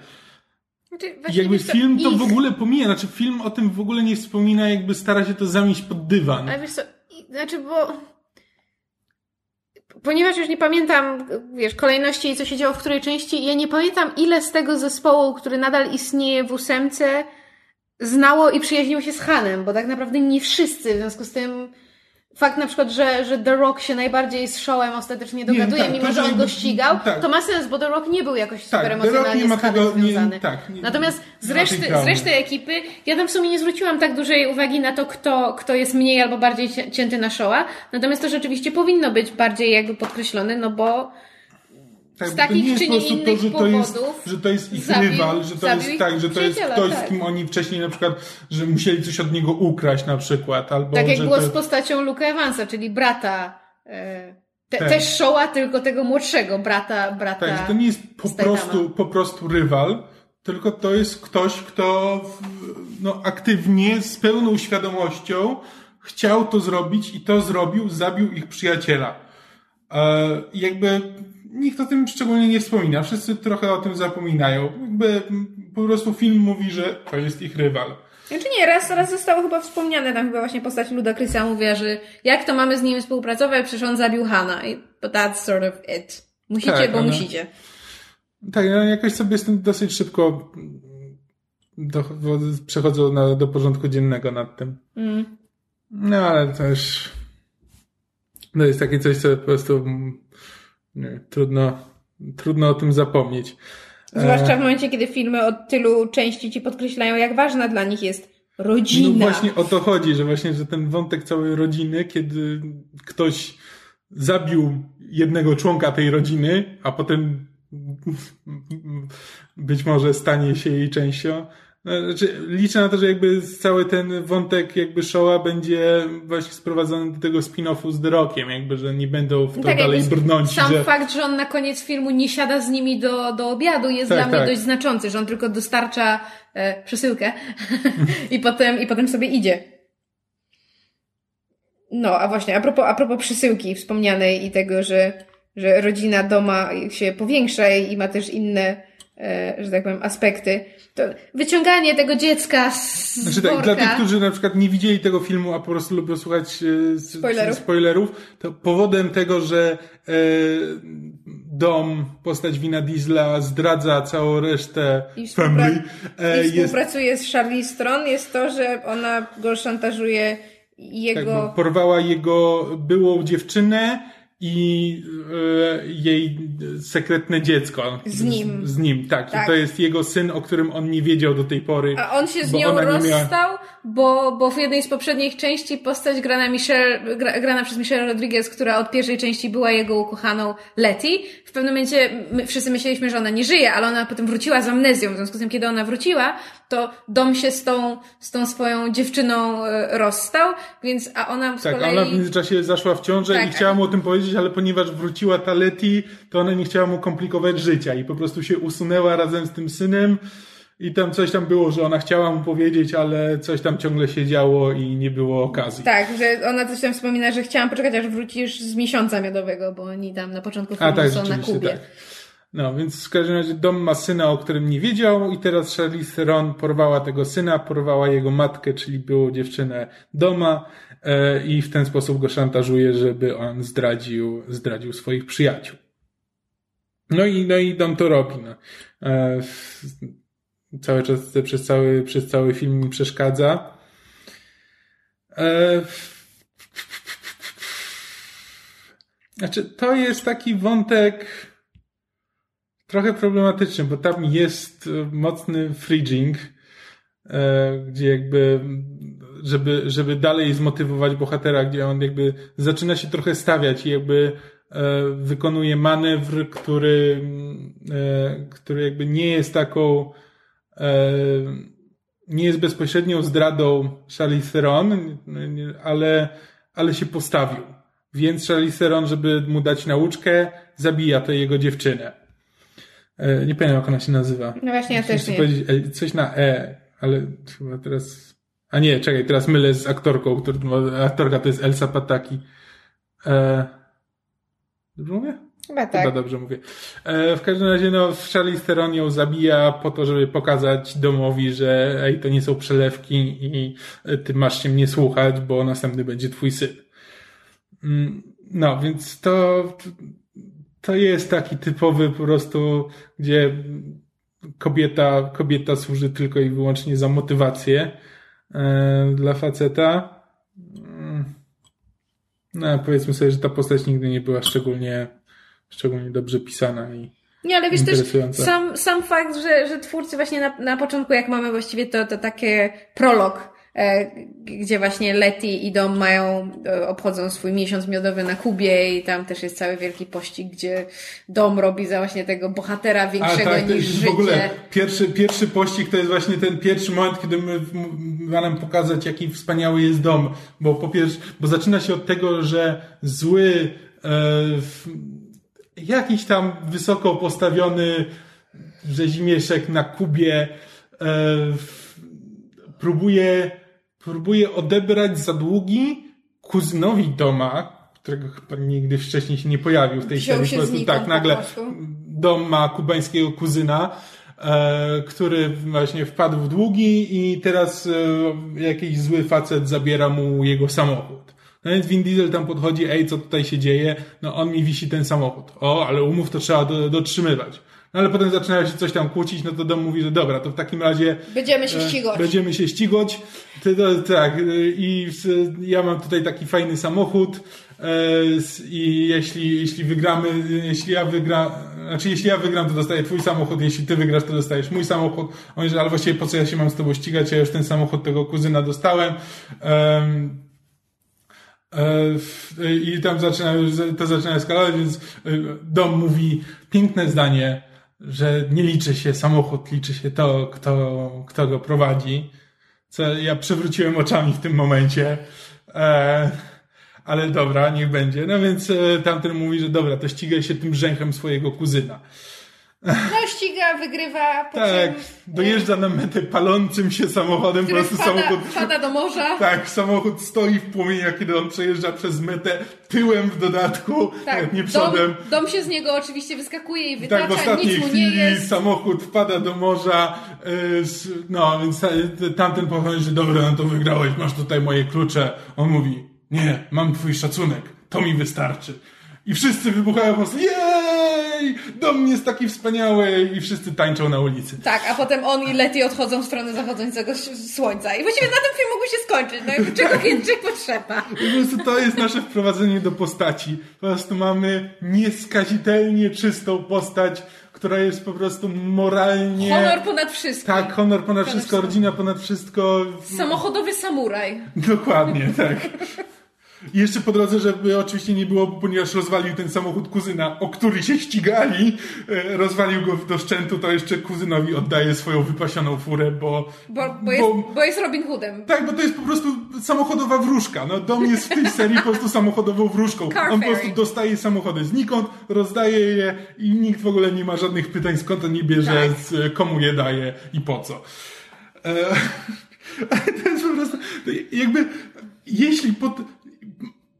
Znaczy, jakby co, film to ich- w ogóle pomija, znaczy film o tym w ogóle nie wspomina, jakby stara się to zamieść pod dywan. Ale wiesz co, znaczy, bo ponieważ już nie pamiętam, wiesz, kolejności i co się działo w której części, ja nie pamiętam ile z tego zespołu, który nadal istnieje w ósemce, znało i przyjaźniło się z Hanem, bo tak naprawdę nie wszyscy, w związku z tym fakt na przykład, że, że The Rock się najbardziej z Showem ostatecznie dogaduje, tak, mimo to, że on go ścigał, tak. to ma sens, bo The Rock nie był jakoś Tak, super emocjonalnie nie z tego- nie- związany. tak, nie- Natomiast z nie reszty, z reszty ekipy, ja tam w sumie nie zwróciłam tak dużej uwagi na to, kto, kto jest mniej albo bardziej cię- cięty na showa. Natomiast to rzeczywiście powinno być bardziej jakby podkreślone, no bo Tak, z takich nie jest czy nie innych to, że to jest, powodów że to jest ich zabił- rywal, że to jest tak, że to jest ktoś, tak. z kim oni wcześniej na przykład, że musieli coś od niego ukraść na przykład, albo tak jak było to... z postacią Luke Evansa, czyli brata, e, te, Tak. też showa, tylko tego młodszego brata, brata. Tak, że to nie jest po prostu, po prostu rywal, tylko to jest ktoś, kto no, aktywnie, z pełną świadomością chciał to zrobić i to zrobił, zabił ich przyjaciela. E, jakby nikt o tym szczególnie nie wspomina. Wszyscy trochę o tym zapominają. Jakby po prostu film mówi, że to jest ich rywal. Znaczy nie, raz, raz zostało chyba wspomniane, tam chyba właśnie postać Luda Chrisa mówiła, że jak to mamy z nim współpracować, przecież on zabił Hana. But that's sort of it. Musicie, Tak, bo ale- musicie. Tak, ja jakoś sobie z tym dosyć szybko do, przechodzę na, do porządku dziennego nad tym. Mm. No, ale też no jest takie coś, co po prostu trudno, trudno o tym zapomnieć. Zwłaszcza w momencie, kiedy filmy od tylu części ci podkreślają, jak ważna dla nich jest No rodzina. właśnie o to chodzi, że właśnie, że ten wątek całej rodziny, kiedy ktoś zabił jednego członka tej rodziny, a potem być może stanie się jej częścią. No, Znaczy, liczę na to, że jakby cały ten wątek jakby showa będzie właśnie sprowadzony do tego spin-offu z The Rockiem, jakby, że nie będą w to Tak, dalej brnąć, Sam że... fakt, że on na koniec filmu nie siada z nimi do, do obiadu jest Tak, dla mnie tak. dość znaczący, że on tylko dostarcza e, przesyłkę [laughs] i, potem, i potem sobie idzie. No, a właśnie, a propos, a propos przesyłki wspomnianej i tego, że, że rodzina doma się powiększa i ma też inne, e, że tak powiem, aspekty, to wyciąganie tego dziecka z Znaczy tak, dla tych, którzy na przykład nie widzieli tego filmu, a po prostu lubią słuchać e, Spoilerów. spoilerów to powodem tego, że e, dom, postać Wina Diesla zdradza całą resztę I współpra- family, e, i jest współpracuje z Charlize Theron, jest to, że ona go szantażuje jego... tak, porwała jego byłą dziewczynę i e, jej sekretne dziecko. Z nim. Z, z nim, tak, Tak. To jest jego syn, o którym on nie wiedział do tej pory. A on się z nią nie miała- rozstał, bo, bo w jednej z poprzednich części postać grana, Michelle, gra, grana przez Michelle Rodriguez, która od pierwszej części była jego ukochaną Letty, w pewnym momencie my wszyscy myśleliśmy, że ona nie żyje, ale ona potem wróciła z amnezją. W związku z tym, kiedy ona wróciła, to dom się z tą, z tą swoją dziewczyną e, rozstał, więc a ona z Tak, kolei... ona w międzyczasie zaszła w ciążę Tak. i chciała mu o tym powiedzieć, ale ponieważ wróciła ta Letty, to ona nie chciała mu komplikować życia i po prostu się usunęła razem z tym synem i tam coś tam było, że ona chciała mu powiedzieć, ale coś tam ciągle się działo i nie było okazji. Tak, że ona coś tam wspomina, że chciałam poczekać, aż wrócisz z miesiąca miodowego, bo oni tam na początku filmu A tak, są na Kubie. tak. No, więc w każdym razie dom ma syna, o którym nie wiedział i teraz Charlize Theron porwała tego syna, porwała jego matkę, czyli byłą dziewczynę doma e, i w ten sposób go szantażuje, żeby on zdradził, zdradził swoich przyjaciół. No i, no i Dom to robi. No. E, cały czas, przez cały, przez cały film mi przeszkadza. E, znaczy, to jest taki wątek trochę problematyczny, bo tam jest e, mocny fridging, e, gdzie jakby, żeby, żeby dalej zmotywować bohatera, gdzie on jakby zaczyna się trochę stawiać i jakby e, wykonuje manewr, który, który jakby nie jest taką nie jest bezpośrednią zdradą Charlize Theron, ale, ale się postawił. Więc Charlize Theron, żeby mu dać nauczkę, zabija tę jego dziewczynę. E, nie pamiętam, jak ona się nazywa. No właśnie, ja też nie. powiedzieć coś na E, ale chyba teraz... A nie, czekaj, teraz mylę z aktorką, aktorka to jest Elsa Pataki. E... Dobrze mówię? Chyba tak. Chyba dobrze mówię. E, w każdym razie, no, Charlize Theron ją zabija po to, żeby pokazać domowi, że ej, to nie są przelewki i ty masz się mnie słuchać, bo następny będzie twój syn. Mm, no, więc to, to jest taki typowy po prostu, gdzie kobieta, kobieta służy tylko i wyłącznie za motywację e, dla faceta. Mm, no, powiedzmy sobie, że ta postać nigdy nie była szczególnie, szczególnie dobrze pisana i nie, ale wiesz też, sam, sam fakt, że, że twórcy właśnie na, na początku, jak mamy właściwie to, to takie prolog, gdzie właśnie Letty i Dom mają, e, obchodzą swój miesiąc miodowy na Kubie i tam też jest cały wielki pościg, gdzie Dom robi za właśnie tego bohatera większego tak, niż życie. W ogóle pierwszy, pierwszy pościg to jest właśnie ten pierwszy moment, kiedy my ma nam pokazać, jaki wspaniały jest Dom, bo po pierwsze, bo zaczyna się od tego, że zły e, jakiś tam wysoko postawiony rzezimieszek na Kubie e, próbuje próbuje odebrać za długi kuzynowi Doma, którego chyba nigdy wcześniej się nie pojawił w tej Wziął serii. Się tak, nagle Dom ma kubańskiego kuzyna, e, który właśnie wpadł w długi i teraz e, jakiś zły facet zabiera mu jego samochód. No więc Vin Diesel tam podchodzi, ej, co tutaj się dzieje? No on mi wisi ten samochód. O, ale umów to trzeba do, dotrzymywać. No ale potem zaczynają się coś tam kłócić, no to dom mówi, że dobra, to w takim razie... Będziemy się e, ścigać. Będziemy się ścigać. Tak, i ja mam tutaj taki fajny samochód e, i jeśli, jeśli wygramy, jeśli ja wygram, znaczy jeśli ja wygram, to dostaję twój samochód, jeśli ty wygrasz, to dostajesz mój samochód. On mówi, że ale właściwie po co ja się mam z tobą ścigać, ja już ten samochód tego kuzyna dostałem. I tam zaczyna, to zaczyna eskalować, więc dom mówi piękne zdanie że nie liczy się samochód, liczy się to, kto, kto go prowadzi. Co ja przewróciłem oczami w tym momencie. E, ale dobra, niech będzie. No więc e, tamten mówi, że dobra, to ścigaj się tym brzęchem swojego kuzyna. No ściga, wygrywa, po Tak, czym, dojeżdża na metę palącym się samochodem, po prostu wpada, samochód... Wpada do morza. Tak, samochód stoi w płomieniach, kiedy on przejeżdża przez metę, tyłem w dodatku, tak, nie przodem. Dom, dom się z niego oczywiście wyskakuje i wytacza, tak, w ostatniej nic mu chwili nie jest. samochód wpada do morza, no więc tamten pochodzi, że dobra, no to wygrałeś, masz tutaj moje klucze. On mówi, nie, mam twój szacunek, to mi wystarczy. I wszyscy wybuchają po prostu, jej! Dom jest taki wspaniały i wszyscy tańczą na ulicy. Tak, a potem on i Letty odchodzą w stronę zachodzącego słońca. I właściwie na tym film mógłby się skończyć. No, czego tak. więcej potrzeba? I po prostu to jest nasze wprowadzenie do postaci. Po prostu mamy nieskazitelnie czystą postać, która jest po prostu moralnie... Honor ponad wszystko. Tak, honor ponad, wszystko, rodzina ponad wszystko. Samochodowy samuraj. Dokładnie, tak. I jeszcze po drodze, żeby oczywiście nie było, ponieważ rozwalił ten samochód kuzyna, o który się ścigali, e, rozwalił go do szczętu, to jeszcze kuzynowi oddaje swoją wypasioną furę, bo... Bo, bo, jest, bo, bo jest Robin Hoodem. Tak, bo to jest po prostu samochodowa wróżka. No, dom jest w tej serii po prostu samochodową wróżką. Car on po prostu dostaje samochody znikąd, rozdaje je i nikt w ogóle nie ma żadnych pytań, skąd on nie bierze, tak. komu je daje i po co. E, [laughs] to jest po prostu, jakby, jeśli pod,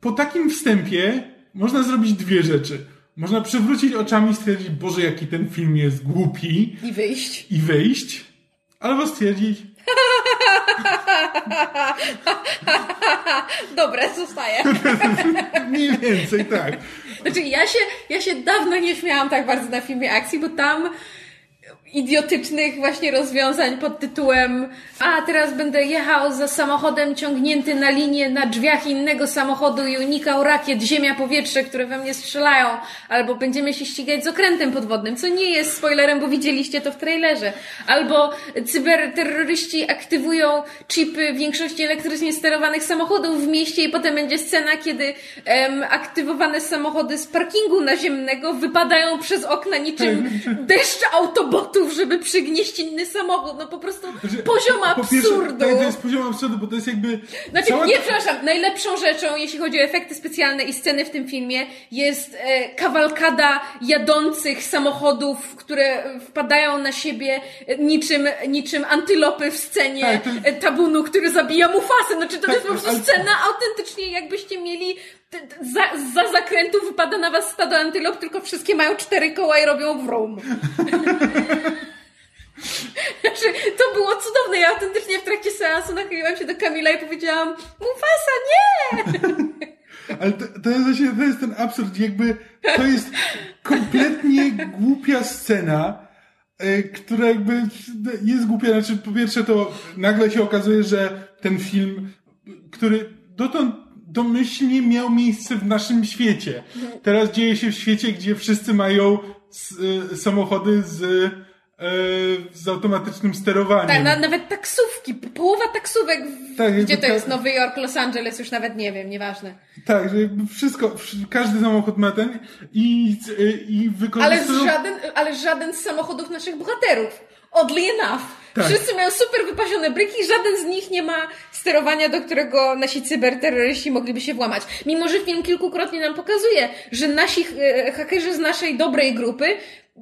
po takim wstępie można zrobić dwie rzeczy. Można przewrócić oczami i stwierdzić, Boże, jaki ten film jest głupi. I wyjść. I wyjść. Albo stwierdzić... [laughs] Dobre, zostaje. [laughs] Mniej więcej, tak. Znaczy, ja się, ja się dawno nie śmiałam tak bardzo na filmie akcji, bo tam idiotycznych właśnie rozwiązań pod tytułem a teraz będę jechał za samochodem ciągnięty na linię na drzwiach innego samochodu i unikał rakiet ziemia powietrze, które we mnie strzelają, albo będziemy się ścigać z okrętem podwodnym, co nie jest spoilerem, bo widzieliście to w trailerze, albo cyberterroryści aktywują chipy większości elektrycznie sterowanych samochodów w mieście i potem będzie scena, kiedy em, aktywowane samochody z parkingu naziemnego wypadają przez okna niczym deszcz autobotów kosztów, żeby przygnieść inny samochód. No po prostu poziom Po pierwsze, absurdu. tak, to jest poziom absurdu, bo to jest jakby... Znaczy, nie, ta- przepraszam, najlepszą rzeczą, jeśli chodzi o efekty specjalne i sceny w tym filmie, jest e, kawalkada jadących samochodów, które wpadają na siebie niczym, niczym antylopy w scenie Tak, to- tabunu, który zabija Mufasę. Znaczy, to Tak, jest po prostu ale- scena autentycznie, jakbyście mieli za, za zakrętu wypada na was stado antylop, tylko wszystkie mają cztery koła i robią wrum. [laughs] Znaczy, to było cudowne. Ja autentycznie w trakcie seansu nachyliłam się do Kamila i powiedziałam Mufasa, nie! [laughs] Ale to, to, jest właśnie, to jest ten absurd, jakby to jest kompletnie głupia scena, e, która jakby jest głupia. Znaczy, po pierwsze to nagle się okazuje, że ten film, który dotąd domyślnie miał miejsce w naszym świecie. Teraz dzieje się w świecie, gdzie wszyscy mają e, samochody z, e, z automatycznym sterowaniem. Tak, na, nawet taksówki, połowa taksówek, w, Tak, gdzie to ta- jest Nowy Jork, Los Angeles, już nawet nie wiem, nieważne. Tak, że wszystko, wsz- każdy samochód ma ten i, i Ale wykorzystują... żaden, ale żaden z samochodów naszych bohaterów. Oddly enough. Tak. Wszyscy mają super wypasione bryki, żaden z nich nie ma sterowania, do którego nasi cyberterroryści mogliby się włamać. Mimo, że film kilkukrotnie nam pokazuje, że nasi e, hakerzy z naszej dobrej grupy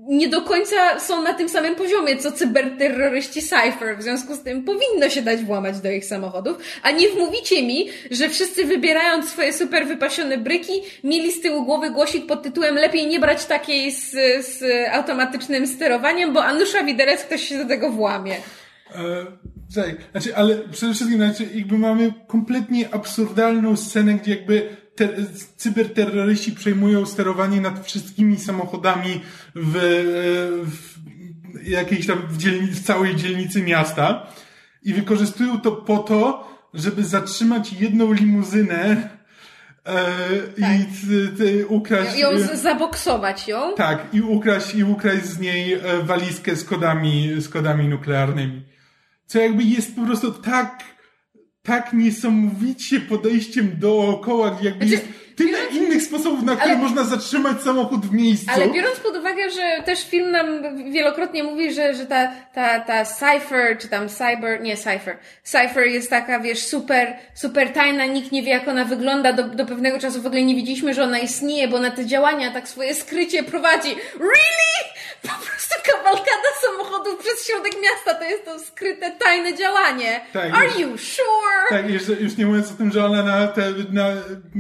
nie do końca są na tym samym poziomie, co cyberterroryści Cypher. W związku z tym powinno się dać włamać do ich samochodów, a nie wmówicie mi, że wszyscy wybierając swoje super wypasione bryki, mieli z tyłu głowy głosik pod tytułem lepiej nie brać takiej z, z automatycznym sterowaniem, bo Anusza Widelec ktoś się do tego włamie. E, tak, znaczy, ale przede wszystkim znaczy, jakby mamy kompletnie absurdalną scenę, gdzie jakby te, cyberterroryści przejmują sterowanie nad wszystkimi samochodami w, w jakiejś tam w, dzielni, w całej dzielnicy miasta i wykorzystują to po to, żeby zatrzymać jedną limuzynę e, i t, t, ukraść... Ją z, zaboksować ją. Tak, i ukraść, i ukraść z niej e, walizkę z kodami, z kodami nuklearnymi. Co jakby jest po prostu tak, tak niesamowicie podejściem dookoła, jakby Znaczy, jest tyle biorąc- innych sposobów, na które ale- można zatrzymać samochód w miejscu. Ale biorąc pod uwagę, że też film nam wielokrotnie mówi, że, że ta, ta, ta Cypher, czy tam Cyber, nie Cypher, Cypher jest taka, wiesz, super, super tajna, nikt nie wie jak ona wygląda, do, do pewnego czasu w ogóle nie wiedzieliśmy, że ona istnieje, bo na te działania tak swoje skrycie prowadzi. Really? Kawalkada samochodów przez środek miasta, to jest to skryte, tajne działanie. Tak, Are już- you sure? Tak, jeszcze, już nie mówiąc o tym, że ona na te, na,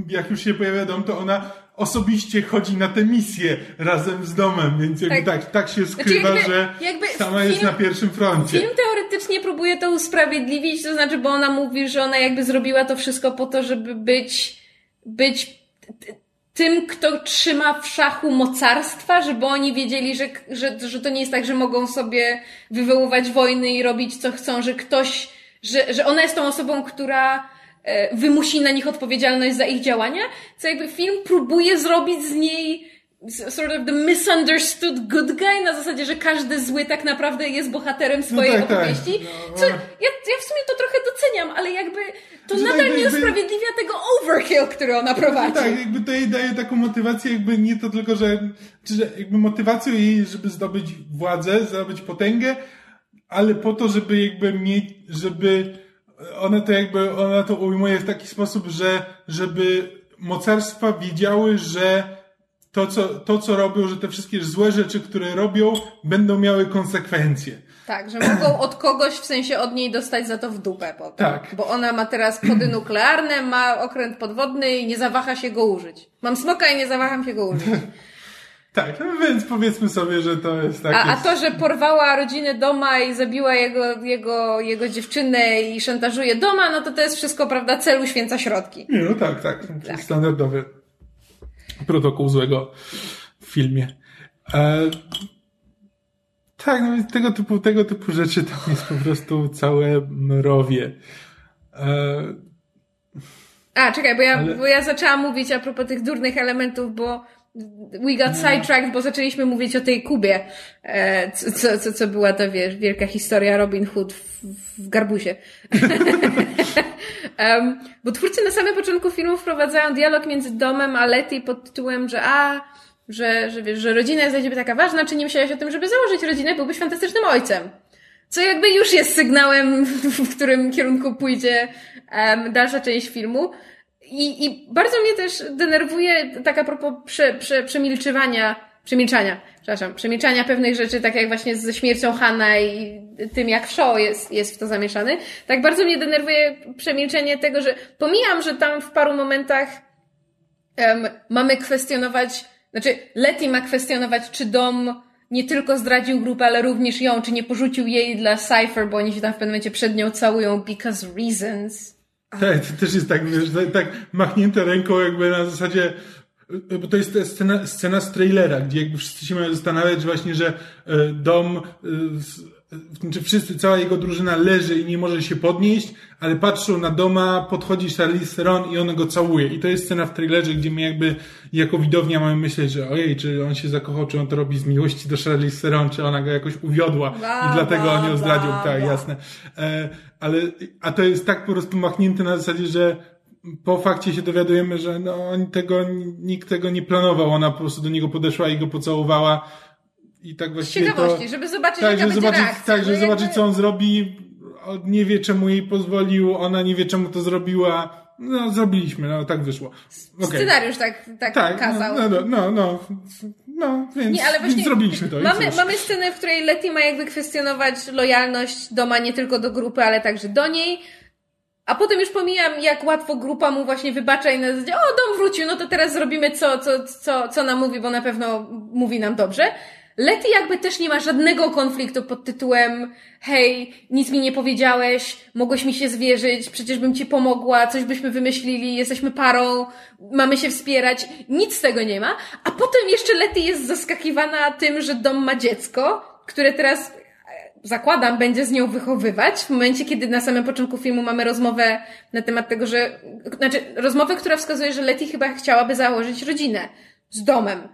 jak już się pojawia dom, to ona osobiście chodzi na tę misję razem z domem, więc jakby Tak. tak, tak, się skrywa, jakby- że jakby sama jest film- na pierwszym froncie. Film teoretycznie próbuje to usprawiedliwić, to znaczy, bo ona mówi, że ona jakby zrobiła to wszystko po to, żeby być, być tym, kto trzyma w szachu mocarstwa, żeby oni wiedzieli, że, że, że to nie jest tak, że mogą sobie wywoływać wojny i robić co chcą, że ktoś, że, że ona jest tą osobą, która e, wymusi na nich odpowiedzialność za ich działania, co jakby film próbuje zrobić z niej sort of the misunderstood good guy, na zasadzie, że każdy zły tak naprawdę jest bohaterem swojej tak, tak. opowieści. No. Co, ja, ja w sumie to trochę doceniam, ale jakby to Znaczy, nadal nie usprawiedliwia tego overkill, który ona prowadzi. Tak, jakby to jej daje taką motywację, jakby nie to tylko, że, czy że jakby motywacją jej, żeby zdobyć władzę, zdobyć potęgę, ale po to, żeby jakby mieć, żeby ona to jakby, ona to ujmuje w taki sposób, że żeby mocarstwa wiedziały, że to co, to, co robią, że te wszystkie złe rzeczy, które robią, będą miały konsekwencje. Tak, że mogą od kogoś, w sensie od niej dostać za to w dupę potem. Tak. Bo ona ma teraz kody nuklearne, ma okręt podwodny i nie zawaha się go użyć. Mam smoka i nie zawaham się go użyć. [laughs] Tak, no więc powiedzmy sobie, że to jest takie... A, a to, że porwała rodzinę doma i zabiła jego, jego, jego dziewczynę i szantażuje doma, no to to jest wszystko, prawda, celu święca środki. Nie, no tak, tak. Jest standardowy protokół złego w filmie. E, tak, no więc tego typu, tego typu rzeczy tam jest po prostu całe mrowie. E, A, czekaj, bo ja, Ale- bo ja zaczęłam mówić a propos tych durnych elementów, bo we got sidetracked, bo zaczęliśmy mówić o tej Kubie, e, co, co, co, co była ta, wiesz, wielka historia Robin Hood w, w garbusie. [laughs] um, bo twórcy na samym początku filmu wprowadzają dialog między Domem a Letty pod tytułem, że a, że, że wiesz, że rodzina jest dla ciebie taka ważna, czy nie myślałeś o tym, żeby założyć rodzinę, byłbyś fantastycznym ojcem. Co jakby już jest sygnałem, [laughs] w którym kierunku pójdzie um, dalsza część filmu. I, I bardzo mnie też denerwuje tak a propos prze, prze, przemilczywania, przemilczania, przepraszam, przemilczania pewnych rzeczy, tak jak właśnie ze śmiercią Hanna i tym, jak Shaw jest, jest w to zamieszany. Tak bardzo mnie denerwuje przemilczenie tego, że pomijam, że tam w paru momentach um, mamy kwestionować, znaczy Letty ma kwestionować, czy dom nie tylko zdradził grupę, ale również ją, czy nie porzucił jej dla Cypher, bo oni się tam w pewnym momencie przed nią całują because reasons. Tak, to też jest tak, wiesz, tak, tak machnięte ręką jakby na zasadzie, bo to jest scena, scena z trailera, gdzie jakby wszyscy się mają zastanawiać właśnie, że e, dom e, czy wszyscy, cała jego drużyna leży i nie może się podnieść, ale patrzą na doma, podchodzi Charlize Theron i ona go całuje. I to jest scena w trailerze, gdzie my jakby jako widownia mamy myśleć, że ojej, czy on się zakochał, czy on to robi z miłości do Charlize Theron, czy ona go jakoś uwiodła i dlatego on ją zdradził. tak, jasne. E, ale, a to jest tak po prostu machnięte na zasadzie, że po fakcie się dowiadujemy, że no, oni tego, nikt tego nie planował. Ona po prostu do niego podeszła i go pocałowała. I tak Z właściwie ciekawości, to... żeby zobaczyć, Tak, żeby zobaczyć, reakcja. tak, żeby jakby- zobaczyć, co on zrobi. On nie wie, czemu jej pozwolił, ona nie wie, czemu to zrobiła. No, zrobiliśmy, no, tak wyszło. Okej. Scenariusz tak, tak, Tak, kazał. no, no, no, no, no, więc, Nie, ale właśnie zrobiliśmy to. Mamy, mamy scenę, w której Letty ma jakby kwestionować lojalność doma nie tylko do grupy, ale także do niej. A potem już pomijam, jak łatwo grupa mu właśnie wybacza i na zasadzie, o, dom wrócił, no to teraz zrobimy co, co, co, co nam mówi, bo na pewno mówi nam dobrze. Letty jakby też nie ma żadnego konfliktu pod tytułem hej, nic mi nie powiedziałeś, mogłeś mi się zwierzyć, przecież bym ci pomogła, coś byśmy wymyślili, jesteśmy parą, mamy się wspierać. Nic z tego nie ma. A potem jeszcze Letty jest zaskakiwana tym, że dom ma dziecko, które teraz zakładam, będzie z nią wychowywać. W momencie, kiedy na samym początku filmu mamy rozmowę na temat tego, że, znaczy, rozmowę, która wskazuje, że Letty chyba chciałaby założyć rodzinę z domem.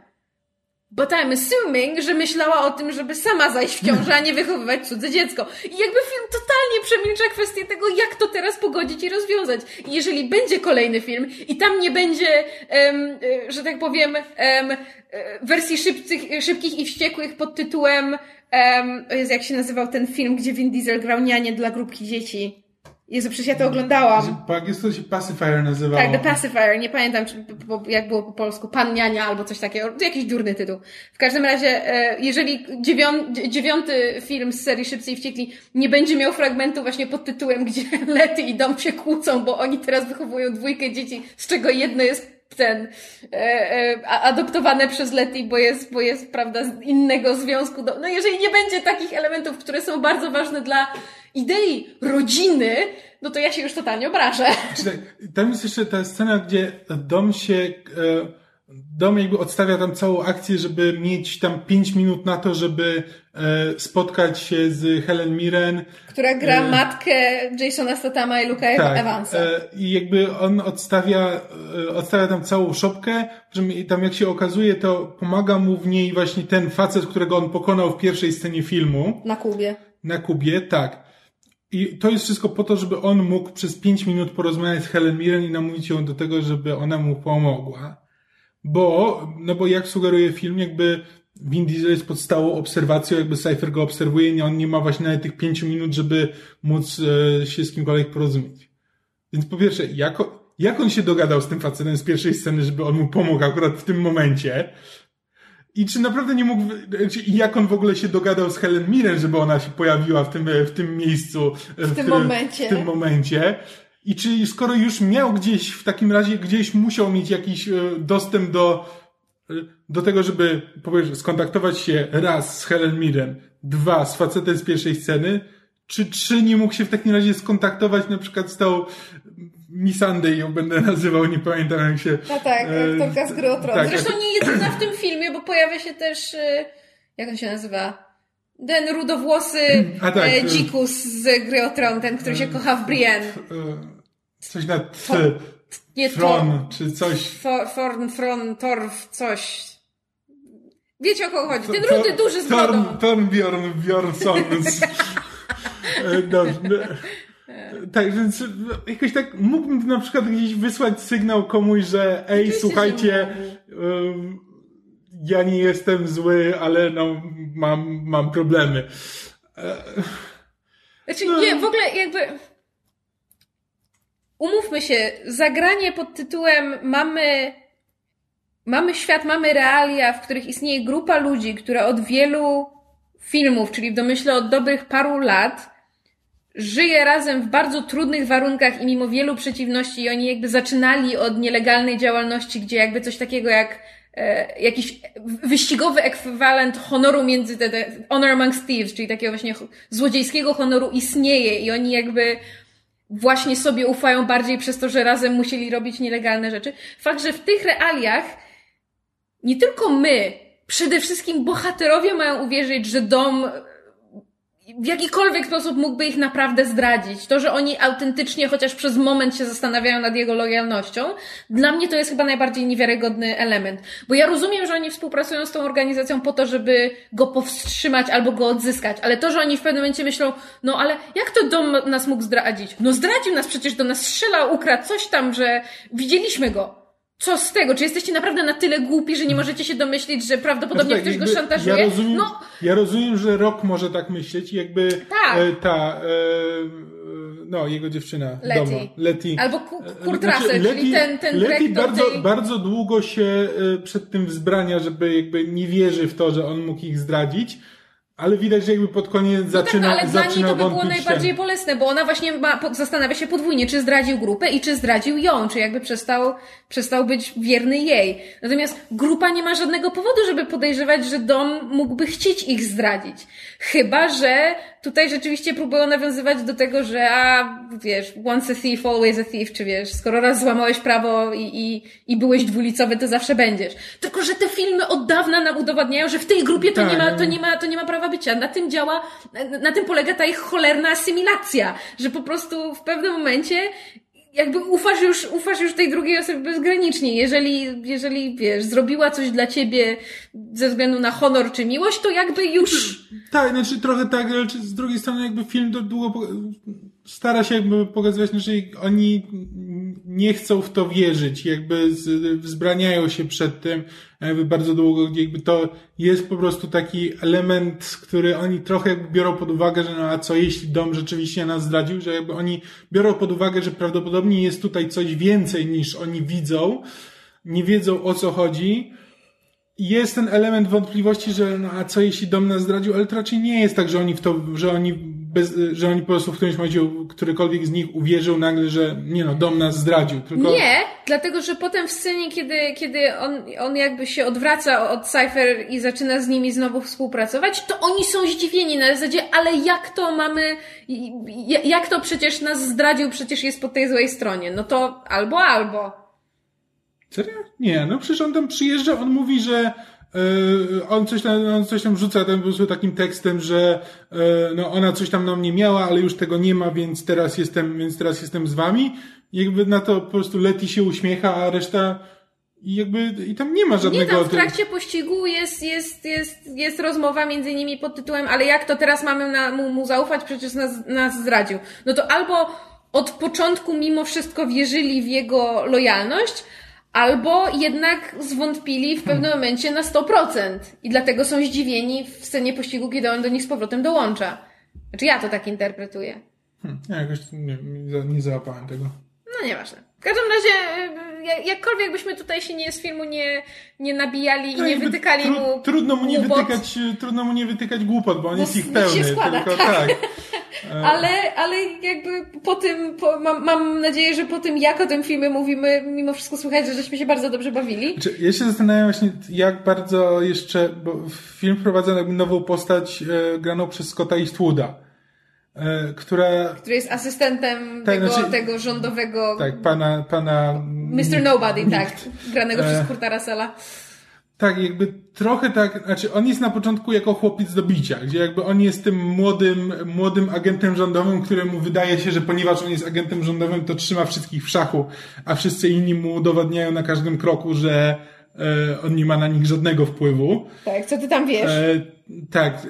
But I'm assuming, że myślała o tym, żeby sama zajść w ciążę, a nie wychowywać cudze dziecko. I jakby film totalnie przemilcza kwestię tego, jak to teraz pogodzić i rozwiązać. I jeżeli będzie kolejny film i tam nie będzie, e, że tak powiem, em, e, wersji szybcych, szybkich i wściekłych pod tytułem, Jezu, jak się nazywał ten film, gdzie Vin Diesel grał nianie dla grupki dzieci. Jezu, przecież ja to oglądałam. Po angielsku to się pacifier nazywało. Tak, The Pacifier, nie pamiętam czy, po, jak było po polsku, Pan Niania albo coś takiego, to jakiś durny tytuł. W każdym razie, e, jeżeli dziewią, dziewiąty film z serii Szybcy i Wściekli nie będzie miał fragmentu właśnie pod tytułem, gdzie [laughs] Lety i Dom się kłócą, bo oni teraz wychowują dwójkę dzieci, z czego jedno jest ten e, e, adoptowane przez Letty, bo jest, bo jest, prawda, z innego związku. Do, no jeżeli nie będzie takich elementów, które są bardzo ważne dla idei rodziny, no to ja się już totalnie obrażę. Tam jest jeszcze ta scena, gdzie dom się, e, dom jakby odstawia tam całą akcję, żeby mieć tam 5 minut na to, żeby e, spotkać się z Helen Mirren. która gra E, matkę Jasona Statama i Luka Evansa. e, I jakby on odstawia, e, odstawia tam całą szopkę, mi- tam jak się okazuje, to pomaga mu w niej właśnie ten facet, którego on pokonał w pierwszej scenie filmu. Na Kubie. Na Kubie, tak. I to jest wszystko po to, żeby on mógł przez 5 minut porozmawiać z Helen Mirren i namówić ją do tego, żeby ona mu pomogła. Bo, no bo jak sugeruje film, jakby Vin Diesel jest pod stałą obserwacją, jakby Cypher go obserwuje i on nie ma właśnie nawet tych 5 minut, żeby móc e, się z kimkolwiek porozumieć. Więc po pierwsze, jak, jak on się dogadał z tym facetem z pierwszej sceny, żeby on mu pomógł akurat w tym momencie? I czy naprawdę nie mógł, czy, i jak on w ogóle się dogadał z Helen Mirren, żeby ona się pojawiła w tym, w tym miejscu, w, tym momencie. W tym momencie. I czy skoro już miał gdzieś, w takim razie gdzieś musiał mieć jakiś e, dostęp do, e, do tego, żeby skontaktować się raz z Helen Mirren, dwa z facetem z pierwszej sceny, czy trzy nie mógł się w takim razie skontaktować na przykład z tą Missandei, ją będę nazywał, nie pamiętam jak się... A tak, e, aktorka z gry o Tron. tak, Zresztą nie jedyna w tym filmie, bo pojawia się też, e, jak on się nazywa? Ten rudowłosy A tak, e, e, dzikus z gry o Tron, ten, który się kocha w Brienne. Coś na t, To- Nie to. Tron, czy coś. For, forn, fron, torf, coś. Wiecie o kogo chodzi? Ten To- rudy, duży z Torn, brodą. Tornbjorn Bjornsson. [laughs] z- E, Dobrze. no. Tak, więc e, jakoś tak mógłbym na przykład gdzieś wysłać sygnał komuś, że ej, Oczywiście, słuchajcie, ja nie jestem zły, ale no, mam, mam problemy. E, Znaczy, nie, w ogóle jakby. Umówmy się, zagranie pod tytułem mamy. Mamy świat, mamy realia, w których istnieje grupa ludzi, która od wielu filmów, czyli w domyśle od dobrych paru lat, żyje razem w bardzo trudnych warunkach i mimo wielu przeciwności, i oni jakby zaczynali od nielegalnej działalności, gdzie jakby coś takiego jak e, jakiś wyścigowy ekwiwalent honoru między te, te honor amongst thieves, czyli takiego właśnie złodziejskiego honoru istnieje i oni jakby właśnie sobie ufają bardziej przez to, że razem musieli robić nielegalne rzeczy. Fakt, że w tych realiach nie tylko my, przede wszystkim bohaterowie mają uwierzyć, że dom w jakikolwiek sposób mógłby ich naprawdę zdradzić. To, że oni autentycznie chociaż przez moment się zastanawiają nad jego lojalnością, dla mnie to jest chyba najbardziej niewiarygodny element. Bo ja rozumiem, że oni współpracują z tą organizacją po to, żeby go powstrzymać albo go odzyskać, ale to, że oni w pewnym momencie myślą, no ale jak to dom nas mógł zdradzić? No zdradził nas przecież, do nas strzelał, ukradł coś tam, że widzieliśmy go. Co z tego? Czy jesteście naprawdę na tyle głupi, że nie możecie się domyślić, że prawdopodobnie Znaczy tak, ktoś go szantażuje? Ja rozumiem, no, ja rozumiem, że Rock może tak myśleć, jakby Tak. e, ta, e, no, jego dziewczyna. Doma, Letty. Albo E, Kurt Russell, czyli ten- ten dyrektor bardzo, tej- bardzo długo się e, przed tym wzbrania, żeby jakby nie wierzy w to, że on mógł ich zdradzić, ale widać, że jakby pod koniec No zaczyna, tak, ale dla niej zaczyna to by było najbardziej ten. bolesne, bo ona właśnie ma, zastanawia się podwójnie, czy zdradził grupę i czy zdradził ją, czy jakby przestał, przestał być wierny jej. Natomiast grupa nie ma żadnego powodu, żeby podejrzewać, że dom mógłby chcieć ich zdradzić. Chyba, że tutaj rzeczywiście próbują nawiązywać do tego, że a, wiesz, once a thief, always a thief, czy wiesz, skoro raz złamałeś prawo i, i, i byłeś dwulicowy, to zawsze będziesz. Tylko, że te filmy od dawna nam udowadniają, że w tej grupie to Tak, nie ma, no. to nie ma, to nie ma prawa bycia. Na tym działa, na, tym polega ta ich cholerna asymilacja, że po prostu w pewnym momencie jakby ufasz już, ufasz już tej drugiej osobie bezgranicznie. Jeżeli, jeżeli, wiesz, zrobiła coś dla ciebie ze względu na honor czy miłość, to jakby już... Tak, znaczy trochę tak, ale czy z drugiej strony jakby film długo stara się jakby pokazywać, że oni nie chcą w to wierzyć, jakby wzbraniają się przed tym jakby bardzo długo, gdzie jakby to jest po prostu taki element, który oni trochę jakby biorą pod uwagę, że no a co jeśli dom rzeczywiście nas zdradził, że jakby oni biorą pod uwagę, że prawdopodobnie jest tutaj coś więcej niż oni widzą, nie wiedzą o co chodzi, jest ten element wątpliwości, że no, a co jeśli dom nas zdradził, ale to raczej nie jest tak, że oni w to, że oni bez, że oni po prostu w którymś momencie którykolwiek z nich uwierzył nagle, że nie no, dom nas zdradził, tylko Nie, dlatego że potem w scenie, kiedy, kiedy on, on jakby się odwraca od Cypher i zaczyna z nimi znowu współpracować, to oni są zdziwieni na zasadzie, ale jak to mamy, jak to przecież nas zdradził, przecież jest po tej złej stronie. No to albo, albo. Serio? Nie, no przecież on tam przyjeżdża, on mówi, że on coś tam, on coś tam rzuca tam po prostu takim tekstem, że yy, no ona coś tam na mnie miała, ale już tego nie ma, więc teraz jestem, więc teraz jestem z wami. Jakby na to po prostu Leti się uśmiecha, a reszta jakby i tam nie ma Nie, żadnego tam w trakcie pościgu jest, jest, jest, jest rozmowa między nimi pod tytułem, ale jak to teraz mamy na, mu, mu zaufać, przecież nas, nas zdradził. No to albo od początku mimo wszystko wierzyli w jego lojalność, albo jednak zwątpili w pewnym momencie na 100%. I dlatego są zdziwieni w scenie pościgu, kiedy on do nich z powrotem dołącza. Znaczy ja to tak interpretuję. Hmm, ja jakoś nie, nie, załapałem tego. No nieważne. W każdym razie, jak- jakkolwiek byśmy tutaj się nie z filmu nie, nie nabijali i No nie wytykali tru, mu trudno mu nie głupot, wytykać, trudno mu nie wytykać głupot, bo on Bo jest ich pełny. się składa, tylko tak. tak. [laughs] Ale, ale jakby po tym, po, mam, mam nadzieję, że po tym, jak o tym filmie mówimy, mimo wszystko słychać, że żeśmy się bardzo dobrze bawili. Ja się zastanawiam właśnie, jak bardzo jeszcze, bo film wprowadza jakby nową postać e, graną przez Scotta Eastwooda, e, która, Który jest asystentem Tak, tego, znaczy- tego rządowego tak, pana, pana... Mr. Nobody, tak, granego E, przez Kurta Russella. Tak, jakby trochę tak, znaczy on jest na początku jako chłopiec do bicia, gdzie jakby on jest tym młodym, młodym agentem rządowym, któremu wydaje się, że ponieważ on jest agentem rządowym, to trzyma wszystkich w szachu, a wszyscy inni mu udowadniają na każdym kroku, że e, on nie ma na nich żadnego wpływu. Tak, co ty tam wiesz? E, tak. E,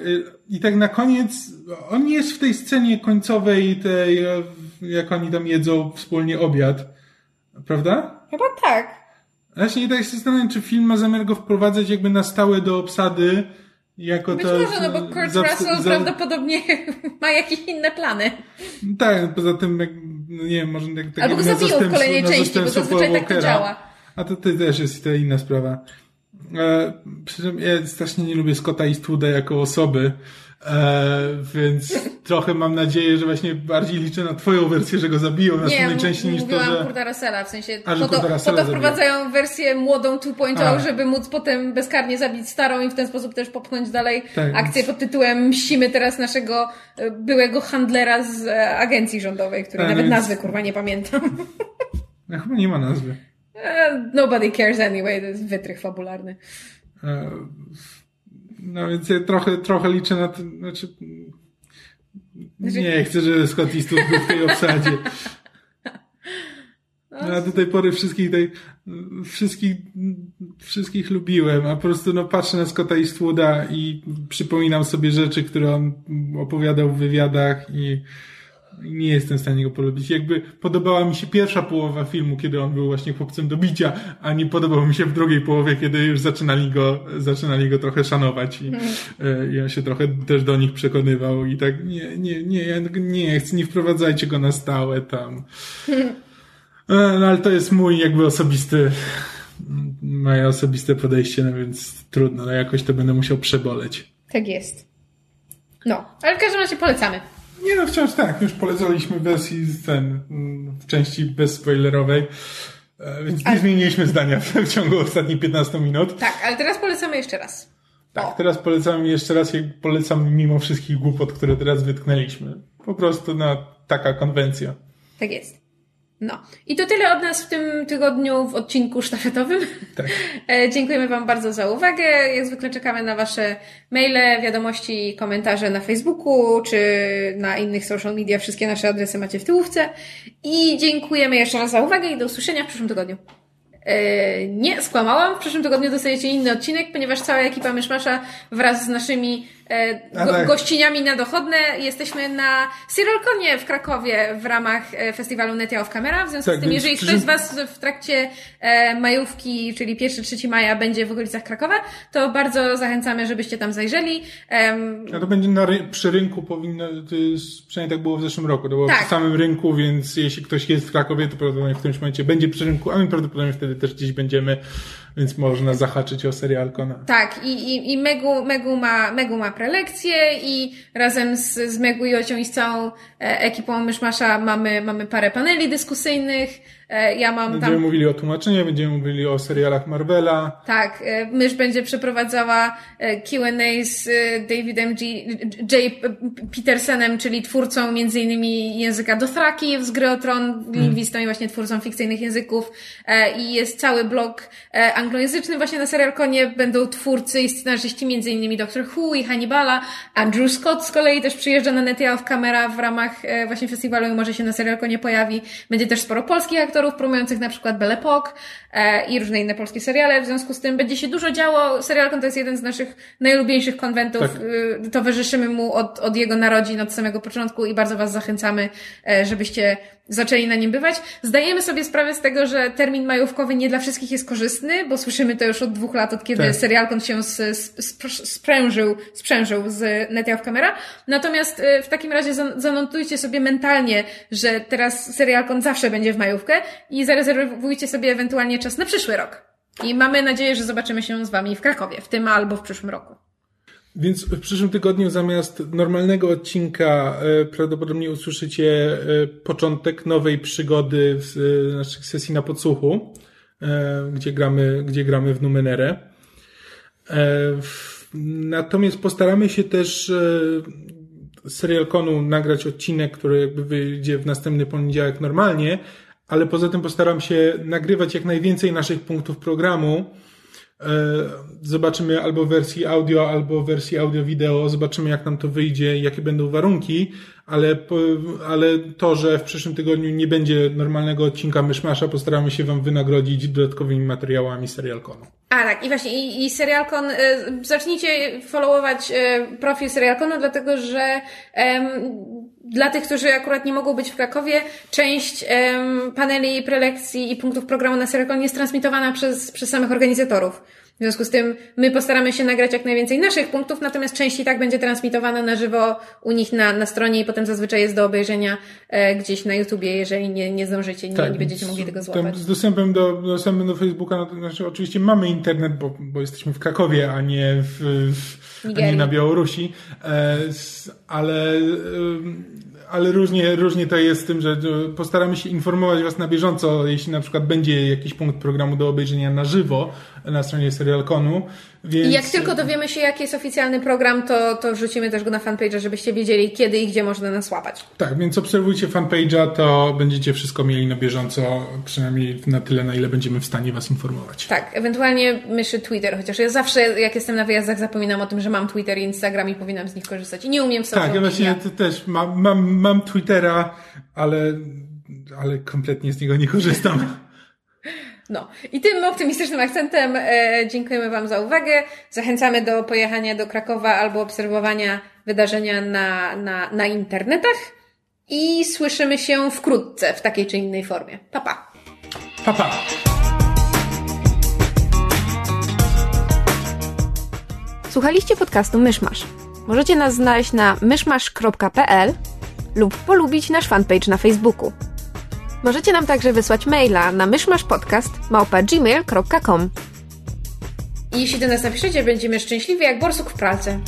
I tak na koniec, on jest w tej scenie końcowej, tej, e, jak oni tam jedzą wspólnie obiad. Prawda? Chyba tak. Właśnie nie tak się zastanawiam, czy film ma zamiar go wprowadzać jakby na stałe do obsady, jako Być to... może, no bo Kurt za- Russell za- prawdopodobnie [laughs] ma jakieś inne plany. Tak, poza tym, jak, no nie wiem, może tak, tak Albo go jak zabiją w kolejnej części, bo zazwyczaj tak to działa. A to, to też jest to inna sprawa. E, przy czym ja strasznie nie lubię Scotta Eastwooda jako osoby, e, więc trochę mam nadzieję, że właśnie bardziej liczę na twoją wersję, że go zabiją następnej m- części niż to, że... Kurta Russella, w sensie A, po to, po to wprowadzają wersję młodą 2.0, A. żeby móc potem bezkarnie zabić starą i w ten sposób też popchnąć dalej Tak, akcję więc- pod tytułem Mścimy teraz naszego e, byłego handlera z e, agencji rządowej, której Tak, nawet więc- nazwy kurwa nie pamiętam. [laughs] No, chyba nie ma nazwy. E, Nobody cares anyway, to jest wytrych fabularny. E, No więc ja trochę, trochę liczę na to, znaczy... Znaczy- Nie, chcę, żeby Scott Eastwood był w tej obsadzie. Ja do tej pory wszystkich, tej, wszystkich, wszystkich lubiłem, a po prostu no, patrzę na Scotta Eastwooda i przypominam sobie rzeczy, które on opowiadał w wywiadach i nie jestem w stanie go polubić. Jakby podobała mi się pierwsza połowa filmu, kiedy on był właśnie chłopcem do bicia, a nie podobał mi się w drugiej połowie, kiedy już zaczynali go, zaczynali go trochę szanować i, e, i on się trochę też do nich przekonywał i tak nie, nie, nie, nie chcę, nie wprowadzajcie go na stałe tam. E, No ale to jest mój jakby osobisty, moje osobiste podejście, no więc trudno, no jakoś to będę musiał przeboleć. Tak jest. No, ale w każdym razie polecamy. Nie no, wciąż tak, już polecaliśmy wersji z ten, mm, w części bezspoilerowej, e, więc nie zmieniliśmy zdania w ciągu ostatnich 15 minut. Tak, ale teraz polecamy jeszcze raz. Tak, O. teraz polecam jeszcze raz, jak polecam mimo wszystkich głupot, które teraz wytknęliśmy. Po prostu no, taka konwencja. Tak jest. No. I to tyle od nas w tym tygodniu w odcinku sztafetowym. Tak. [laughs] E, Dziękujemy Wam bardzo za uwagę. Jak zwykle czekamy na Wasze maile, wiadomości, komentarze na Facebooku czy na innych social media. Wszystkie nasze adresy macie w tyłówce. I dziękujemy jeszcze raz za uwagę i do usłyszenia w przyszłym tygodniu. E, nie, skłamałam. W przyszłym tygodniu dostajecie inny odcinek, ponieważ cała ekipa Myszmasza wraz z naszymi go, tak. gościniami na dochodne jesteśmy na Cyrolconie w Krakowie w ramach e, festiwalu Netia of Camera. W związku Tak, z tym, jeżeli ktoś z Was w trakcie e, majówki, czyli 1-3 maja będzie w okolicach Krakowa, to bardzo zachęcamy, żebyście tam zajrzeli. A to będzie na przy rynku powinno, to jest, przynajmniej tak było w zeszłym roku, to było Tak. przy samym rynku, więc jeśli ktoś jest w Krakowie, to prawdopodobnie w którymś momencie będzie przy rynku, a my prawdopodobnie wtedy też gdzieś będziemy, więc można zahaczyć o serial Kona. Tak, i, i, i Megu, Megu, ma, Megu ma prelekcję i razem z, z Megu i Ocią i z całą e, ekipą Myszmasza mamy, mamy parę paneli dyskusyjnych. E, ja mam Będziemy tam mówili o tłumaczeniach, będziemy mówili o serialach Marvela. Tak, e, Mysz będzie przeprowadzała e, Q&A z Davidem G, J. Petersenem, czyli twórcą między innymi języka Dothraki z Gry o Tron, lingwistą i właśnie twórcą fikcyjnych języków i jest cały blog anglojęzyczny właśnie na Serialkonie będą twórcy i scenarzyści między innymi Doctor Who i Hannibala. Andrew Scott z kolei też przyjeżdża na Netia of Camera w ramach właśnie festiwalu i może się na Serialkonie pojawi. Będzie też sporo polskich aktorów promujących na przykład Belle Epoque i różne inne polskie seriale. W związku z tym będzie się dużo działo. Serialkon to jest jeden z naszych najlubieńszych konwentów. Tak. Y, Towarzyszymy mu od, od jego narodzin, od samego początku i bardzo Was zachęcamy, e, żebyście zaczęli na nim bywać. Zdajemy sobie sprawę z tego, że termin majówkowy nie dla wszystkich jest korzystny, bo słyszymy to już od dwóch lat, od kiedy Tak. serialkon się sprężył, sprzężył z Netia of Camera. Natomiast e, w takim razie zan- zanotujcie sobie mentalnie, że teraz serialkon zawsze będzie w majówkę i zarezerwujcie sobie ewentualnie czas na przyszły rok. I mamy nadzieję, że zobaczymy się z Wami w Krakowie, w tym albo w przyszłym roku. Więc w przyszłym tygodniu zamiast normalnego odcinka e, prawdopodobnie usłyszycie e, początek nowej przygody w e, naszych sesji na podsłuchu, gdzie gramy, gdzie gramy w Numenerę. Natomiast postaramy się też z Serialconu nagrać odcinek, który wyjdzie w następny poniedziałek normalnie, ale poza tym postaram się nagrywać jak najwięcej naszych punktów programu, E, Zobaczymy albo w wersji audio, albo w wersji audio-wideo. Zobaczymy, jak nam to wyjdzie, jakie będą warunki, ale, ale to, że w przyszłym tygodniu nie będzie normalnego odcinka Myszmasza, postaramy się Wam wynagrodzić dodatkowymi materiałami Serialconu. A tak, i właśnie, i, i Serialcon, y, zacznijcie followować y, profil Serialconu, dlatego że dla tych, którzy akurat nie mogą być w Krakowie, część em, paneli, prelekcji i punktów programu na Seracon jest transmitowana przez, przez samych organizatorów. W związku z tym my postaramy się nagrać jak najwięcej naszych punktów, natomiast część i tak będzie transmitowana na żywo u nich na, na stronie i potem zazwyczaj jest do obejrzenia e, gdzieś na YouTubie, jeżeli nie, nie zdążycie, nie, nie będziecie mogli tego złapać. Z dostępem do, dostępem do Facebooka, no to znaczy oczywiście mamy internet, bo, bo jesteśmy w Krakowie, a nie w, w a nie na Białorusi, e, ale, ale różnie, różnie to jest z tym, że e, postaramy się informować Was na bieżąco, jeśli na przykład będzie jakiś punkt programu do obejrzenia na żywo na stronie Serialconu, więc... I jak tylko dowiemy się, jaki jest oficjalny program, to, to wrzucimy też go na fanpage, żebyście wiedzieli, kiedy i gdzie można nas łapać. Tak, więc obserwujcie fanpage'a, to będziecie wszystko mieli na bieżąco, przynajmniej na tyle, na ile będziemy w stanie Was informować. Tak, ewentualnie myszy Twitter, chociaż ja zawsze, jak jestem na wyjazdach, zapominam o tym, że mam Twitter i Instagram i powinnam z nich korzystać. I nie umiem w social Tak, ja właśnie też mam, mam, mam Twittera, ale, ale kompletnie z niego nie korzystam. [laughs] No. I tym optymistycznym akcentem e, dziękujemy Wam za uwagę. Zachęcamy do pojechania do Krakowa albo obserwowania wydarzenia na, na, na internetach. I słyszymy się wkrótce w takiej czy innej formie. Pa, pa. Pa, pa. Słuchaliście podcastu Myszmasz. Możecie nas znaleźć na myszmasz.pl lub polubić nasz fanpage na Facebooku. Możecie nam także wysłać maila na myszmaszpodcast.gmail.com Jeśli do nas napiszecie, będziemy szczęśliwi jak borsuk w pralce.